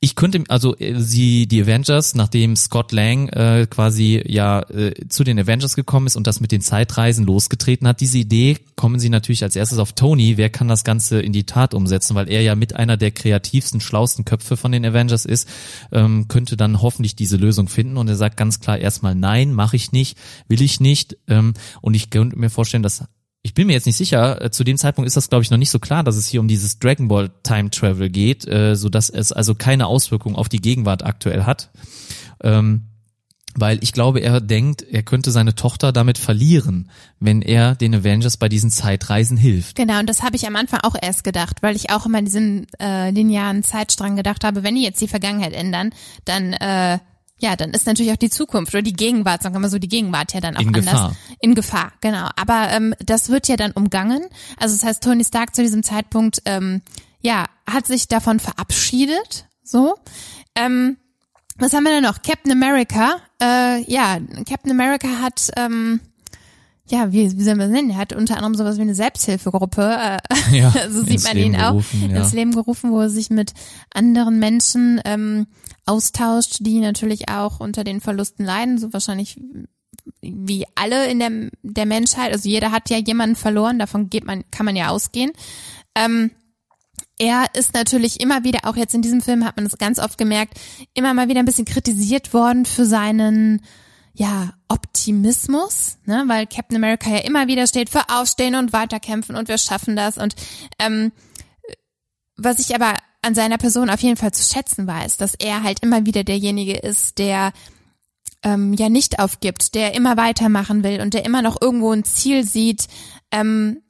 S1: ich könnte, also äh, sie, die Avengers, nachdem Scott Lang äh, quasi ja äh, zu den Avengers gekommen ist und das mit den Zeitreisen losgetreten hat, diese Idee, kommen sie natürlich als erstes auf Tony. Wer kann das Ganze in die Tat umsetzen? Weil er ja mit einer der kreativsten, schlausten Köpfe von den Avengers ist, ähm, könnte dann hoffentlich diese Lösung finden. Und er sagt ganz klar erstmal, nein, mache ich nicht, will ich nicht. Ähm, und ich könnte mir vorstellen, dass ich bin mir jetzt nicht sicher, äh, zu dem Zeitpunkt ist das glaube ich noch nicht so klar, dass es hier um dieses Dragon Ball Time Travel geht, äh, so dass es also keine Auswirkung auf die Gegenwart aktuell hat. Ähm, weil ich glaube, er denkt, er könnte seine Tochter damit verlieren, wenn er den Avengers bei diesen Zeitreisen hilft.
S2: Genau, und das habe ich am Anfang auch erst gedacht, weil ich auch immer in diesem äh, linearen Zeitstrang gedacht habe, wenn die jetzt die Vergangenheit ändern, dann äh, ja, dann ist natürlich auch die Zukunft oder die Gegenwart, sagen wir mal so, die Gegenwart ja dann auch
S1: In
S2: anders.
S1: Gefahr.
S2: In Gefahr, genau. Aber ähm, das wird ja dann umgangen. Also das heißt, Tony Stark zu diesem Zeitpunkt, ähm, ja, hat sich davon verabschiedet, so. Ähm, was haben wir denn noch? Captain America. Äh, ja, Captain America hat ähm, ja, wie, wie soll man das nennen? Er hat unter anderem sowas wie eine Selbsthilfegruppe, äh, <laughs>
S1: Ja,
S2: so sieht man
S1: Leben
S2: ihn auch,
S1: gerufen, ja.
S2: ins Leben gerufen, wo er sich mit anderen Menschen ähm, austauscht, die natürlich auch unter den Verlusten leiden, so wahrscheinlich wie alle in der, der Menschheit. Also jeder hat ja jemanden verloren, davon geht man, kann man ja ausgehen. Ähm, er ist natürlich immer wieder, auch jetzt in diesem Film hat man das ganz oft gemerkt, immer mal wieder ein bisschen kritisiert worden für seinen ja, Optimismus, ne, weil Captain America ja immer wieder steht für Aufstehen und weiterkämpfen und wir schaffen das und ähm, was ich aber an seiner Person auf jeden Fall zu schätzen weiß, dass er halt immer wieder derjenige ist, der ähm, ja nicht aufgibt, der immer weitermachen will und der immer noch irgendwo ein Ziel sieht, ähm,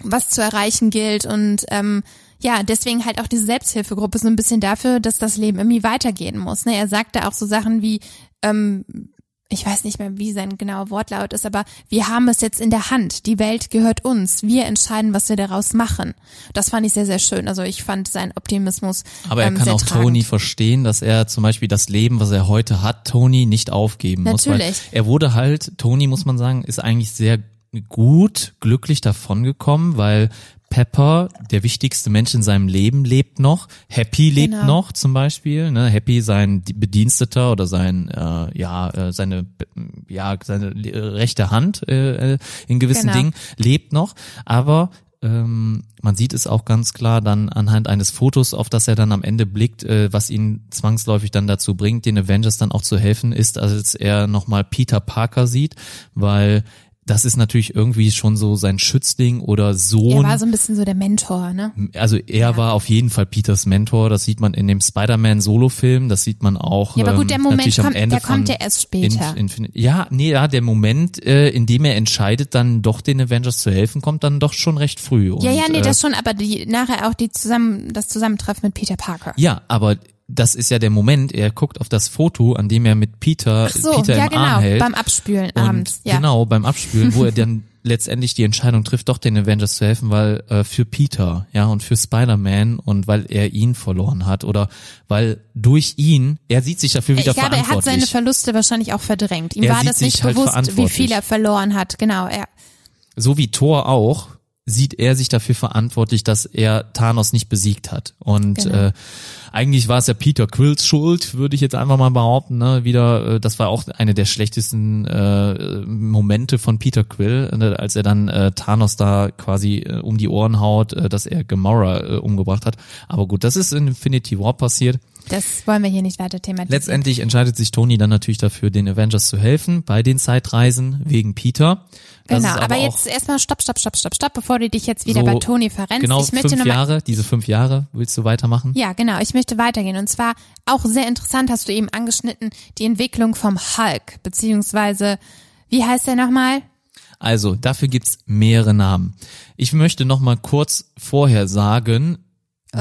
S2: was zu erreichen gilt und ähm, ja, deswegen halt auch diese Selbsthilfegruppe so ein bisschen dafür, dass das Leben irgendwie weitergehen muss. Ne? Er sagte auch so Sachen wie, ähm, ich weiß nicht mehr, wie sein genauer Wortlaut ist, aber wir haben es jetzt in der Hand. Die Welt gehört uns. Wir entscheiden, was wir daraus machen. Das fand ich sehr, sehr schön. Also ich fand seinen Optimismus.
S1: Aber er
S2: ähm,
S1: kann auch
S2: tragend.
S1: Tony verstehen, dass er zum Beispiel das Leben, was er heute hat, Tony nicht aufgeben muss. Weil
S2: Natürlich.
S1: er wurde halt, Tony muss man sagen, ist eigentlich sehr gut, glücklich davongekommen, weil Pepper, der wichtigste Mensch in seinem Leben, lebt noch. Happy lebt
S2: Genau.
S1: noch zum Beispiel. Ne? Happy, sein Bediensteter oder sein, äh, ja, äh, seine, ja, seine äh, rechte Hand äh, äh, in gewissen
S2: Genau.
S1: Dingen lebt noch. Aber ähm, man sieht es auch ganz klar dann anhand eines Fotos, auf das er dann am Ende blickt, äh, was ihn zwangsläufig dann dazu bringt, den Avengers dann auch zu helfen, ist, als er nochmal Peter Parker sieht, weil das ist natürlich irgendwie schon so sein Schützling oder
S2: Er
S1: Sohn.
S2: war so ein bisschen so der Mentor, ne?
S1: Also er war auf jeden Fall Peters Mentor. Das sieht man in dem Spider-Man-Solo-Film. Das sieht man auch.
S2: Ja, aber gut,
S1: ähm,
S2: der Moment kommt, der kommt ja erst später.
S1: In, Infin- ja, nee, ja, der Moment, äh, in dem er entscheidet, dann doch den Avengers zu helfen, kommt dann doch schon recht früh. Und,
S2: ja, ja, nee,
S1: äh,
S2: das schon, aber die nachher auch die zusammen, das Zusammentreffen mit Peter Parker.
S1: Ja, aber das ist ja der Moment. Er guckt auf das Foto, an dem er mit Peter,
S2: so,
S1: Peter
S2: ja
S1: im
S2: genau,
S1: Arm hält.
S2: beim Abspülen
S1: und
S2: abends. Ja.
S1: Genau, beim Abspülen, wo er <laughs> dann letztendlich die Entscheidung trifft, doch den Avengers zu helfen, weil äh, für Peter, ja, und für Spider-Man und weil er ihn verloren hat oder weil durch ihn, er sieht sich dafür wieder
S2: Ich glaube, er hat
S1: verantwortlich.
S2: seine Verluste wahrscheinlich auch verdrängt. Ihm
S1: Er
S2: war das nicht
S1: halt
S2: bewusst, wie
S1: verantwortlich.
S2: viel er verloren hat. Genau, ja.
S1: so wie Thor auch, sieht er sich dafür verantwortlich, dass er Thanos nicht besiegt hat. Und
S2: Genau.
S1: äh, eigentlich war es ja Peter Quills Schuld, würde ich jetzt einfach mal behaupten. Ne? Wieder, äh, das war auch eine der schlechtesten äh, Momente von Peter Quill, äh, als er dann äh, Thanos da quasi äh, um die Ohren haut, äh, dass er Gamora äh, umgebracht hat. Aber gut, das ist in Infinity War passiert.
S2: Das wollen wir hier nicht weiter thematisieren.
S1: Letztendlich entscheidet sich Tony dann natürlich dafür, den Avengers zu helfen bei den Zeitreisen wegen Peter.
S2: Genau, aber,
S1: auch
S2: jetzt erstmal stopp, stopp, stopp, stopp, stopp, bevor du dich jetzt wieder
S1: so
S2: bei Tony verrennst.
S1: Genau,
S2: ich möchte
S1: fünf Jahre, diese fünf Jahre, willst du weitermachen?
S2: Ja, genau, ich möchte weitergehen. Und zwar auch sehr interessant hast du eben angeschnitten, die Entwicklung vom Hulk, beziehungsweise, wie heißt der nochmal?
S1: Also, dafür gibt's mehrere Namen. Ich möchte noch mal kurz vorher sagen,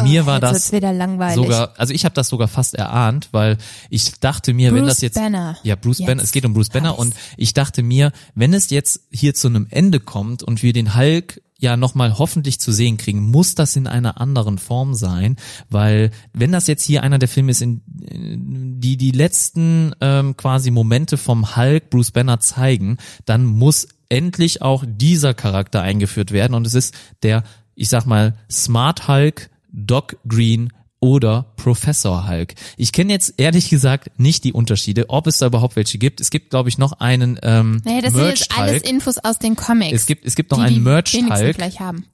S1: mir war
S2: Oh, Jetzt wird's
S1: das
S2: wieder langweilig.
S1: sogar, also ich habe das sogar fast erahnt, weil ich dachte mir, wenn
S2: Bruce
S1: das jetzt
S2: Banner.
S1: ja Bruce Banner, es geht um Bruce Banner und ich dachte mir, wenn es jetzt hier zu einem Ende kommt und wir den Hulk ja nochmal hoffentlich zu sehen kriegen, muss das in einer anderen Form sein, weil wenn das jetzt hier einer der Filme ist, in, in die die letzten ähm, quasi Momente vom Hulk Bruce Banner zeigen, dann muss endlich auch dieser Charakter eingeführt werden und es ist der, ich sag mal, Smart Hulk, Doc Green oder Professor Hulk. Ich kenne jetzt ehrlich gesagt nicht die Unterschiede, ob es da überhaupt welche gibt. Es gibt, glaube ich, noch einen ähm,
S2: Naja, das sind
S1: Merch
S2: jetzt alles. Infos aus den Comics.
S1: Es gibt, es gibt noch
S2: die
S1: einen Merch Hulk.
S2: vielleicht haben.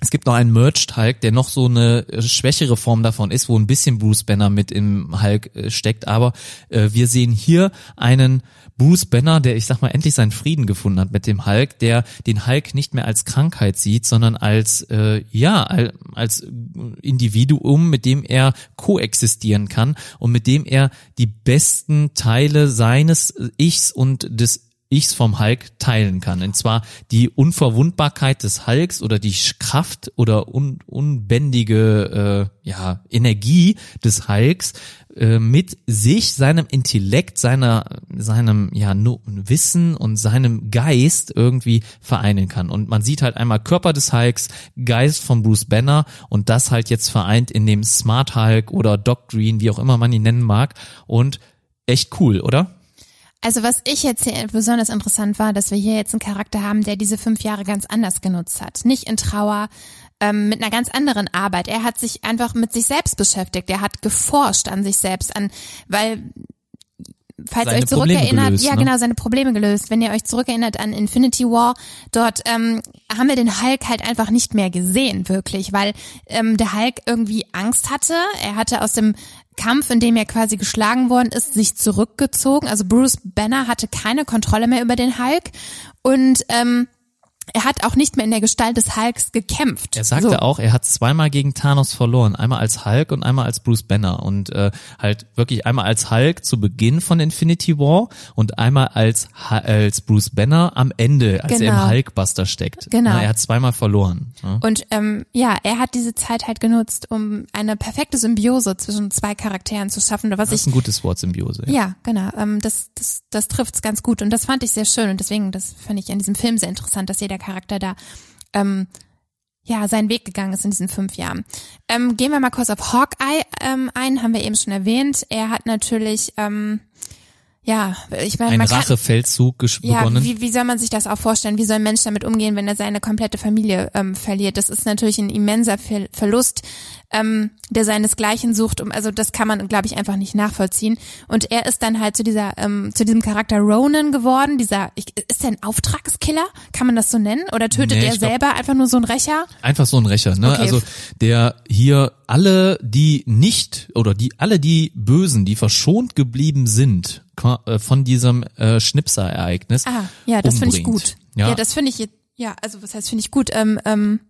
S1: Es gibt noch einen Merged Hulk, der noch so eine äh, schwächere Form davon ist, wo ein bisschen Bruce Banner mit im Hulk äh, steckt. Aber äh, wir sehen hier einen Bruce Banner, der, ich sag mal, endlich seinen Frieden gefunden hat mit dem Hulk, der den Hulk nicht mehr als Krankheit sieht, sondern als, äh, ja, al- als Individuum, mit dem er koexistieren kann und mit dem er die besten Teile seines Ichs und des Ichs vom Hulk teilen kann. Und zwar die Unverwundbarkeit des Hulks oder die Kraft oder un unbändige äh, ja, Energie des Hulks äh, mit sich, seinem Intellekt, seiner, seinem ja, Wissen und seinem Geist irgendwie vereinen kann. Und man sieht halt einmal Körper des Hulks, Geist von Bruce Banner und das halt jetzt vereint in dem Smart Hulk oder Doc Green, wie auch immer man ihn nennen mag. Und echt cool, oder?
S2: Also was ich jetzt hier besonders interessant war, dass wir hier jetzt einen Charakter haben, der diese fünf Jahre ganz anders genutzt hat. Nicht in Trauer, ähm, mit einer ganz anderen Arbeit. Er hat sich einfach mit sich selbst beschäftigt. Er hat geforscht an sich selbst, an, weil falls
S1: Seine
S2: ihr euch zurückerinnert,
S1: gelöst,
S2: ja
S1: ne?
S2: genau, seine Probleme gelöst. Wenn ihr euch zurückerinnert an Infinity War, dort ähm, haben wir den Hulk halt einfach nicht mehr gesehen, wirklich, weil ähm, der Hulk irgendwie Angst hatte. Er hatte aus dem Kampf, in dem er quasi geschlagen worden ist, sich zurückgezogen. Also Bruce Banner hatte keine Kontrolle mehr über den Hulk und ähm, er hat auch nicht mehr in der Gestalt des Hulks gekämpft.
S1: Er sagte
S2: so.
S1: auch, er hat zweimal gegen Thanos verloren, einmal als Hulk und einmal als Bruce Banner und äh, halt wirklich einmal als Hulk zu Beginn von Infinity War und einmal als als Bruce Banner am Ende, als
S2: Genau.
S1: er im Hulkbuster steckt.
S2: Genau.
S1: Na, er hat zweimal verloren. Ja.
S2: Und ähm, ja, er hat diese Zeit halt genutzt, um eine perfekte Symbiose zwischen zwei Charakteren zu schaffen, was
S1: Das
S2: ich
S1: ist ein gutes Wort, Symbiose. Ja.
S2: Ja, genau. Ähm, das das, das trifft's ganz gut und das fand ich sehr schön und deswegen, das fand ich an diesem Film sehr interessant, dass jeder Charakter da ähm, ja seinen Weg gegangen ist in diesen fünf Jahren. Ähm, gehen wir mal kurz auf Hawkeye ähm, ein, haben wir eben schon erwähnt. Er hat natürlich ähm, ja, ich meine,
S1: Ein Rachefeldzug gesch-
S2: ja,
S1: begonnen.
S2: wie, wie soll man sich das auch vorstellen? Wie soll ein Mensch damit umgehen, wenn er seine komplette Familie ähm, verliert? Das ist natürlich ein immenser Ver Verlust, ähm, der seinesgleichen sucht. Um, also das kann man, glaube ich, einfach nicht nachvollziehen. Und er ist dann halt zu dieser, ähm, zu diesem Charakter Ronan geworden. Dieser, ich, ist der ein Auftragskiller? Kann man das so nennen? Oder tötet
S1: Nee,
S2: er
S1: glaub-
S2: selber einfach nur so ein Rächer?
S1: Einfach so ein Rächer, ne?
S2: Okay.
S1: Also der hier alle, die nicht oder die alle die Bösen, die verschont geblieben sind von diesem äh, Schnipser-Ereignis.
S2: Ah, ja, das finde ich gut.
S1: Ja,
S2: Ja, das finde ich, ja, also was heißt finde ich gut? Ähm, ähm,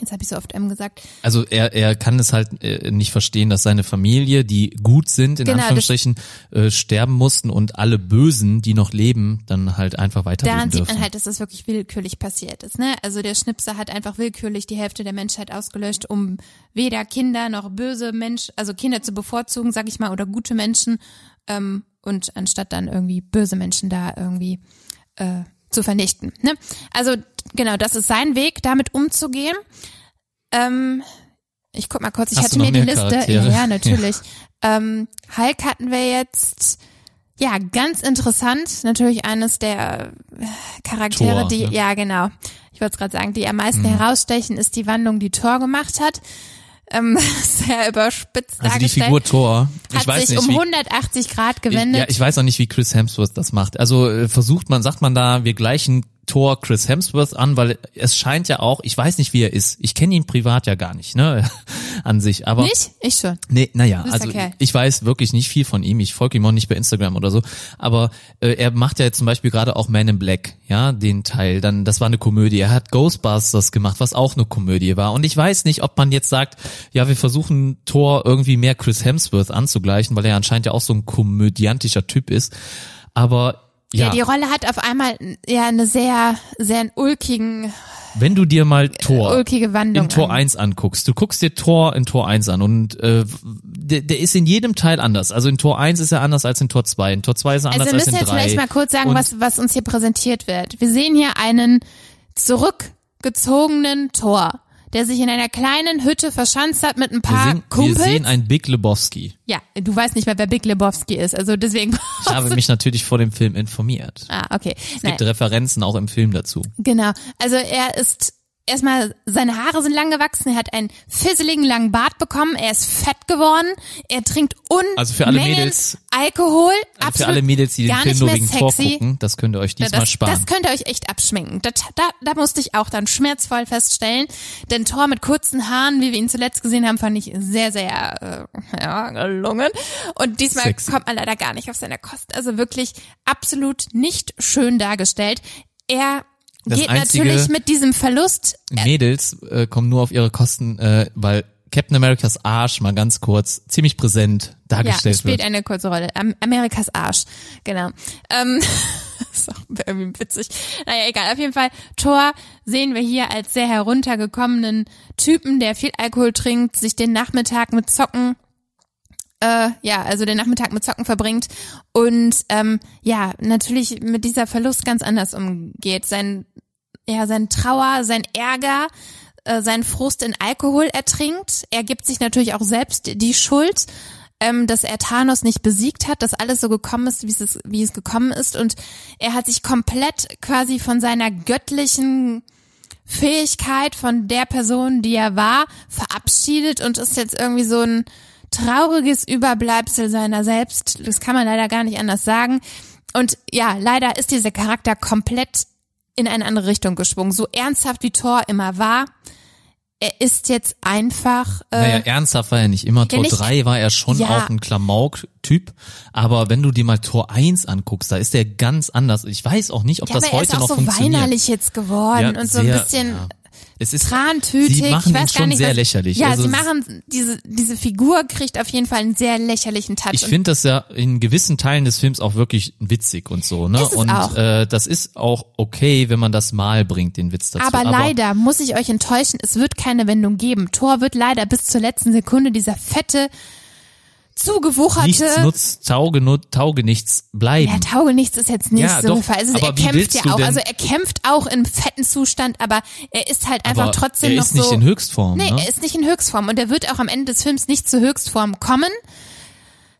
S2: jetzt habe ich so oft M gesagt.
S1: also er er kann es halt äh, nicht verstehen, dass seine Familie, die gut sind in
S2: Genau,
S1: Anführungsstrichen, äh, sterben mussten und alle Bösen, die noch leben, dann halt einfach weiterleben
S2: Daran sieht
S1: dürfen.
S2: man halt, dass das wirklich willkürlich passiert ist. Ne? Also der Schnipser hat einfach willkürlich die Hälfte der Menschheit ausgelöscht, um weder Kinder noch böse Menschen, also Kinder zu bevorzugen, sag ich mal, oder gute Menschen, ähm, und anstatt dann irgendwie böse Menschen da irgendwie äh, zu vernichten. Ne? Also genau, das ist sein Weg, damit umzugehen. Ähm, ich guck mal kurz, ich
S1: Hast
S2: hatte mir die Liste.
S1: Charaktere? <laughs>
S2: Ja, natürlich. Ähm, Hulk hatten wir jetzt. Ja, ganz interessant. Natürlich eines der äh, Charaktere,
S1: Thor,
S2: die,
S1: ne?
S2: ja genau, ich wollte es gerade sagen, die am meisten herausstechen, ist die Wandlung, die Thor gemacht hat. Ähm, <laughs> sehr überspitzt
S1: also die
S2: dargestellt.
S1: Figur Thor, ich
S2: hat
S1: weiß
S2: sich
S1: nicht,
S2: um
S1: wie,
S2: 180 Grad
S1: ich,
S2: gewendet.
S1: ja, ich weiß auch nicht, wie Chris Hemsworth das macht. Also äh, versucht man, sagt man da, wir gleichen Thor Chris Hemsworth an, weil es scheint ja auch, ich weiß nicht, wie er ist. Ich kenne ihn privat ja gar nicht, ne, <laughs> an sich. Aber
S2: Nicht? Ich schon.
S1: Nee, naja, also
S2: Kerl.
S1: ich weiß wirklich nicht viel von ihm. Ich folge ihm auch nicht bei Instagram oder so. Aber äh, er macht ja jetzt zum Beispiel gerade auch Man in Black, ja, den Teil. Dann, das war eine Komödie. Er hat Ghostbusters gemacht, was auch eine Komödie war. Und ich weiß nicht, ob man jetzt sagt, ja, wir versuchen Thor irgendwie mehr Chris Hemsworth anzugleichen, weil er anscheinend ja auch so ein komödiantischer Typ ist. Aber
S2: Ja.
S1: ja,
S2: die Rolle hat auf einmal ja eine sehr, sehr ulkigen,
S1: wenn du dir mal Thor
S2: ulkige Wandlung.
S1: in Tor
S2: an.
S1: 1 anguckst, du guckst dir Tor in Tor 1 an und äh, der, der ist in jedem Teil anders. Also in Tor 1 ist er anders als in Tor 2, in Tor 2 ist er anders
S2: Also wir
S1: als in
S2: müssen
S1: 3.
S2: jetzt vielleicht mal kurz sagen,
S1: Und
S2: was, was uns hier präsentiert wird. Wir sehen hier einen zurückgezogenen Tor, der sich in einer kleinen Hütte verschanzt hat mit ein
S1: wir
S2: paar
S1: sehen, wir
S2: Kumpels.
S1: sehen einen Big Lebowski.
S2: ja, du weißt nicht mehr, wer Big Lebowski ist, also deswegen. <laughs>
S1: Ich habe mich natürlich vor dem Film informiert.
S2: ah, okay.
S1: Es
S2: Nein,
S1: gibt Referenzen auch im Film dazu.
S2: genau. Also er ist erstmal seine Haare sind lang gewachsen, er hat einen fisseligen langen Bart bekommen, er ist fett geworden, er trinkt Unmengen
S1: Also für alle Mädels-
S2: Alkohol,
S1: Also
S2: absolut
S1: für alle Mädels, die den Film nur wegen
S2: sexy.
S1: gucken, das könnt ihr euch diesmal
S2: das,
S1: sparen.
S2: das könnt ihr euch echt abschminken. Das, da, da musste ich auch dann schmerzvoll feststellen. Denn Thor mit kurzen Haaren, wie wir ihn zuletzt gesehen haben, fand ich sehr, sehr äh, ja, gelungen. Und diesmal
S1: Sexy.
S2: kommt man leider gar nicht auf seine Kosten. Also wirklich absolut nicht schön dargestellt. Er
S1: Das
S2: geht
S1: einzige-
S2: natürlich mit diesem Verlust.
S1: Mädels äh, kommen nur auf ihre Kosten, äh, weil Captain Americas Arsch mal ganz kurz ziemlich präsent
S2: Ja,
S1: dargestellt
S2: spielt
S1: wird.
S2: eine kurze Rolle. Am Amerikas Arsch. Genau. Ähm, <laughs> ist auch irgendwie witzig. Naja, egal. Auf jeden Fall, Thor sehen wir hier als sehr heruntergekommenen Typen, der viel Alkohol trinkt, sich den Nachmittag mit Zocken äh, ja, also den Nachmittag mit Zocken verbringt und ähm, ja, natürlich mit dieser Verlust ganz anders umgeht. Sein, ja, sein Trauer, sein Ärger, äh, sein Frust in Alkohol ertrinkt. Er gibt sich natürlich auch selbst die Schuld, ähm, dass er Thanos nicht besiegt hat, dass alles so gekommen ist, wie es, wie es gekommen ist. Und er hat sich komplett quasi von seiner göttlichen Fähigkeit von der Person, die er war, verabschiedet und ist jetzt irgendwie so ein trauriges Überbleibsel seiner selbst. Das kann man leider gar nicht anders sagen. Und ja, leider ist dieser Charakter komplett in eine andere Richtung geschwungen. So ernsthaft wie Thor immer war, er ist jetzt einfach. Äh,
S1: Naja, ernsthaft war er nicht immer. Tor
S2: nicht-
S1: 3 war er schon
S2: Ja.
S1: auch ein Klamauk-Typ. Aber wenn du dir mal Tor 1 anguckst, da ist der ganz anders. Ich weiß auch nicht, ob
S2: ja,
S1: das
S2: aber er
S1: heute
S2: ist auch
S1: noch
S2: so
S1: funktioniert.
S2: weinerlich jetzt geworden und so ein bisschen.
S1: Es ist,
S2: trantütig.
S1: Sie machen
S2: ich weiß
S1: ihn
S2: gar
S1: schon
S2: nicht,
S1: sehr
S2: was,
S1: lächerlich.
S2: Ja,
S1: Also
S2: sie machen diese diese Figur kriegt auf jeden Fall einen sehr lächerlichen Touch.
S1: Ich finde das ja in gewissen Teilen des Films auch wirklich witzig und so, ne? Und
S2: auch.
S1: Äh, das ist auch okay, wenn man das mal bringt, den Witz dazu.
S2: aber, leider muss ich euch enttäuschen, es wird keine Wendung geben. Thor wird leider bis zur letzten Sekunde dieser fette, zugewucherte.
S1: nichts nutzt, tauge, tauge nichts bleiben.
S2: Ja, Tauge nichts ist jetzt nicht
S1: Ja,
S2: so
S1: doch,
S2: Fall. Also
S1: aber
S2: er
S1: wie
S2: kämpft ja auch,
S1: denn-
S2: also er kämpft auch im fetten Zustand, aber er ist halt einfach
S1: aber
S2: trotzdem
S1: er
S2: noch
S1: ist nicht
S2: so.
S1: in Höchstform,
S2: Nee,
S1: ne?
S2: er ist nicht in Höchstform und er wird auch am Ende des Films nicht zur Höchstform kommen.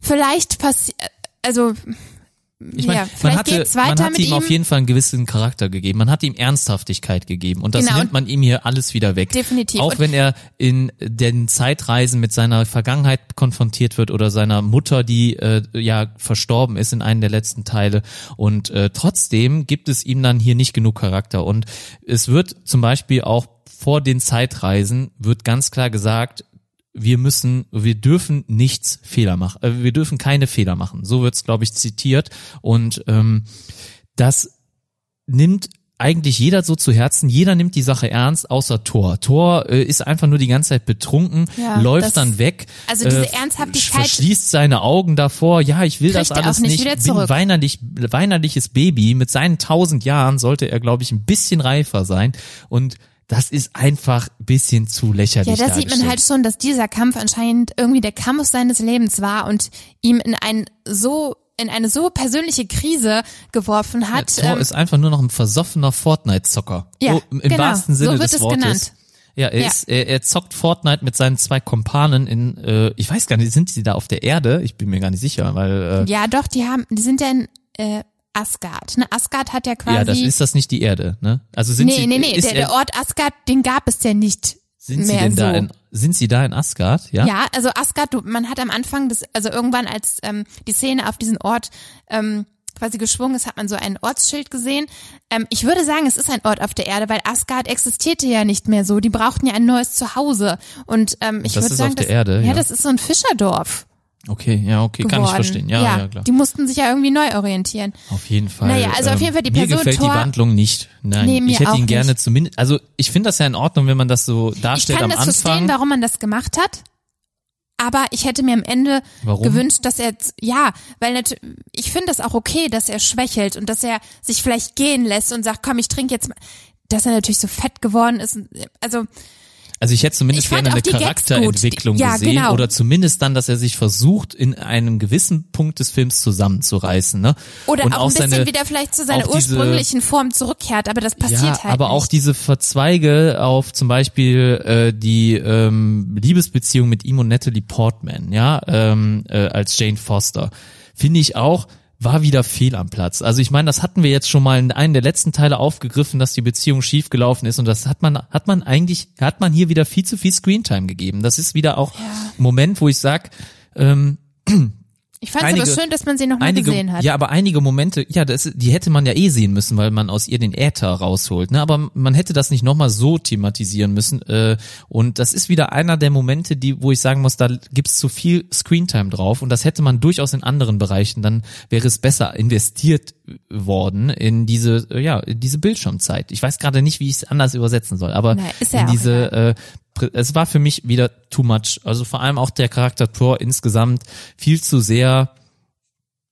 S2: Vielleicht passiert, also
S1: Ich meine,
S2: ja,
S1: man hatte, man hat ihm,
S2: ihm.
S1: auf jeden Fall einen gewissen Charakter gegeben. Man hat ihm Ernsthaftigkeit gegeben und das
S2: Genau.
S1: nimmt man ihm hier alles wieder weg.
S2: Definitiv.
S1: Auch
S2: Und-
S1: wenn er in den Zeitreisen mit seiner Vergangenheit konfrontiert wird oder seiner Mutter, die äh, ja verstorben ist in einem der letzten Teile. Und äh, trotzdem gibt es ihm dann hier nicht genug Charakter. Und es wird zum Beispiel auch vor den Zeitreisen wird ganz klar gesagt, wir müssen, wir dürfen nichts Fehler machen, äh, wir dürfen keine Fehler machen. So wird's, glaube ich, zitiert. Und ähm, das nimmt eigentlich jeder so zu Herzen. Jeder nimmt die Sache ernst, außer Thor. Thor äh, ist einfach nur die ganze Zeit betrunken,
S2: Ja,
S1: läuft
S2: das-
S1: dann weg.
S2: also diese
S1: äh,
S2: Ernsthaftigkeit-
S1: Verschließt seine Augen davor. Ja, ich will das alles
S2: nicht
S1: nicht. Bin weinerlich, weinerliches Baby. Mit seinen tausend Jahren sollte er, glaube ich, ein bisschen reifer sein. Und das ist einfach ein bisschen zu lächerlich.
S2: Ja, da sieht man halt schon, dass dieser Kampf anscheinend irgendwie der Kampf seines Lebens war und ihm in ein so in eine so persönliche Krise geworfen hat.
S1: Thor
S2: ähm,
S1: ist einfach nur noch ein versoffener Fortnite-Zocker.
S2: Ja,
S1: so, Im
S2: genau.
S1: wahrsten Sinne
S2: So wird
S1: des
S2: es
S1: Wortes.
S2: genannt.
S1: Ja, er,
S2: Ja.
S1: Ist, er, er zockt Fortnite mit seinen zwei Kompanen in, äh, ich weiß gar nicht, sind sie da auf der Erde? Ich bin mir gar nicht sicher, weil äh,
S2: ja, doch, die haben, die sind ja in äh, Asgard. Ne? Asgard hat ja quasi.
S1: ja, das ist das nicht die Erde, ne? Also sind
S2: nee,
S1: sie,
S2: nee, nee, der,
S1: er,
S2: der Ort Asgard, den gab es ja nicht
S1: sind sie
S2: mehr
S1: denn
S2: so.
S1: da in, sind sie da in Asgard? Ja.
S2: Ja, also Asgard, du, man hat am Anfang des, also irgendwann als ähm, die Szene auf diesen Ort ähm, quasi geschwungen ist, hat man so ein Ortsschild gesehen. Ähm, ich würde sagen, es ist ein Ort auf der Erde, weil Asgard existierte ja nicht mehr so. Die brauchten ja ein neues Zuhause. Und ähm, ich würde
S1: ist
S2: sagen,
S1: auf der
S2: das,
S1: Erde,
S2: ja,
S1: ja.
S2: das ist so ein Fischerdorf
S1: Okay, ja, okay,
S2: geworden.
S1: kann ich verstehen. Ja, ja, klar.
S2: Die mussten sich ja irgendwie neu orientieren.
S1: Auf jeden Fall.
S2: Naja, also auf jeden Fall die
S1: Mir
S2: Person
S1: gefällt
S2: Thor-
S1: die Wandlung nicht. Nein,
S2: Nee, mir
S1: ich hätte ihn gerne
S2: nicht.
S1: zumindest, also ich finde das ja in Ordnung, wenn man das so
S2: Ich
S1: darstellt
S2: kann
S1: am
S2: das verstehen,
S1: Anfang.
S2: warum man das gemacht hat. Aber ich hätte mir am Ende
S1: Warum?
S2: gewünscht, dass er, jetzt- ja, weil nat- ich finde das auch okay, dass er schwächelt und dass er sich vielleicht gehen lässt und sagt, komm, ich trinke jetzt mal. Dass er natürlich so fett geworden ist. Also,
S1: Also ich hätte zumindest
S2: Ich
S1: gerne eine
S2: auch.
S1: Charakterentwicklung
S2: Ja,
S1: gesehen
S2: genau.
S1: oder zumindest dann, dass er sich versucht, in einem gewissen Punkt des Films zusammenzureißen. Ne?
S2: oder
S1: Und
S2: auch ein bisschen
S1: seine,
S2: wieder vielleicht zu seiner
S1: auch diese-
S2: ursprünglichen Form zurückkehrt, aber das passiert
S1: ja,
S2: halt
S1: aber
S2: nicht.
S1: auch diese Verzweige auf zum Beispiel äh, die ähm, Liebesbeziehung mit ihm und Natalie Portman, ja, ähm, äh, als Jane Foster, finde ich auch war wieder fehl am Platz. Also ich meine, das hatten wir jetzt schon mal in einem der letzten Teile aufgegriffen, dass die Beziehung schiefgelaufen ist und das hat man hat man eigentlich hat man hier wieder viel zu viel Screentime gegeben. Das ist wieder auch ein Moment, wo ich sag, ähm,
S2: ich fand es aber schön, dass man sie nochmal gesehen hat.
S1: Ja, aber einige Momente, ja, das, die hätte man ja eh sehen müssen, weil man aus ihr den Äther rausholt. Ne? Aber man hätte das nicht nochmal so thematisieren müssen. Äh, und das ist wieder einer der Momente, die, wo ich sagen muss, da gibt's zu viel Screentime drauf. Und das hätte man durchaus in anderen Bereichen, dann wäre es besser investiert worden in diese, äh, ja, in diese Bildschirmzeit. Ich weiß gerade nicht, wie ich es anders übersetzen soll, aber
S2: Na, ja
S1: in diese äh, es war für mich wieder too much. Also vor allem auch der Charakter Thor insgesamt viel zu sehr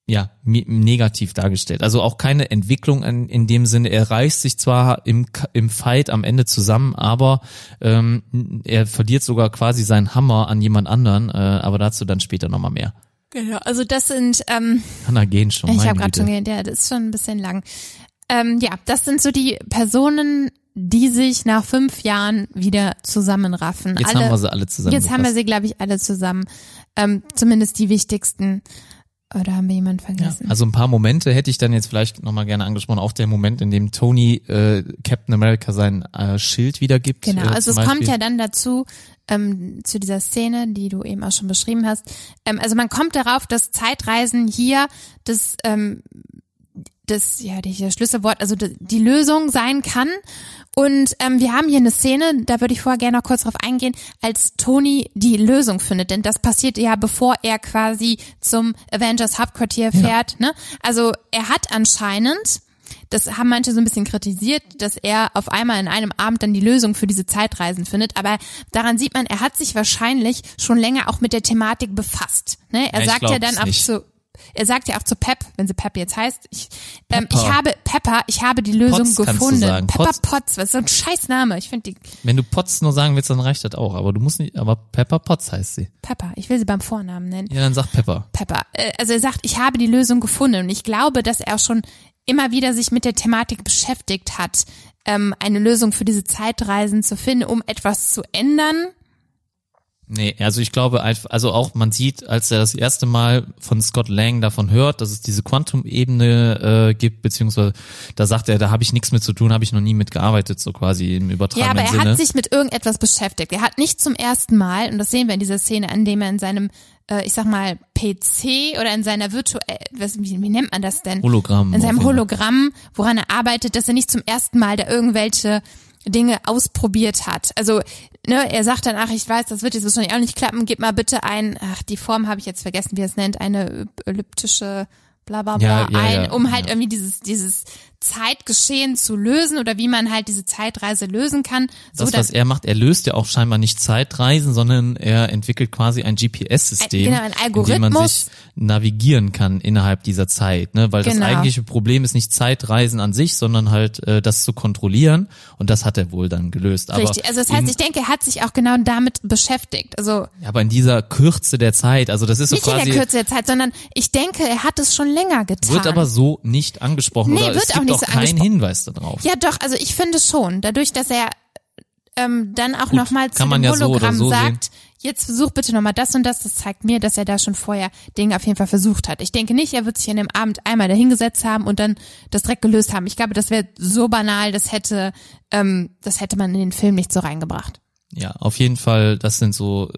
S1: ja, negativ dargestellt. Also auch keine Entwicklung in, in dem Sinne. Er reißt sich zwar im, im Fight am Ende zusammen, aber ähm, er verliert sogar quasi seinen Hammer an jemand anderen, äh, aber dazu dann später nochmal mehr.
S2: Genau, also das sind ähm,
S1: Hannah gehen schon,
S2: Ich habe gerade schon gehört, ja, das ist schon ein bisschen lang. Ähm, ja, das sind so die Personen, die sich nach fünf Jahren wieder zusammenraffen.
S1: Jetzt
S2: alle,
S1: haben wir sie alle zusammen.
S2: Jetzt haben wir sie, glaube ich, alle zusammen. Ähm, zumindest die wichtigsten. Oder haben wir jemanden
S1: Ja,
S2: vergessen?
S1: also ein paar Momente hätte ich dann jetzt vielleicht nochmal gerne angesprochen. Auch der Moment, in dem Tony äh, Captain America sein äh, Schild wiedergibt.
S2: Genau,
S1: äh,
S2: also es
S1: zum
S2: kommt
S1: Beispiel.
S2: ja dann dazu, ähm, zu dieser Szene, die du eben auch schon beschrieben hast. Ähm, also man kommt darauf, dass Zeitreisen hier das ähm, das, ja, das Schlüsselwort, also die, Lösung sein kann. Und ähm, wir haben hier eine Szene, da würde ich vorher gerne noch kurz drauf eingehen, als Tony die Lösung findet. Denn das passiert ja, bevor er quasi zum Avengers Hauptquartier fährt. Ne? Also er hat anscheinend, das haben manche so ein bisschen kritisiert, dass er auf einmal in einem Abend dann die Lösung für diese Zeitreisen findet. Aber daran sieht man, er hat sich wahrscheinlich schon länger auch mit der Thematik befasst. Ne? Er
S1: Ja, ich
S2: sagt ja dann auch zu er sagt ja auch zu Pep, wenn sie Pep jetzt heißt, ich, ähm, ich habe Pepper, ich habe die Lösung
S1: du
S2: gefunden. Pepper
S1: Potts.
S2: Potts, was ist so ein scheiß Name. Ich finde die
S1: Wenn du Potts nur sagen willst, dann reicht das auch. Aber du musst nicht, aber Pepper Potts heißt sie.
S2: Pepper, ich will sie beim Vornamen nennen.
S1: Ja, dann sag Pepper.
S2: Pepper. Äh, Also er sagt, ich habe die Lösung gefunden und ich glaube, dass er auch schon immer wieder sich mit der Thematik beschäftigt hat, ähm, eine Lösung für diese Zeitreisen zu finden, um etwas zu ändern.
S1: Nee, also ich glaube, also auch man sieht, als er das erste Mal von Scott Lang davon hört, dass es diese Quantum-Ebene äh, gibt, beziehungsweise da sagt er, da habe ich nichts mit zu tun, habe ich noch nie mitgearbeitet, so quasi im
S2: Ja,
S1: übertragenen
S2: aber er
S1: Sinne.
S2: hat sich mit irgendetwas beschäftigt. Er hat nicht zum ersten Mal, und das sehen wir in dieser Szene, an dem er in seinem, äh, ich sag mal, PC oder in seiner virtuell, was, wie, wie nennt man das denn?
S1: Hologramm.
S2: In seinem. Hologramm, woran er arbeitet, dass er nicht zum ersten Mal da irgendwelche Dinge ausprobiert hat. Also, ne, er sagt dann, ach, ich weiß, das wird jetzt wahrscheinlich auch nicht klappen, gib mal bitte ein, ach, die Form habe ich jetzt vergessen, wie er es nennt, eine elliptische bla bla bla
S1: Ja, ja,
S2: ein, um halt irgendwie dieses, dieses Zeitgeschehen zu lösen oder wie man halt diese Zeitreise lösen kann. So
S1: Das, was er macht, er löst ja auch scheinbar nicht Zeitreisen, sondern er entwickelt quasi ein GPS-System,
S2: Ein- genau,
S1: in dem man sich navigieren kann innerhalb dieser Zeit, ne? Weil das
S2: Genau.
S1: eigentliche Problem ist nicht Zeitreisen an sich, sondern halt äh, das zu kontrollieren und das hat er wohl dann gelöst. Aber
S2: Richtig. Also das heißt,
S1: in,
S2: ich denke, er hat sich auch genau damit beschäftigt. Also
S1: ja, aber in dieser Kürze der Zeit, also das ist so
S2: nicht in
S1: quasi
S2: der Kürze der Zeit, sondern ich denke, er hat es schon länger getan.
S1: wird aber so nicht angesprochen
S2: Nee,
S1: oder
S2: wird auch nicht so
S1: keinen. Hinweis darauf.
S2: Ja, doch, also ich finde schon. Dadurch, dass er ähm, dann auch nochmal zu dem
S1: ja so
S2: Hologramm
S1: so
S2: sagt, jetzt versuch bitte nochmal das und das, das zeigt mir, dass er da schon vorher Dinge auf jeden Fall versucht hat. Ich denke nicht, er wird sich an dem Abend einmal dahingesetzt haben und dann das direkt gelöst haben. Ich glaube, das wäre so banal, das hätte, ähm, das hätte man in den Film nicht so reingebracht.
S1: Ja, auf jeden Fall, das sind so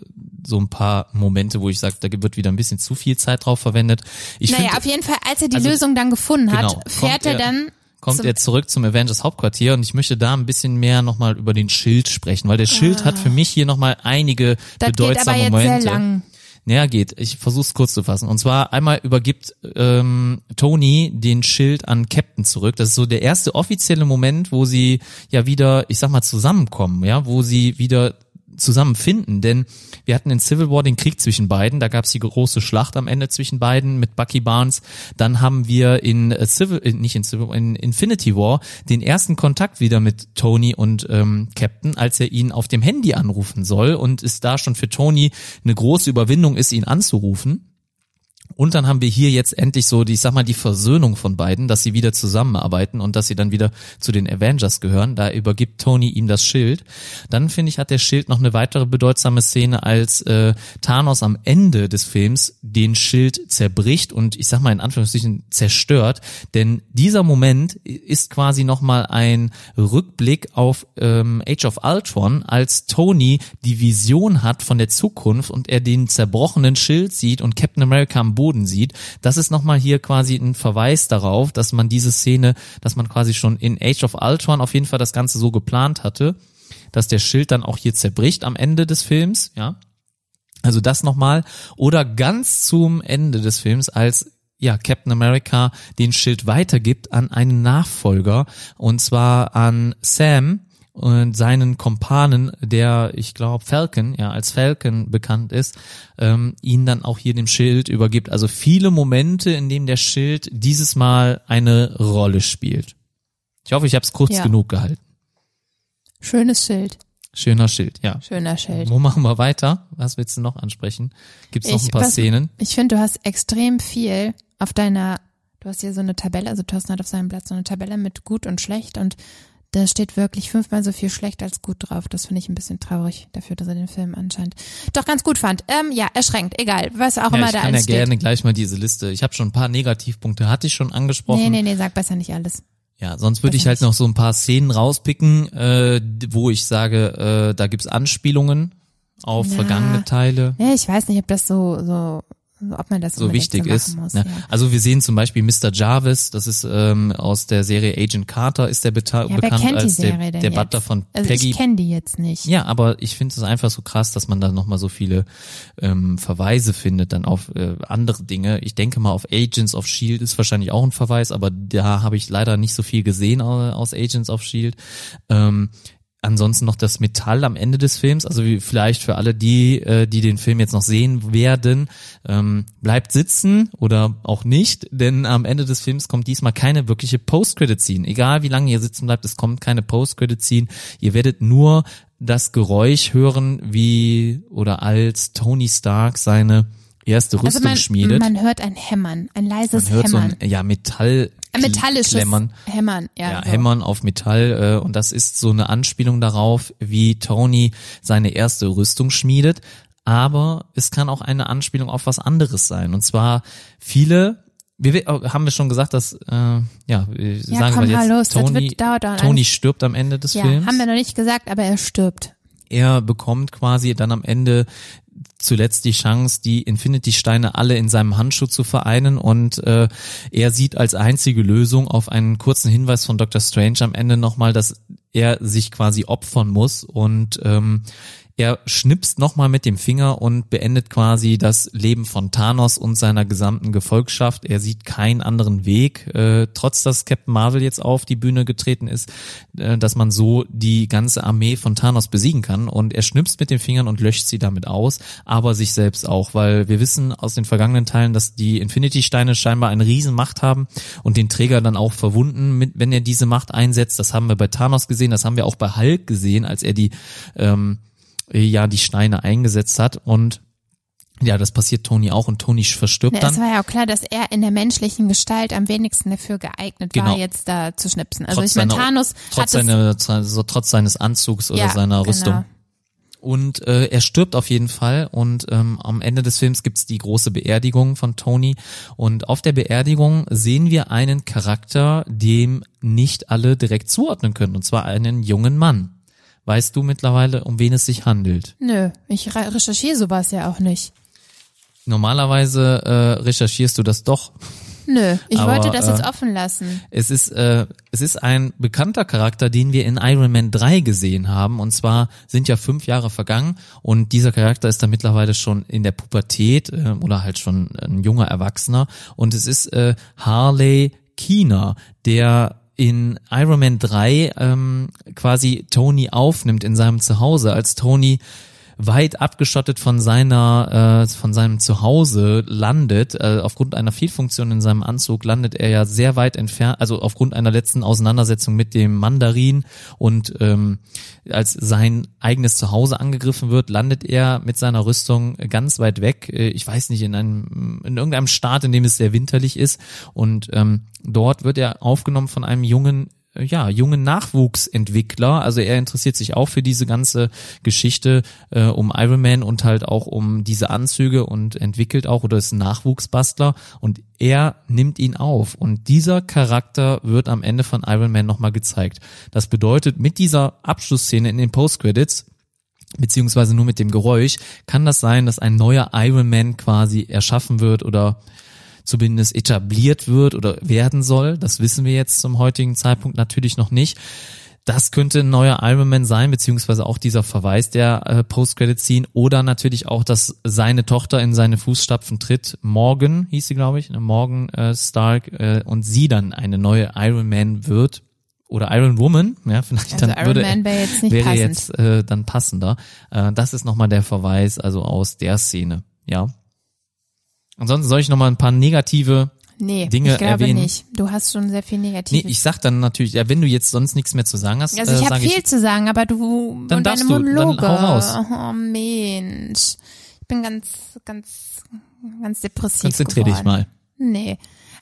S1: so ein paar Momente, wo ich sage, da wird wieder ein bisschen zu viel Zeit drauf verwendet. Ich
S2: naja,
S1: finde,
S2: auf jeden Fall, als er die
S1: also,
S2: Lösung dann gefunden hat,
S1: genau,
S2: fährt er
S1: er-
S2: dann
S1: kommt
S2: zum-
S1: er zurück zum Avengers Hauptquartier und ich möchte da ein bisschen mehr nochmal über den Schild sprechen, weil der Schild hat für mich hier nochmal einige
S2: Ah. das geht
S1: bedeutsame
S2: aber jetzt
S1: Momente.
S2: sehr lang.
S1: Naja, geht. Ich versuch's kurz zu fassen. Und zwar einmal übergibt ähm, Tony den Schild an Captain zurück. Das ist so der erste offizielle Moment, wo sie ja wieder, ich sag mal, zusammenkommen, ja, wo sie wieder zusammenfinden, denn wir hatten in Civil War den Krieg zwischen beiden, da gab's die große Schlacht am Ende zwischen beiden mit Bucky Barnes, dann haben wir in äh, Civil, äh, nicht in Civil, in Infinity War den ersten Kontakt wieder mit Tony und ähm, Captain, als er ihn auf dem Handy anrufen soll und es da schon für Tony eine große Überwindung ist, ihn anzurufen. Und dann haben wir hier jetzt endlich so, die, ich sag mal, die Versöhnung von beiden, dass sie wieder zusammenarbeiten und dass sie dann wieder zu den Avengers gehören. Da übergibt Tony ihm das Schild. Dann finde ich, hat der Schild noch eine weitere bedeutsame Szene, als äh, Thanos am Ende des Films den Schild zerbricht und ich sag mal in Anführungszeichen zerstört. Denn dieser Moment ist quasi nochmal ein Rückblick auf ähm, Age of Ultron, als Tony die Vision hat von der Zukunft und er den zerbrochenen Schild sieht und Captain America am Boden sieht. Das ist nochmal hier quasi ein Verweis darauf, dass man diese Szene, dass man quasi schon in Age of Ultron auf jeden Fall das Ganze so geplant hatte, dass der Schild dann auch hier zerbricht am Ende des Films, ja. Also das nochmal. Oder ganz zum Ende des Films, als ja, Captain America den Schild weitergibt an einen Nachfolger und zwar an Sam und seinen Kompanen, der, ich glaube, Falcon, ja, als Falcon bekannt ist, ähm, ihn dann auch hier dem Schild übergibt. Also viele Momente, in denen der Schild dieses Mal eine Rolle spielt. Ich hoffe, ich habe es kurz
S2: Ja.
S1: genug gehalten.
S2: Schönes Schild.
S1: Schöner Schild, ja.
S2: Schöner Schild.
S1: Wo machen wir weiter? Was willst du noch ansprechen? Gibt es noch ein paar
S2: was-
S1: Szenen?
S2: Ich finde, du hast extrem viel auf deiner, du hast hier so eine Tabelle, also Thorsten hat auf seinem Blatt so eine Tabelle mit gut und schlecht und da steht wirklich fünfmal so viel schlecht als gut drauf. Das finde ich ein bisschen traurig dafür, dass er den Film anscheinend doch ganz gut fand. Ähm, ja, erschränkt, egal, was auch
S1: Ja,
S2: immer
S1: ich
S2: da
S1: kann ja
S2: alles steht.
S1: gerne gleich mal diese Liste. Ich habe schon ein paar Negativpunkte, hatte ich schon angesprochen.
S2: Nee, nee, nee, sag besser nicht alles.
S1: Ja, sonst würde ich halt noch so ein paar Szenen rauspicken, äh, wo ich sage, äh, da gibt's Anspielungen auf
S2: Ja.
S1: vergangene Teile.
S2: Nee, ich weiß nicht, ob das so, so, ob man das
S1: so wichtig
S2: so
S1: ist.
S2: Muss,
S1: Ja.
S2: ja.
S1: Also wir sehen zum Beispiel Mr. Jarvis, das ist ähm, aus der Serie Agent Carter, ist der beta-
S2: Ja,
S1: bekannt als der, der? Butler von
S2: Also
S1: Peggy.
S2: ich kenne die jetzt nicht.
S1: Ja, aber ich finde es einfach so krass, dass man da nochmal so viele ähm, Verweise findet dann auf äh, andere Dinge. Ich denke mal auf Agents of Shield ist wahrscheinlich auch ein Verweis, aber da habe ich leider nicht so viel gesehen au- aus Agents of Shield. Ähm, ansonsten noch das Metall am Ende des Films, also wie vielleicht für alle die, äh, die den Film jetzt noch sehen werden, ähm, bleibt sitzen oder auch nicht, denn am Ende des Films kommt diesmal keine wirkliche Post-Credit-Scene. Egal wie lange ihr sitzen bleibt, es kommt keine Post-Credit-Scene. Ihr werdet nur das Geräusch hören, wie oder als Tony Stark seine erste
S2: Also
S1: Rüstung
S2: man,
S1: schmiedet.
S2: man hört ein Hämmern, ein leises
S1: Man hört so
S2: Hämmern.
S1: ein ja, Metall
S2: ein metallisches
S1: Klemmern.
S2: Hämmern. Ja,
S1: Ja,
S2: so.
S1: Hämmern auf Metall äh, und das ist so eine Anspielung darauf, wie Tony seine erste Rüstung schmiedet. Aber es kann auch eine Anspielung auf was anderes sein. Und zwar viele, wir wir- haben wir schon gesagt, dass äh, ja, wir sagen
S2: komm,
S1: wir jetzt,
S2: los,
S1: Tony, Tony stirbt am Ende des
S2: Ja,
S1: Films.
S2: haben wir noch nicht gesagt, aber er stirbt.
S1: er bekommt quasi dann am Ende zuletzt die Chance, die Infinity-Steine alle in seinem Handschuh zu vereinen und äh, er sieht als einzige Lösung auf einen kurzen Hinweis von Dr. Strange am Ende nochmal, dass er sich quasi opfern muss und ähm, er schnipst nochmal mit dem Finger und beendet quasi das Leben von Thanos und seiner gesamten Gefolgschaft. Er sieht keinen anderen Weg, äh, trotz dass Captain Marvel jetzt auf die Bühne getreten ist, äh, dass man so die ganze Armee von Thanos besiegen kann. Und er schnipst mit den Fingern und löscht sie damit aus, aber sich selbst auch, weil wir wissen aus den vergangenen Teilen, dass die Infinity-Steine scheinbar eine Riesenmacht haben und den Träger dann auch verwunden, mit, wenn er diese Macht einsetzt. Das haben wir bei Thanos gesehen, das haben wir auch bei Hulk gesehen, als er die ähm, ja die Steine eingesetzt hat und ja, das passiert Tony auch und Tony verstirbt
S2: Ne,
S1: dann.
S2: es war ja auch klar, dass er in der menschlichen Gestalt am wenigsten dafür geeignet
S1: Genau.
S2: war, jetzt da zu schnipsen. Also
S1: trotz
S2: ich meine, Thanos
S1: trotz, seiner, so, trotz seines Anzugs oder
S2: Ja,
S1: seiner
S2: genau.
S1: Rüstung. Und äh, er stirbt auf jeden Fall und ähm, am Ende des Films gibt's die große Beerdigung von Tony und auf der Beerdigung sehen wir einen Charakter, dem nicht alle direkt zuordnen können und zwar einen jungen Mann. Weißt du mittlerweile, um wen es sich handelt?
S2: nö, ich re- recherchiere sowas ja auch nicht.
S1: Normalerweise äh, recherchierst du das doch.
S2: Nö, ich
S1: Aber,
S2: wollte das
S1: äh,
S2: jetzt offen lassen.
S1: Es ist, äh, es ist ein bekannter Charakter, den wir in Iron Man 3 gesehen haben. Und zwar sind ja fünf Jahre vergangen und dieser Charakter ist da mittlerweile schon in der Pubertät äh, oder halt schon ein junger Erwachsener. Und es ist äh, Harley Keener, der in Iron Man 3 ähm, quasi Tony aufnimmt in seinem Zuhause, als Tony weit abgeschottet von seiner äh, von seinem Zuhause landet. Äh, aufgrund einer Fehlfunktion in seinem Anzug landet er ja sehr weit entfernt also aufgrund einer letzten Auseinandersetzung mit dem Mandarin. Und ähm, als sein eigenes Zuhause angegriffen wird landet er mit seiner Rüstung ganz weit weg. Äh, ich weiß nicht in einem in irgendeinem Staat in dem es sehr winterlich ist. Und ähm, dort wird er aufgenommen von einem jungen ja, jungen Nachwuchsentwickler. Also er interessiert sich auch für diese ganze Geschichte äh, um Iron Man und halt auch um diese Anzüge und entwickelt auch oder ist ein Nachwuchsbastler und er nimmt ihn auf. Und dieser Charakter wird am Ende von Iron Man nochmal gezeigt. Das bedeutet, mit dieser Abschlussszene in den Postcredits beziehungsweise nur mit dem Geräusch, kann das sein, dass ein neuer Iron Man quasi erschaffen wird oder zumindest etabliert wird oder werden soll. Das wissen wir jetzt zum heutigen Zeitpunkt natürlich noch nicht. Das könnte ein neuer Iron Man sein, beziehungsweise auch dieser Verweis der äh, Post-Credit-Scene oder natürlich auch, dass seine Tochter in seine Fußstapfen tritt. Morgan hieß sie, glaube ich, ne? Morgan äh, Stark äh, und sie dann eine neue Iron Man wird oder Iron Woman, ja, vielleicht
S2: Also
S1: dann
S2: Iron
S1: würde
S2: Man wäre jetzt nicht
S1: wäre
S2: passend.
S1: jetzt äh, dann passender. Äh, das ist nochmal der Verweis, also aus der Szene, ja. Ansonsten soll ich nochmal ein paar negative
S2: Nee,
S1: Dinge
S2: ich glaube
S1: erwähnen.
S2: nicht. Du hast schon sehr viel
S1: Nee,
S2: Negatives.
S1: ich sag dann natürlich, ja, wenn du jetzt sonst nichts mehr zu sagen hast,
S2: also
S1: äh,
S2: ich habe
S1: sag
S2: viel zu sagen, aber du
S1: Dann
S2: und
S1: darfst
S2: deine
S1: du, dann
S2: Monologe.
S1: hau raus.
S2: Oh Mensch. Ich bin ganz, ganz, ganz depressiv
S1: konzentrier
S2: geworden.
S1: dich mal.
S2: Nee.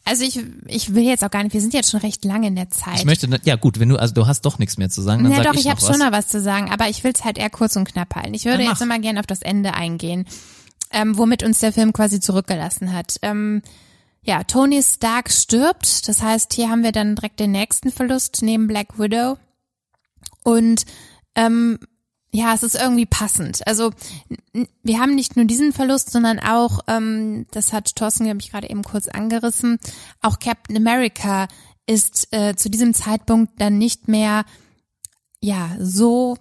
S2: Also ich, ich will jetzt auch gar nicht, wir sind jetzt schon recht lange in der Zeit.
S1: Ich möchte, ja gut, wenn du, also du hast doch nichts mehr zu sagen, dann
S2: ja
S1: sag
S2: doch,
S1: ich,
S2: ich,
S1: noch
S2: habe schon noch was zu sagen, aber ich will es halt eher kurz und knapp halten. Ich würde
S1: Dann
S2: jetzt nochmal gerne auf das Ende eingehen, ähm, womit uns der Film quasi zurückgelassen hat. Ähm, ja, Tony Stark stirbt, das heißt, hier haben wir dann direkt den nächsten Verlust neben Black Widow. Und ähm, ja, es ist irgendwie passend. Also wir haben nicht nur diesen Verlust, sondern auch, ähm, das hat Thorsten, glaube ich, gerade eben kurz angerissen, auch Captain America ist äh, zu diesem Zeitpunkt dann nicht mehr ja so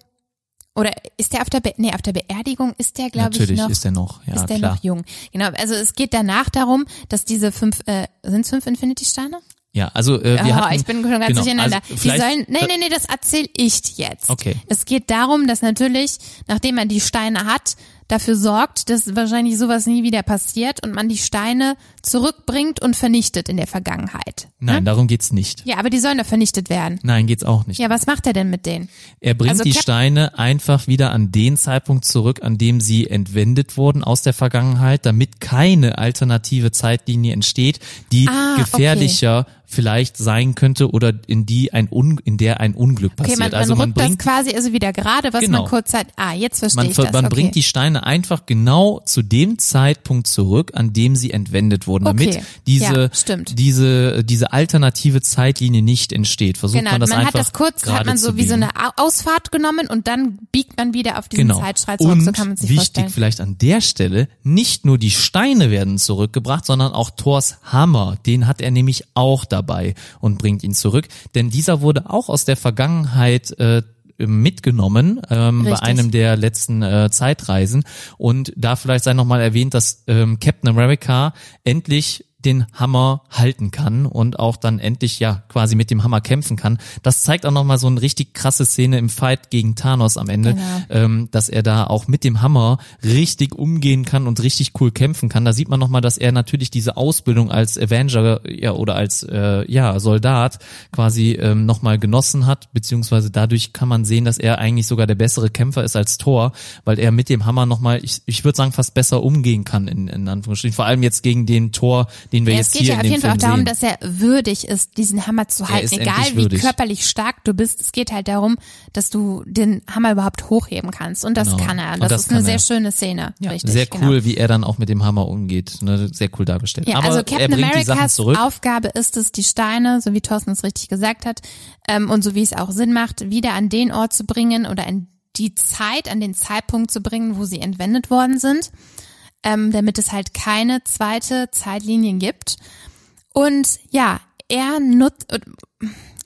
S2: oder ist der auf der Be nee, auf der Beerdigung ist der glaube ich
S1: Natürlich
S2: noch
S1: ist er noch, ja
S2: ist der
S1: klar.
S2: noch jung. Genau, also es geht danach darum, dass diese fünf äh, sind fünf Infinity Steine?
S1: Ja, also äh, wir
S2: oh,
S1: hatten,
S2: ich bin schon ganz
S1: genau,
S2: durcheinander.
S1: also
S2: die sollen, nee, nee, nee, das erzähl ich jetzt.
S1: Okay.
S2: Es geht darum, dass natürlich, nachdem man die Steine hat, dafür sorgt, dass wahrscheinlich sowas nie wieder passiert und man die Steine zurückbringt und vernichtet in der Vergangenheit.
S1: Nein, darum geht's nicht.
S2: Ja, aber die sollen doch vernichtet werden.
S1: Nein, geht's auch nicht.
S2: Ja, was macht er denn mit denen?
S1: Er bringt
S2: Also
S1: die
S2: Cap-
S1: Steine einfach wieder an den Zeitpunkt zurück, an dem sie entwendet wurden aus der Vergangenheit, damit keine alternative Zeitlinie entsteht, die
S2: Ah,
S1: gefährlicher vielleicht sein könnte oder in die ein Un in der ein Unglück
S2: Okay,
S1: passiert.
S2: man, man
S1: also man
S2: rückt das
S1: bringt
S2: quasi also wieder gerade, was
S1: Genau.
S2: man kurz hat. Ah, jetzt verstehe
S1: man,
S2: ich das.
S1: man
S2: okay.
S1: bringt die Steine einfach genau zu dem Zeitpunkt zurück, an dem sie entwendet wurden, damit
S2: Okay.
S1: diese,
S2: Ja,
S1: diese, diese alternative Zeitlinie nicht entsteht. Versucht
S2: Genau,
S1: man das
S2: man
S1: einfach
S2: hat das kurz, hat man so wie so eine Au- Ausfahrt genommen und dann biegt man wieder auf diesen
S1: Genau.
S2: Zeitstrahl zurück,
S1: Und
S2: so kann man sich
S1: wichtig
S2: vorstellen.
S1: vielleicht an der Stelle, nicht nur die Steine werden zurückgebracht, sondern auch Thors Hammer. Den hat er nämlich auch dabei und bringt ihn zurück. Denn dieser wurde auch aus der Vergangenheit äh, mitgenommen ähm, bei einem der letzten äh, Zeitreisen. Und da vielleicht sei nochmal erwähnt, dass ähm, Captain America endlich den Hammer halten kann und auch dann endlich ja quasi mit dem Hammer kämpfen kann. Das zeigt auch nochmal so eine richtig krasse Szene im Fight gegen Thanos am Ende,
S2: Genau.
S1: ähm, dass er da auch mit dem Hammer richtig umgehen kann und richtig cool kämpfen kann. Da sieht man nochmal, dass er natürlich diese Ausbildung als Avenger ja oder als äh, ja Soldat quasi ähm, nochmal genossen hat, beziehungsweise dadurch kann man sehen, dass er eigentlich sogar der bessere Kämpfer ist als Thor, weil er mit dem Hammer nochmal, ich, ich würde sagen, fast besser umgehen kann in, in Anführungsstrichen. Vor allem jetzt gegen den Thor, den wir
S2: Ja,
S1: jetzt
S2: es geht
S1: hier
S2: ja auf jeden Fall auch darum, dass er würdig ist, diesen Hammer zu halten. Egal wie körperlich stark du bist, es geht halt darum, dass du den Hammer überhaupt hochheben kannst. Und das
S1: Genau.
S2: kann er. Das,
S1: das
S2: ist eine sehr schöne Szene.
S1: Ja,
S2: Richtig,
S1: sehr
S2: genau.
S1: cool, wie er dann auch mit dem Hammer umgeht. Ne? Sehr cool dargestellt.
S2: Ja,
S1: Aber
S2: also
S1: er
S2: Captain Americas. Aufgabe ist es, die Steine, so wie Thorsten es richtig gesagt hat, ähm, und so wie es auch Sinn macht, wieder an den Ort zu bringen oder in die Zeit, an den Zeitpunkt zu bringen, wo sie entwendet worden sind, ähm, damit es halt keine zweite Zeitlinie gibt. Und ja, er nutzt,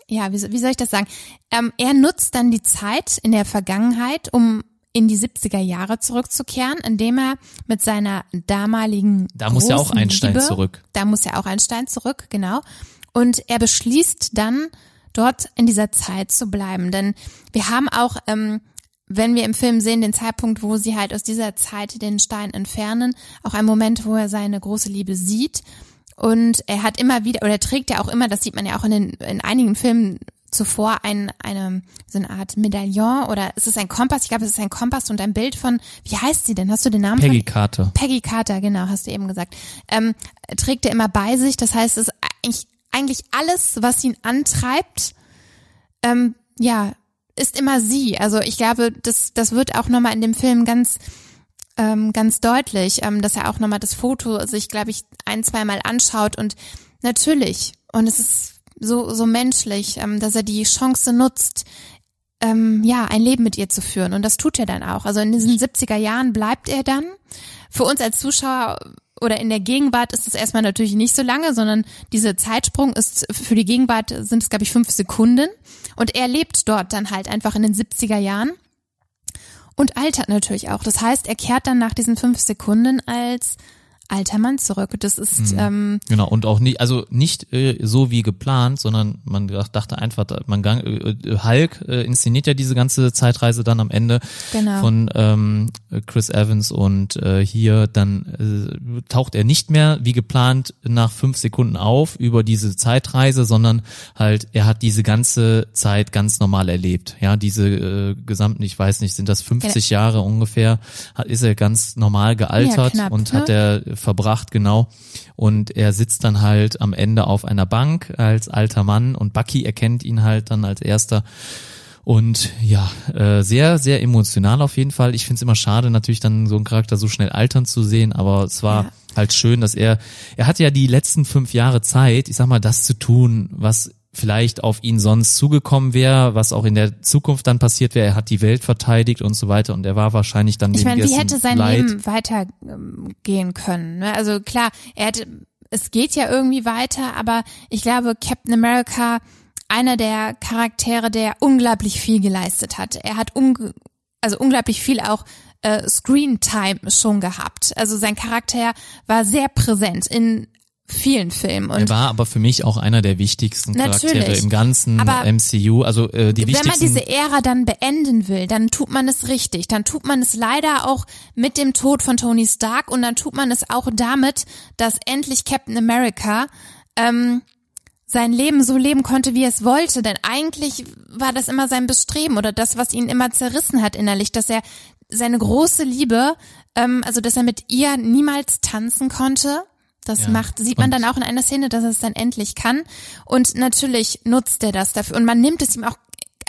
S2: ja, wie, wie soll ich das sagen? Ähm, er nutzt dann die Zeit in der Vergangenheit, um in die 70er Jahre zurückzukehren, indem er mit seiner damaligen
S1: Da muss ja auch Einstein
S2: Liebe,
S1: zurück.
S2: Da muss ja auch Einstein zurück, genau. Und er beschließt dann, dort in dieser Zeit zu bleiben. Denn wir haben auch, ähm, wenn wir im Film sehen, den Zeitpunkt, wo sie halt aus dieser Zeit den Stein entfernen, auch ein Moment, wo er seine große Liebe sieht. Und er hat immer wieder, oder er trägt ja auch immer, das sieht man ja auch in, den, in einigen Filmen zuvor, ein, eine, so eine Art Medaillon oder ist es ein Kompass? Ich glaube, es ist ein Kompass und ein Bild von, wie heißt sie denn? Hast du den Namen
S1: Peggy
S2: von?
S1: Carter.
S2: Peggy Carter, genau, hast du eben gesagt. Ähm, trägt er immer bei sich. Das heißt, es ist eigentlich, eigentlich alles, was ihn antreibt, ähm, ja, ist immer sie. Also ich glaube, das, das wird auch nochmal in dem Film ganz, ähm, ganz deutlich, ähm, dass er auch nochmal das Foto sich, glaube ich, ein, zweimal anschaut und natürlich, und es ist so, so menschlich, ähm, dass er die Chance nutzt, ähm, ja, ein Leben mit ihr zu führen. Und das tut er dann auch. Also in diesen 70er Jahren bleibt er dann. Für uns als Zuschauer oder in der Gegenwart ist es erstmal natürlich nicht so lange, sondern dieser Zeitsprung ist für die Gegenwart sind es, glaube ich, fünf Sekunden. Und er lebt dort dann halt einfach in den 70er Jahren und altert natürlich auch. Das heißt, er kehrt dann nach diesen fünf Sekunden als alter Mann zurück. Das ist, ähm,
S1: Genau, und auch nicht, also nicht äh, so wie geplant, sondern man dach- dachte einfach, man gang, äh, äh, Hulk äh, inszeniert ja diese ganze Zeitreise dann am Ende
S2: Genau.
S1: von ähm, Chris Evans und äh, hier dann äh, taucht er nicht mehr wie geplant nach fünf Sekunden auf über diese Zeitreise, sondern halt er hat diese ganze Zeit ganz normal erlebt. Ja, diese äh, gesamten, ich weiß nicht, sind das 50 Jahre ungefähr, hat, ist er ganz normal gealtert
S2: knapp,
S1: und
S2: ne?
S1: hat er verbracht, genau. Und er sitzt dann halt am Ende auf einer Bank als alter Mann und Bucky erkennt ihn halt dann als erster. Und ja, äh, sehr, sehr emotional auf jeden Fall. Ich finde es immer schade, natürlich dann so einen Charakter so schnell altern zu sehen, aber es war
S2: Ja.
S1: halt schön, dass er, er hatte ja die letzten fünf Jahre Zeit, ich sag mal, das zu tun, was vielleicht auf ihn sonst zugekommen wäre, was auch in der Zukunft dann passiert wäre. Er hat die Welt verteidigt und so weiter und er war wahrscheinlich dann
S2: Ich meine, wie hätte sein
S1: Leid.
S2: Leben weitergehen können? Ne? Also klar, er hätte, es geht ja irgendwie weiter, aber ich glaube, Captain America, einer der Charaktere, der unglaublich viel geleistet hat. Er hat unge also unglaublich viel auch äh, Screen Time schon gehabt. Also sein Charakter war sehr präsent in vielen Filmen und
S1: Er war aber für mich auch einer der wichtigsten Charaktere
S2: Natürlich.
S1: im ganzen
S2: Aber
S1: MCU. Also äh, die
S2: wenn man
S1: wichtigsten.
S2: diese Ära dann beenden will, dann tut man es richtig. Dann tut man es leider auch mit dem Tod von Tony Stark und dann tut man es auch damit, dass endlich Captain America ähm, sein Leben so leben konnte, wie er es wollte. Denn eigentlich war das immer sein Bestreben oder das, was ihn immer zerrissen hat innerlich, dass er seine große Liebe, ähm, also dass er mit ihr niemals tanzen konnte. Das
S1: Ja.
S2: macht, sieht man
S1: Und-
S2: dann auch in einer Szene, dass er es dann endlich kann. Und natürlich nutzt er das dafür. Und man nimmt es ihm auch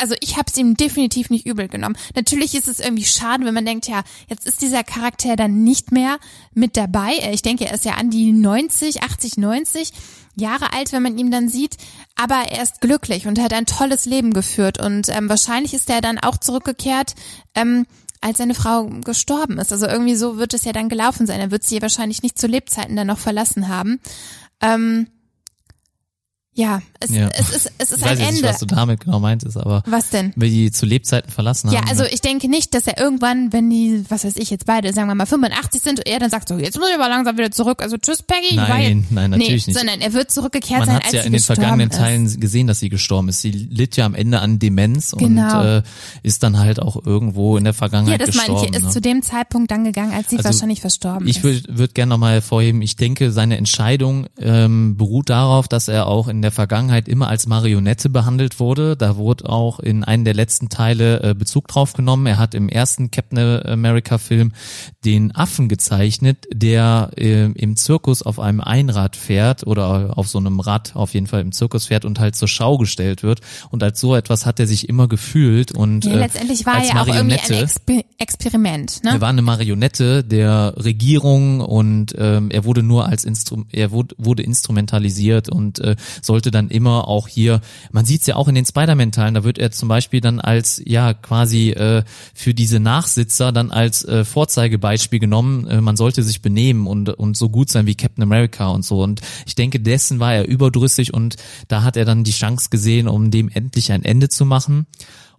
S2: also ich habe es ihm definitiv nicht übel genommen. Natürlich ist es irgendwie schade, wenn man denkt, ja, jetzt ist dieser Charakter dann nicht mehr mit dabei. Äh, Ich denke, er ist ja an die 90, 80, 90 Jahre alt, wenn man ihn dann sieht. Aber er ist glücklich und er hat ein tolles Leben geführt. Und ähm, wahrscheinlich ist er dann auch zurückgekehrt, ähm, als seine Frau gestorben ist. Also irgendwie so wird es ja dann gelaufen sein. Er wird sie wahrscheinlich nicht zu Lebzeiten dann noch verlassen haben. Ähm, ja, es,
S1: Ja.
S2: es ist, es ist
S1: ich
S2: ein
S1: weiß
S2: Ende.
S1: nicht, was du damit genau meintest, aber
S2: Was denn?
S1: wenn die zu Lebzeiten verlassen
S2: Ja,
S1: haben.
S2: also
S1: ne?
S2: ich denke nicht, dass er irgendwann, wenn die, was weiß ich jetzt beide, sagen wir mal 85 sind, er dann sagt so, jetzt muss ich aber langsam wieder zurück. Also tschüss Peggy. ich
S1: Nein, nein, natürlich
S2: nee,
S1: nicht.
S2: Sondern er wird zurückgekehrt
S1: man
S2: sein,
S1: hat
S2: als
S1: ja
S2: sie
S1: in den
S2: gestorben
S1: vergangenen
S2: ist.
S1: Teilen gesehen, dass sie gestorben ist. Sie litt ja am Ende an Demenz
S2: Genau.
S1: und äh, ist dann halt auch irgendwo in der
S2: Ja,
S1: Vergangenheit
S2: das meine
S1: gestorben.
S2: ich, er ist
S1: ne?
S2: zu dem Zeitpunkt dann gegangen, als sie
S1: Also,
S2: wahrscheinlich verstorben
S1: Ich
S2: ist.
S1: würde würd gerne nochmal hervorheben, ich denke, seine Entscheidung ähm, beruht darauf, dass er auch in der Vergangenheit immer als Marionette behandelt wurde. Da wurde auch in einem der letzten Teile äh, Bezug drauf genommen. Er hat im ersten Captain America Film den Affen gezeichnet, der äh, im Zirkus auf einem Einrad fährt oder auf so einem Rad auf jeden Fall im Zirkus fährt und halt zur Schau gestellt wird. Und als so etwas hat er sich immer gefühlt und
S2: ja,
S1: äh,
S2: letztendlich war
S1: als
S2: er ja auch irgendwie
S1: Marionette.
S2: ein Exper Experiment, ne?
S1: Er war eine Marionette der Regierung und ähm, er wurde nur als Instru er wurde, wurde instrumentalisiert und äh, sollte dann immer auch hier, man sieht es ja auch in den Spider-Man-Teilen, da wird er zum Beispiel dann als, ja, quasi äh, für diese Nachsitzer dann als äh, Vorzeigebeispiel genommen, äh, man sollte sich benehmen und, und so gut sein wie Captain America und so. Und ich denke, dessen war er überdrüssig und da hat er dann die Chance gesehen, um dem endlich ein Ende zu machen.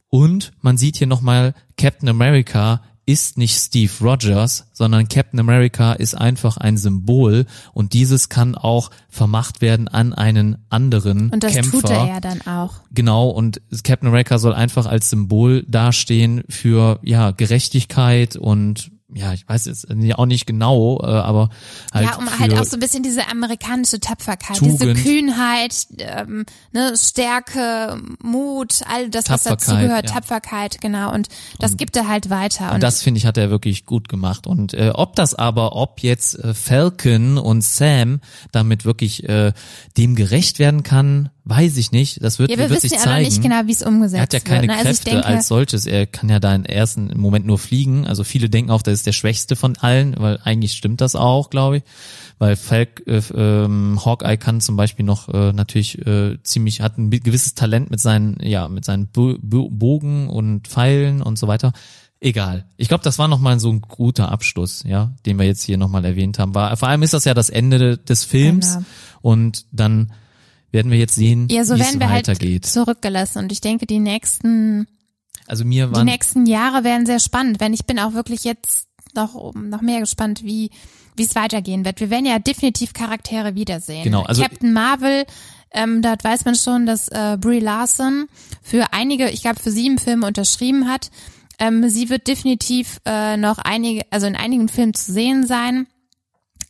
S1: Und man sieht hier nochmal, Captain America ist nicht Steve Rogers, sondern Captain America ist einfach ein Symbol und dieses kann auch vermacht werden an einen anderen
S2: Und das
S1: Kämpfer.
S2: tut er ja dann auch.
S1: Genau, und Captain America soll einfach als Symbol dastehen für ja Gerechtigkeit und ja, ich weiß jetzt auch nicht genau, äh, aber halt
S2: ja, um halt auch so ein bisschen diese amerikanische Tapferkeit, diese
S1: Tugend.
S2: Kühnheit, ähm, ne, Stärke, Mut, all das, was dazugehört,
S1: ja.
S2: Tapferkeit, genau. Und das gibt er halt weiter.
S1: Und das finde ich hat er wirklich gut gemacht. Und äh, ob das aber, ob jetzt äh, Falcon und Sam damit wirklich äh, dem gerecht werden kann, weiß ich nicht. Das wird,
S2: ja, wir
S1: wird sich
S2: ja
S1: zeigen.
S2: nicht genau, wie es umgesetzt
S1: er hat ja keine
S2: wird. ne? Also
S1: Kräfte
S2: denke,
S1: als solches. Er kann ja da im ersten Moment nur fliegen. Also viele denken auch, das ist der schwächste von allen, weil eigentlich stimmt das auch, glaube ich. Weil Falk, äh, ähm, Hawkeye kann zum Beispiel noch äh, natürlich äh, ziemlich, hat ein gewisses Talent mit seinen, ja, mit seinen Bo Bo Bogen und Pfeilen und so weiter. Egal. Ich glaube, das war nochmal so ein guter Abschluss, ja, den wir jetzt hier nochmal erwähnt haben. War, vor allem ist das ja das Ende des Films
S2: Genau.
S1: und dann werden wir jetzt sehen,
S2: ja, so
S1: wie es
S2: werden wir halt
S1: weitergeht.
S2: zurückgelassen. Und ich denke, die nächsten,
S1: also mir
S2: die
S1: waren
S2: nächsten Jahre werden sehr spannend. Wenn ich bin auch wirklich jetzt noch, noch mehr gespannt, wie, wie es weitergehen wird. Wir werden ja definitiv Charaktere wiedersehen.
S1: Genau, also-
S2: Captain Marvel, ähm, dort weiß man schon, dass äh, Brie Larson für einige, ich glaube für sieben Filme unterschrieben hat. Ähm, sie wird definitiv äh, noch einige, also in einigen Filmen zu sehen sein.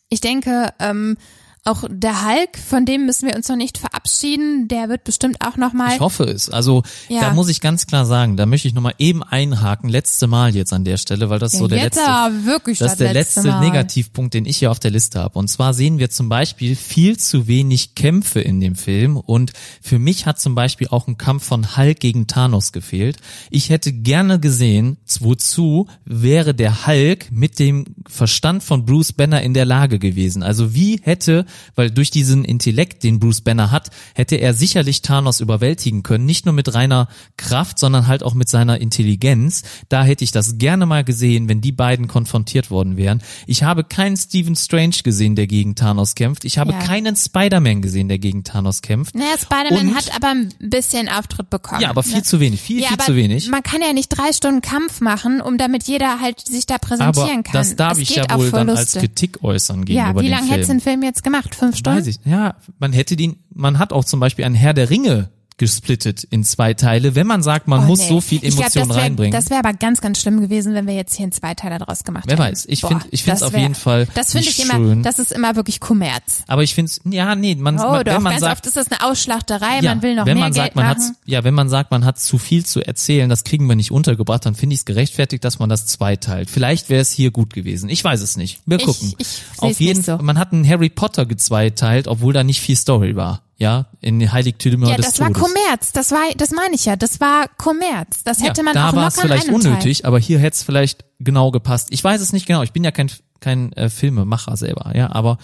S2: Ich denke, ähm, auch der Hulk, von dem müssen wir uns noch nicht verabschieden. Der wird bestimmt auch noch mal.
S1: Ich hoffe es. Also
S2: Ja.
S1: da muss ich ganz klar sagen, da möchte ich nochmal eben einhaken, letzte Mal jetzt an der Stelle, weil das
S2: Ja,
S1: so der letzte,
S2: wirklich
S1: das ist der letzte
S2: Mal.
S1: Negativpunkt, den ich hier auf der Liste habe. Und zwar sehen wir zum Beispiel viel zu wenig Kämpfe in dem Film und für mich hat zum Beispiel auch ein Kampf von Hulk gegen Thanos gefehlt. Ich hätte gerne gesehen, wozu wäre der Hulk mit dem Verstand von Bruce Banner in der Lage gewesen? Also wie hätte, weil durch diesen Intellekt, den Bruce Banner hat, hätte er sicherlich Thanos überwältigen können, nicht nur mit reiner Kraft, sondern halt auch mit seiner Intelligenz. Da hätte ich das gerne mal gesehen, wenn die beiden konfrontiert worden wären. Ich habe keinen Stephen Strange gesehen, der gegen Thanos kämpft. Ich habe
S2: Ja.
S1: keinen Spider-Man gesehen, der gegen Thanos kämpft.
S2: Naja, Spider-Man hat aber ein bisschen Auftritt bekommen.
S1: Ja, aber viel
S2: ne?
S1: zu wenig, viel,
S2: ja,
S1: viel
S2: aber
S1: zu wenig.
S2: Man kann ja nicht drei Stunden Kampf machen, um damit jeder halt sich da
S1: Aber
S2: präsentieren kann.
S1: das darf
S2: Es
S1: ich ja wohl dann als. Kritik äußern
S2: Ja,
S1: gegenüber
S2: wie
S1: dem
S2: lange hättest du den Film jetzt gemacht? Fünf Stunden?
S1: Weiß ich. Ja, man hätte den, man hat auch zum Beispiel einen Herr der Ringe gesplittet in zwei Teile, wenn man sagt, man
S2: Oh,
S1: muss
S2: nee.
S1: so viel
S2: Ich glaub,
S1: Emotion
S2: wär,
S1: reinbringen.
S2: Das wäre aber ganz, ganz schlimm gewesen, wenn wir jetzt hier einen Zweiteiler draus gemacht
S1: Wer
S2: hätten.
S1: weiß. Ich
S2: Boah,
S1: find- ich find's
S2: das
S1: auf jeden Fall
S2: Das finde ich immer,
S1: schön.
S2: das ist immer wirklich Kommerz.
S1: Aber ich finde es, ja, nee, man,
S2: Oh,
S1: man
S2: doch,
S1: wenn man
S2: ganz
S1: sagt,
S2: oft ist das eine Ausschlachterei,
S1: ja,
S2: man will noch
S1: wenn
S2: mehr
S1: man sagt,
S2: Geld
S1: man
S2: machen.
S1: hat, ja, wenn man sagt, man hat zu viel zu erzählen, das kriegen wir nicht untergebracht, dann finde ich es gerechtfertigt, dass man das zweiteilt. Vielleicht wäre es hier gut gewesen. Ich weiß es nicht. Wir
S2: Ich-
S1: gucken.
S2: ich seh's
S1: Auf jeden
S2: nicht so.
S1: man hat einen Harry Potter gezweiteilt, obwohl da nicht viel Story war. Ja, in den Heiligtümer
S2: Ja,
S1: des
S2: das war
S1: Todes.
S2: Kommerz. Das war, das meine ich ja. Das war Kommerz. Das hätte
S1: ja,
S2: man
S1: da
S2: auch
S1: war es
S2: locker in
S1: vielleicht
S2: einem Teil.
S1: unnötig, aber hier hätte es vielleicht genau gepasst. Ich weiß es nicht genau. Ich bin ja kein kein äh, Filmemacher selber, ja, aber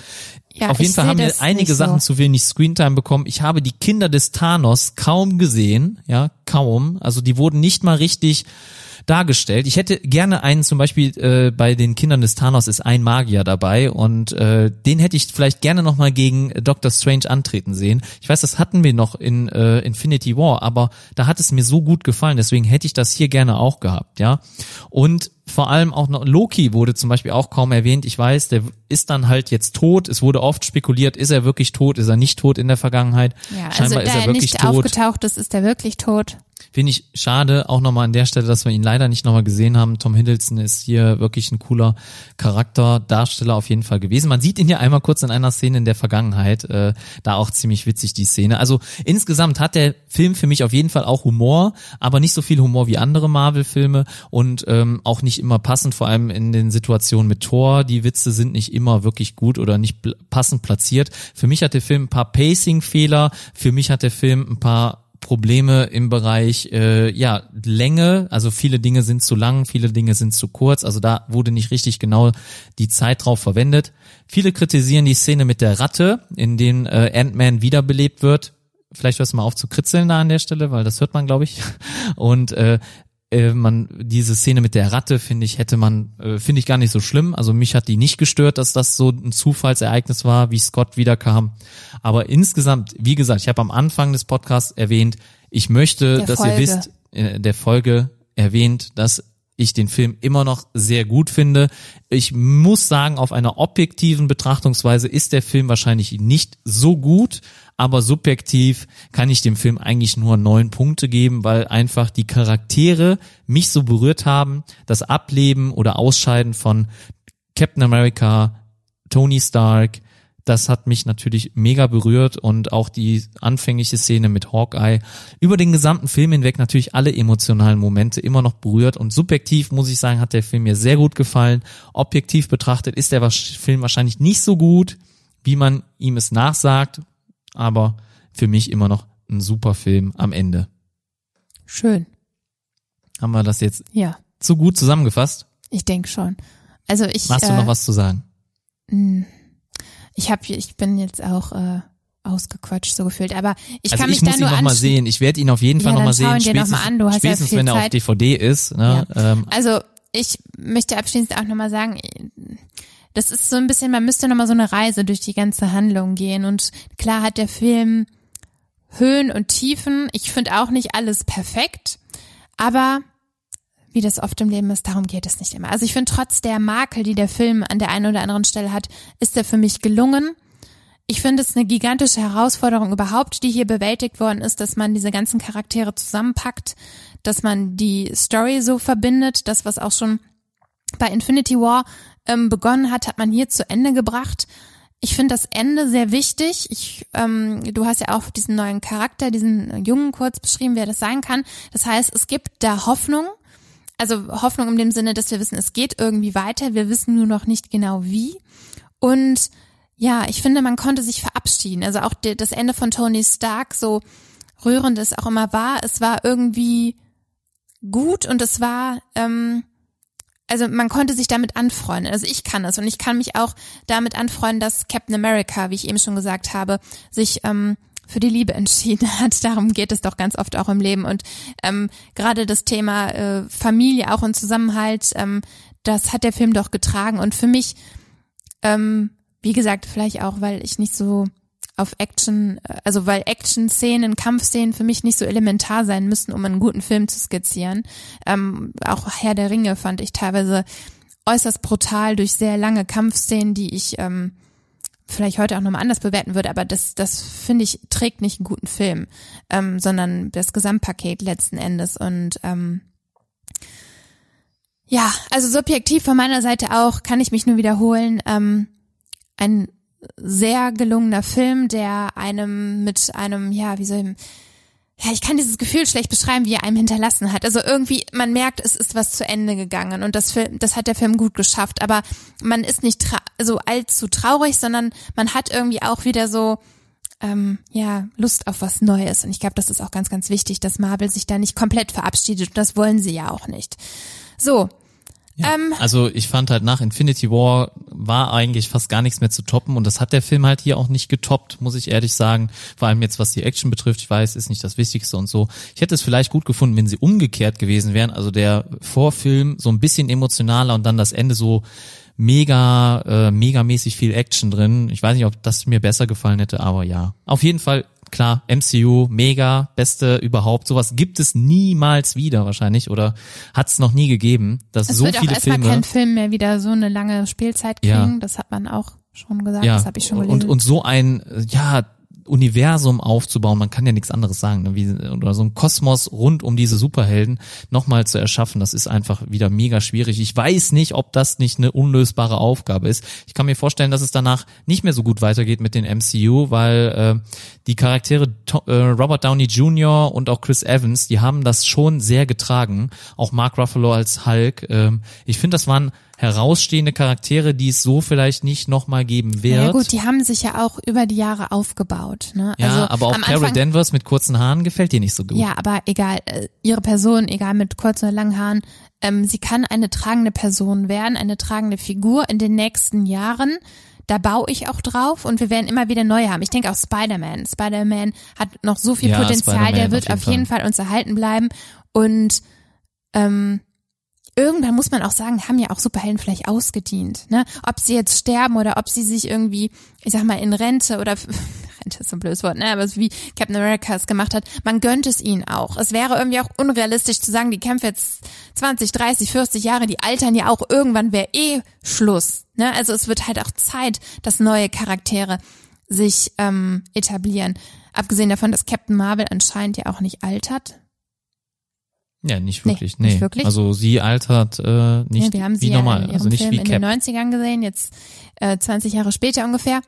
S2: Ja,
S1: auf jeden Fall haben wir einige
S2: nicht so.
S1: Sachen zu wenig Screentime bekommen. Ich habe die Kinder des Thanos kaum gesehen, ja, kaum. Also die wurden nicht mal richtig dargestellt. Ich hätte gerne einen, zum Beispiel äh, bei den Kindern des Thanos ist ein Magier dabei und äh, den hätte ich vielleicht gerne nochmal gegen Doctor Strange antreten sehen. Ich weiß, das hatten wir noch in äh, Infinity War, aber da hat es mir so gut gefallen, deswegen hätte ich das hier gerne auch gehabt, ja. Und vor allem auch noch Loki wurde zum Beispiel auch kaum erwähnt. Ich weiß, der ist dann halt jetzt tot. Es wurde oft spekuliert, ist er wirklich tot, ist er nicht tot in der Vergangenheit.
S2: Ja, also
S1: Scheinbar
S2: da
S1: ist er
S2: er
S1: wirklich
S2: nicht
S1: tot.
S2: aufgetaucht ist, ist er wirklich tot.
S1: Finde ich schade, auch nochmal an der Stelle, dass wir ihn leider nicht nochmal gesehen haben. Tom Hiddleston ist hier wirklich ein cooler Charakter, Darsteller auf jeden Fall gewesen. Man sieht ihn ja einmal kurz in einer Szene in der Vergangenheit, äh, da auch ziemlich witzig die Szene. Also insgesamt hat der Film für mich auf jeden Fall auch Humor, aber nicht so viel Humor wie andere Marvel-Filme und ähm, auch nicht immer passend, vor allem in den Situationen mit Thor. Die Witze sind nicht immer wirklich gut oder nicht passend platziert. Für mich hat der Film ein paar Pacing-Fehler, für mich hat der Film ein paar Probleme im Bereich äh, ja Länge, also viele Dinge sind zu lang, viele Dinge sind zu kurz, also da wurde nicht richtig genau die Zeit drauf verwendet. Viele kritisieren die Szene mit der Ratte, in dem äh, Ant-Man wiederbelebt wird. Vielleicht hörst du mal auf zu kritzeln da an der Stelle, weil das hört man, glaube ich. Und äh, äh, man diese Szene mit der Ratte finde ich hätte man äh, finde ich gar nicht so schlimm also mich hat die nicht gestört dass das so ein Zufallsereignis war wie Scott wiederkam aber insgesamt wie gesagt ich habe am Anfang des Podcasts erwähnt ich möchte
S2: Der
S1: dass
S2: Folge.
S1: ihr wisst äh, der Folge erwähnt dass ich den Film immer noch sehr gut finde. Ich muss sagen, auf einer objektiven Betrachtungsweise ist der Film wahrscheinlich nicht so gut, aber subjektiv kann ich dem Film eigentlich nur neun Punkte geben, weil einfach die Charaktere mich so berührt haben, das Ableben oder Ausscheiden von Captain America, Tony Stark, das hat mich natürlich mega berührt und auch die anfängliche Szene mit Hawkeye. Über den gesamten Film hinweg natürlich alle emotionalen Momente immer noch berührt und subjektiv muss ich sagen, hat der Film mir sehr gut gefallen. Objektiv betrachtet ist der Film wahrscheinlich nicht so gut, wie man ihm es nachsagt, aber für mich immer noch ein super Film am Ende.
S2: Schön.
S1: Haben wir das jetzt
S2: Ja,
S1: zu gut zusammengefasst?
S2: ich denke schon. Also ich,
S1: Hast du
S2: äh,
S1: noch was zu sagen?
S2: ich habe, ich bin jetzt auch äh, ausgequatscht so gefühlt, aber ich
S1: also
S2: kann mich
S1: ich muss
S2: da
S1: ihn
S2: nur
S1: noch mal sehen. Ich werde ihn auf jeden Fall
S2: Ja,
S1: noch mal sehen.
S2: ihn dir noch mal
S1: Spätestens,
S2: an. Du hast ja
S1: spätestens
S2: viel
S1: wenn er auf
S2: Zeit.
S1: DVD ist. Ne? Ähm,
S2: Also ich möchte abschließend auch nochmal sagen, das ist so ein bisschen, man müsste nochmal so eine Reise durch die ganze Handlung gehen. Und klar hat der Film Höhen und Tiefen. Ich finde auch nicht alles perfekt, aber wie das oft im Leben ist, darum geht es nicht immer. Also ich finde, trotz der Makel, die der Film an der einen oder anderen Stelle hat, ist er für mich gelungen. Ich finde es eine gigantische Herausforderung überhaupt, die hier bewältigt worden ist, dass man diese ganzen Charaktere zusammenpackt, dass man die Story so verbindet, das, was auch schon bei Infinity War ähm, begonnen hat, hat man hier zu Ende gebracht. Ich finde das Ende sehr wichtig. Ich, ähm, du hast ja auch diesen neuen Charakter, diesen Jungen kurz beschrieben, wer das sein kann. Das heißt, es gibt da Hoffnung. Also Hoffnung in dem Sinne, dass wir wissen, es geht irgendwie weiter. Wir wissen nur noch nicht genau wie. Und ja, ich finde, man konnte sich verabschieden. Also auch die, das Ende von Tony Stark, so rührend es auch immer war, es war irgendwie gut und es war ähm, also man konnte sich damit anfreunden. Also ich kann es und ich kann mich auch damit anfreunden, dass Captain America, wie ich eben schon gesagt habe, sich ähm, für die Liebe <laughs> entschieden hat. Darum geht es doch ganz oft auch im Leben. Und ähm, gerade das Thema äh, Familie auch und Zusammenhalt, ähm, das hat der Film doch getragen. Und für mich, ähm, wie gesagt, vielleicht auch, weil ich nicht so auf Action, äh, also weil Action-Szenen, Kampfszenen für mich nicht so elementar sein müssen, um einen guten Film zu skizzieren. Ähm, auch Herr der Ringe fand ich teilweise äußerst brutal durch sehr lange Kampfszenen, die ich ähm, vielleicht heute auch nochmal anders bewerten würde, aber das, das finde ich, trägt nicht einen guten Film, ähm, sondern das Gesamtpaket letzten Endes. Und ähm, ja, also subjektiv von meiner Seite auch, kann ich mich nur wiederholen, ähm, ein sehr gelungener Film, der einem mit einem, ja, wie soll ich, ja, ich kann dieses Gefühl schlecht beschreiben, wie er einem hinterlassen hat. Also irgendwie, man merkt, es ist was zu Ende gegangen und das Film, das hat der Film gut geschafft. Aber man ist nicht so allzu traurig, sondern man hat irgendwie auch wieder so, ähm, ja, Lust auf was Neues. Und ich glaube, das ist auch ganz, ganz wichtig, dass Marvel sich da nicht komplett verabschiedet. Und das wollen sie ja auch nicht. So,
S1: ja, ähm, also ich fand halt nach Infinity War war eigentlich fast gar nichts mehr zu toppen und das hat der Film halt hier auch nicht getoppt, muss ich ehrlich sagen. Vor allem jetzt was die Action betrifft, ich weiß, ist nicht das Wichtigste und so. Ich hätte es vielleicht gut gefunden, wenn sie umgekehrt gewesen wären, also der Vorfilm so ein bisschen emotionaler und dann das Ende so mega, äh, megamäßig viel Action drin. Ich weiß nicht, ob das mir besser gefallen hätte, aber ja. Auf jeden Fall klar, MCU, mega, beste überhaupt. Sowas gibt es niemals wieder wahrscheinlich oder hat es noch nie gegeben, dass
S2: es
S1: so
S2: wird
S1: viele
S2: auch
S1: Filme.
S2: kein Film mehr wieder so eine lange Spielzeit kriegen.
S1: Ja.
S2: Das hat man auch schon gesagt.
S1: ja,
S2: Das habe ich schon gelesen.
S1: und, und so ein, ja, Universum aufzubauen, man kann ja nichts anderes sagen, ne? wie, oder so ein Kosmos rund um diese Superhelden nochmal zu erschaffen, das ist einfach wieder mega schwierig. Ich weiß nicht, ob das nicht eine unlösbare Aufgabe ist. Ich kann mir vorstellen, dass es danach nicht mehr so gut weitergeht mit den MCU, weil äh, die Charaktere äh, Robert Downey Jr. und auch Chris Evans, die haben das schon sehr getragen. Auch Mark Ruffalo als Hulk. Ähm, ich finde, das waren herausstehende Charaktere, die es so vielleicht nicht nochmal geben wird.
S2: Ja gut, die haben sich ja auch über die Jahre aufgebaut. Ne?
S1: Ja,
S2: also
S1: aber auch Carol
S2: Anfang,
S1: Danvers mit kurzen Haaren gefällt dir nicht so gut.
S2: Ja, aber egal, äh, ihre Person, egal mit kurzen oder langen Haaren, ähm, sie kann eine tragende Person werden, eine tragende Figur in den nächsten Jahren. Da baue ich auch drauf und wir werden immer wieder neue haben. Ich denke auch Spider-Man. Spider-Man hat noch so viel
S1: Ja,
S2: Potenzial, der wird
S1: auf jeden
S2: auf jeden Fall uns erhalten bleiben. Und ähm, irgendwann muss man auch sagen, haben ja auch Superhelden vielleicht ausgedient. Ne? Ob sie jetzt sterben oder ob sie sich irgendwie, ich sag mal, in Rente oder <laughs> Rente ist ein blödes Wort, ne? aber wie Captain America es gemacht hat, man gönnt es ihnen auch. Es wäre irgendwie auch unrealistisch zu sagen, die kämpfen jetzt 20, 30, 40 Jahre, die altern ja auch, irgendwann wäre eh Schluss. Ne? Also es wird halt auch Zeit, dass neue Charaktere sich ähm, etablieren. Abgesehen davon, dass Captain Marvel anscheinend ja auch nicht altert.
S1: Ja, nicht
S2: Nee,
S1: wirklich. Nee,
S2: nicht wirklich.
S1: Also sie altert äh, nicht
S2: ja, wir haben sie
S1: wie
S2: ja
S1: normal,
S2: in
S1: also nicht
S2: Film
S1: wie
S2: in
S1: Cap.
S2: den 90ern gesehen, jetzt äh, 20 Jahre später ungefähr.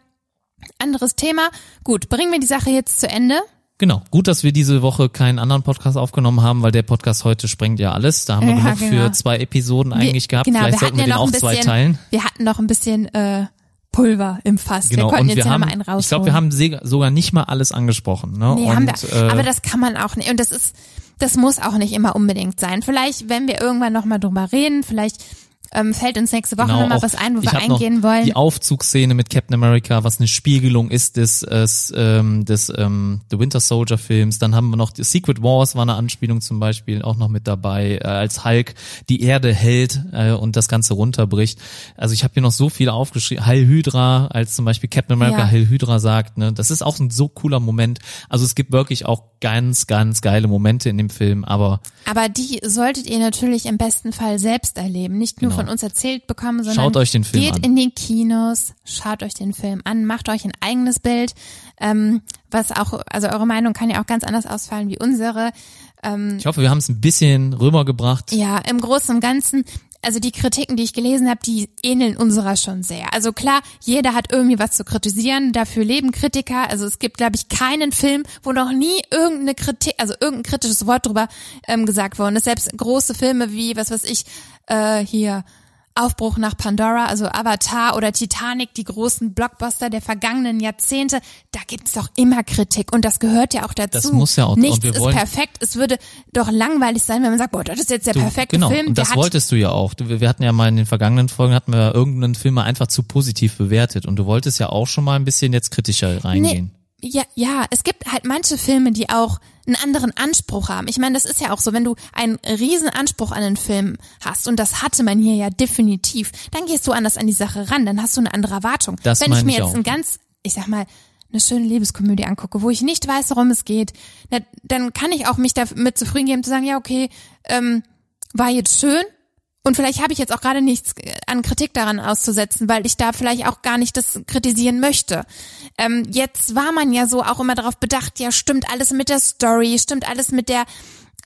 S2: Anderes Thema. Gut, bringen wir die Sache jetzt zu Ende.
S1: Genau, gut, dass wir diese Woche keinen anderen Podcast aufgenommen haben, weil der Podcast heute sprengt ja alles. Da haben wir
S2: Ja,
S1: genug
S2: genau.
S1: für zwei Episoden eigentlich
S2: wir,
S1: gehabt.
S2: Genau,
S1: Vielleicht
S2: wir
S1: sollten wir
S2: ja
S1: den auch
S2: ein
S1: zwei
S2: bisschen,
S1: teilen.
S2: wir hatten noch ein bisschen äh, Pulver im Fass.
S1: Genau,
S2: wir konnten
S1: und
S2: jetzt
S1: wir
S2: ja
S1: haben,
S2: einen rausholen.
S1: ich glaube, wir haben sogar nicht mal alles angesprochen. Ne?
S2: Nee,
S1: und,
S2: haben wir,
S1: äh,
S2: aber das kann man auch nicht. Und das ist, das muss auch nicht immer unbedingt sein. Vielleicht, wenn wir irgendwann nochmal drüber reden, vielleicht ähm, fällt uns nächste Woche
S1: Genau,
S2: nochmal was ein, wo wir eingehen wollen.
S1: Die Aufzugsszene mit Captain America, was eine Spiegelung ist des, des, ähm, des ähm, The Winter Soldier Films. Dann haben wir noch die Secret Wars war eine Anspielung zum Beispiel auch noch mit dabei, äh, als Hulk die Erde hält äh, und das Ganze runterbricht. Also ich habe hier noch so viel aufgeschrieben. Heil Hydra, als zum Beispiel Captain America
S2: Ja.
S1: Heil Hydra sagt, ne, das ist auch ein so cooler Moment. Also es gibt wirklich auch ganz, ganz geile Momente in dem Film, aber
S2: Aber die solltet ihr natürlich im besten Fall selbst erleben. Nicht nur
S1: Genau.
S2: Von uns erzählt bekommen, sondern
S1: Schaut euch den Film
S2: geht
S1: an.
S2: in die Kinos, schaut euch den Film an, macht euch ein eigenes Bild. Ähm, was auch, also eure Meinung kann ja auch ganz anders ausfallen wie unsere.
S1: ich hoffe, wir haben es ein bisschen rübergebracht.
S2: Ja, im Großen und Ganzen, also die Kritiken, die ich gelesen habe, die ähneln unserer schon sehr. Also klar, jeder hat irgendwie was zu kritisieren, dafür leben Kritiker. Also es gibt, glaube ich, keinen Film, wo noch nie irgendeine Kritik, also irgendein kritisches Wort drüber ähm, gesagt worden ist. Selbst große Filme wie, was weiß ich, äh, hier Aufbruch nach Pandora, also Avatar oder Titanic, die großen Blockbuster der vergangenen Jahrzehnte, da gibt's doch immer Kritik und das gehört ja auch dazu.
S1: Das muss ja auch.
S2: Nichts ist perfekt. Es würde doch langweilig sein, wenn man sagt, boah, das ist jetzt der
S1: Du,
S2: perfekte
S1: genau,
S2: Film.
S1: und
S2: der
S1: das wolltest du ja auch. Wir hatten ja mal in den vergangenen Folgen, hatten wir irgendeinen Film mal einfach zu positiv bewertet und du wolltest ja auch schon mal ein bisschen jetzt kritischer reingehen.
S2: Ja, ja, es gibt halt manche Filme, die auch einen anderen Anspruch haben. Ich meine, das ist ja auch so, wenn du einen riesen Anspruch an einen Film hast, und das hatte man hier ja definitiv, dann gehst du anders an die Sache ran, dann hast du eine andere Erwartung.
S1: Das
S2: wenn ich mir
S1: ich
S2: jetzt
S1: auch.
S2: ein ganz, ich sag mal, eine schöne Liebeskomödie angucke, wo ich nicht weiß, worum es geht, na, dann kann ich auch mich damit zufrieden geben zu sagen, ja, okay, ähm, war jetzt schön, und vielleicht habe ich jetzt auch gerade nichts äh, an Kritik daran auszusetzen, weil ich da vielleicht auch gar nicht das kritisieren möchte. Ähm, jetzt war man ja so auch immer darauf bedacht, ja, stimmt alles mit der Story, stimmt alles mit der,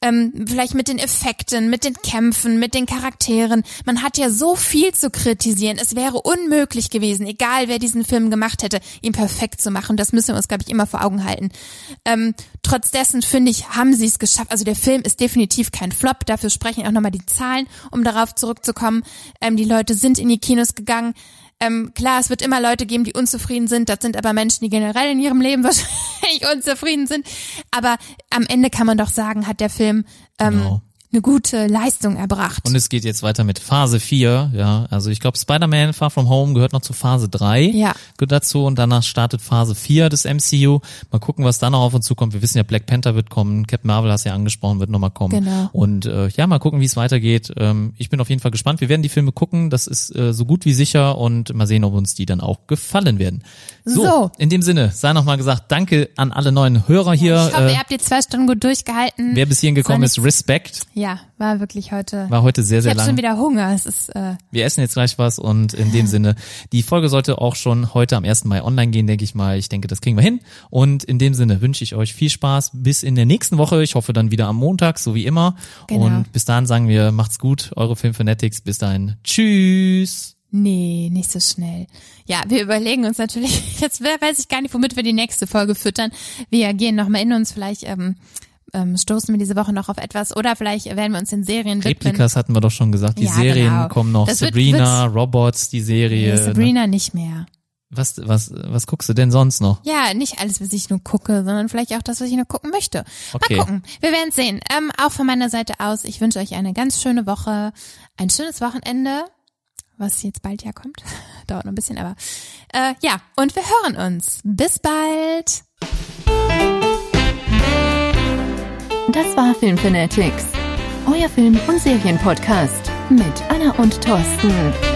S2: ähm, vielleicht mit den Effekten, mit den Kämpfen, mit den Charakteren. Man hat ja so viel zu kritisieren. Es wäre unmöglich gewesen, egal wer diesen Film gemacht hätte, ihn perfekt zu machen. Das müssen wir uns, glaube ich, immer vor Augen halten. Ähm, trotz dessen finde ich, haben sie es geschafft. Also der Film ist definitiv kein Flop. Dafür sprechen auch nochmal die Zahlen, um darauf zurückzukommen. Ähm, die Leute sind in die Kinos gegangen. Ähm, klar, es wird immer Leute geben, die unzufrieden sind. Das sind aber Menschen, die generell in ihrem Leben <laughs> wahrscheinlich unzufrieden sind. Aber am Ende kann man doch sagen, hat der Film ähm,
S1: Genau.
S2: Eine gute Leistung erbracht.
S1: Und es geht jetzt weiter mit Phase 4, ja. Also ich glaube, Spider-Man Far From Home gehört noch zu Phase 3
S2: Ja.
S1: gehört dazu und danach startet Phase 4 des MCU. Mal gucken, was da noch auf uns zukommt. Wir wissen ja, Black Panther wird kommen, Captain Marvel hast ja angesprochen, wird nochmal kommen.
S2: Genau.
S1: Und äh, ja, mal gucken, wie es weitergeht. Ähm, ich bin auf jeden Fall gespannt. Wir werden die Filme gucken, das ist äh, so gut wie sicher und mal sehen, ob uns die dann auch gefallen werden. So,
S2: So.
S1: in dem Sinne, sei nochmal gesagt, danke an alle neuen Hörer hier.
S2: ich hoffe,
S1: äh,
S2: ihr habt die zwei Stunden gut durchgehalten.
S1: wer bis hierhin gekommen ist, Respekt.
S2: ja, war wirklich heute.
S1: War heute sehr,
S2: ich
S1: sehr
S2: habe
S1: lang.
S2: schon wieder Hunger. Es ist äh,
S1: Wir essen jetzt gleich was und in dem Sinne, die Folge sollte auch schon heute am 1. Mai online gehen, denke ich mal. Ich denke, das kriegen wir hin. Und in dem Sinne wünsche ich euch viel Spaß bis in der nächsten Woche. Ich hoffe dann wieder am Montag, so wie immer.
S2: Genau.
S1: Und bis dahin sagen wir, macht's gut, eure Filmfanatics. Bis dahin. Tschüss.
S2: Nee, nicht so schnell. Ja, wir überlegen uns natürlich, <laughs> jetzt weiß ich gar nicht, womit wir die nächste Folge füttern. Wir gehen nochmal in uns, vielleicht ähm, ähm, stoßen wir diese Woche noch auf etwas oder vielleicht werden wir uns den Serien widmen.
S1: Replikas hatten wir doch schon gesagt. Die
S2: Ja,
S1: Serien
S2: genau.
S1: kommen noch.
S2: Das wird-
S1: Sabrina, Robots, die Serie.
S2: Nee,
S1: ne?
S2: Sabrina nicht mehr.
S1: Was, was, was guckst du denn sonst noch?
S2: Ja, nicht alles, was ich nur gucke, sondern vielleicht auch das, was ich nur gucken möchte.
S1: Okay.
S2: Mal gucken. Wir werden sehen. Ähm, auch von meiner Seite aus, ich wünsche euch eine ganz schöne Woche, ein schönes Wochenende, was jetzt bald ja kommt. <laughs> Dauert noch ein bisschen, aber äh, ja, und wir hören uns. Bis bald.
S3: Das war Filmfanatics, euer Film- und Serienpodcast mit Anna und Thorsten.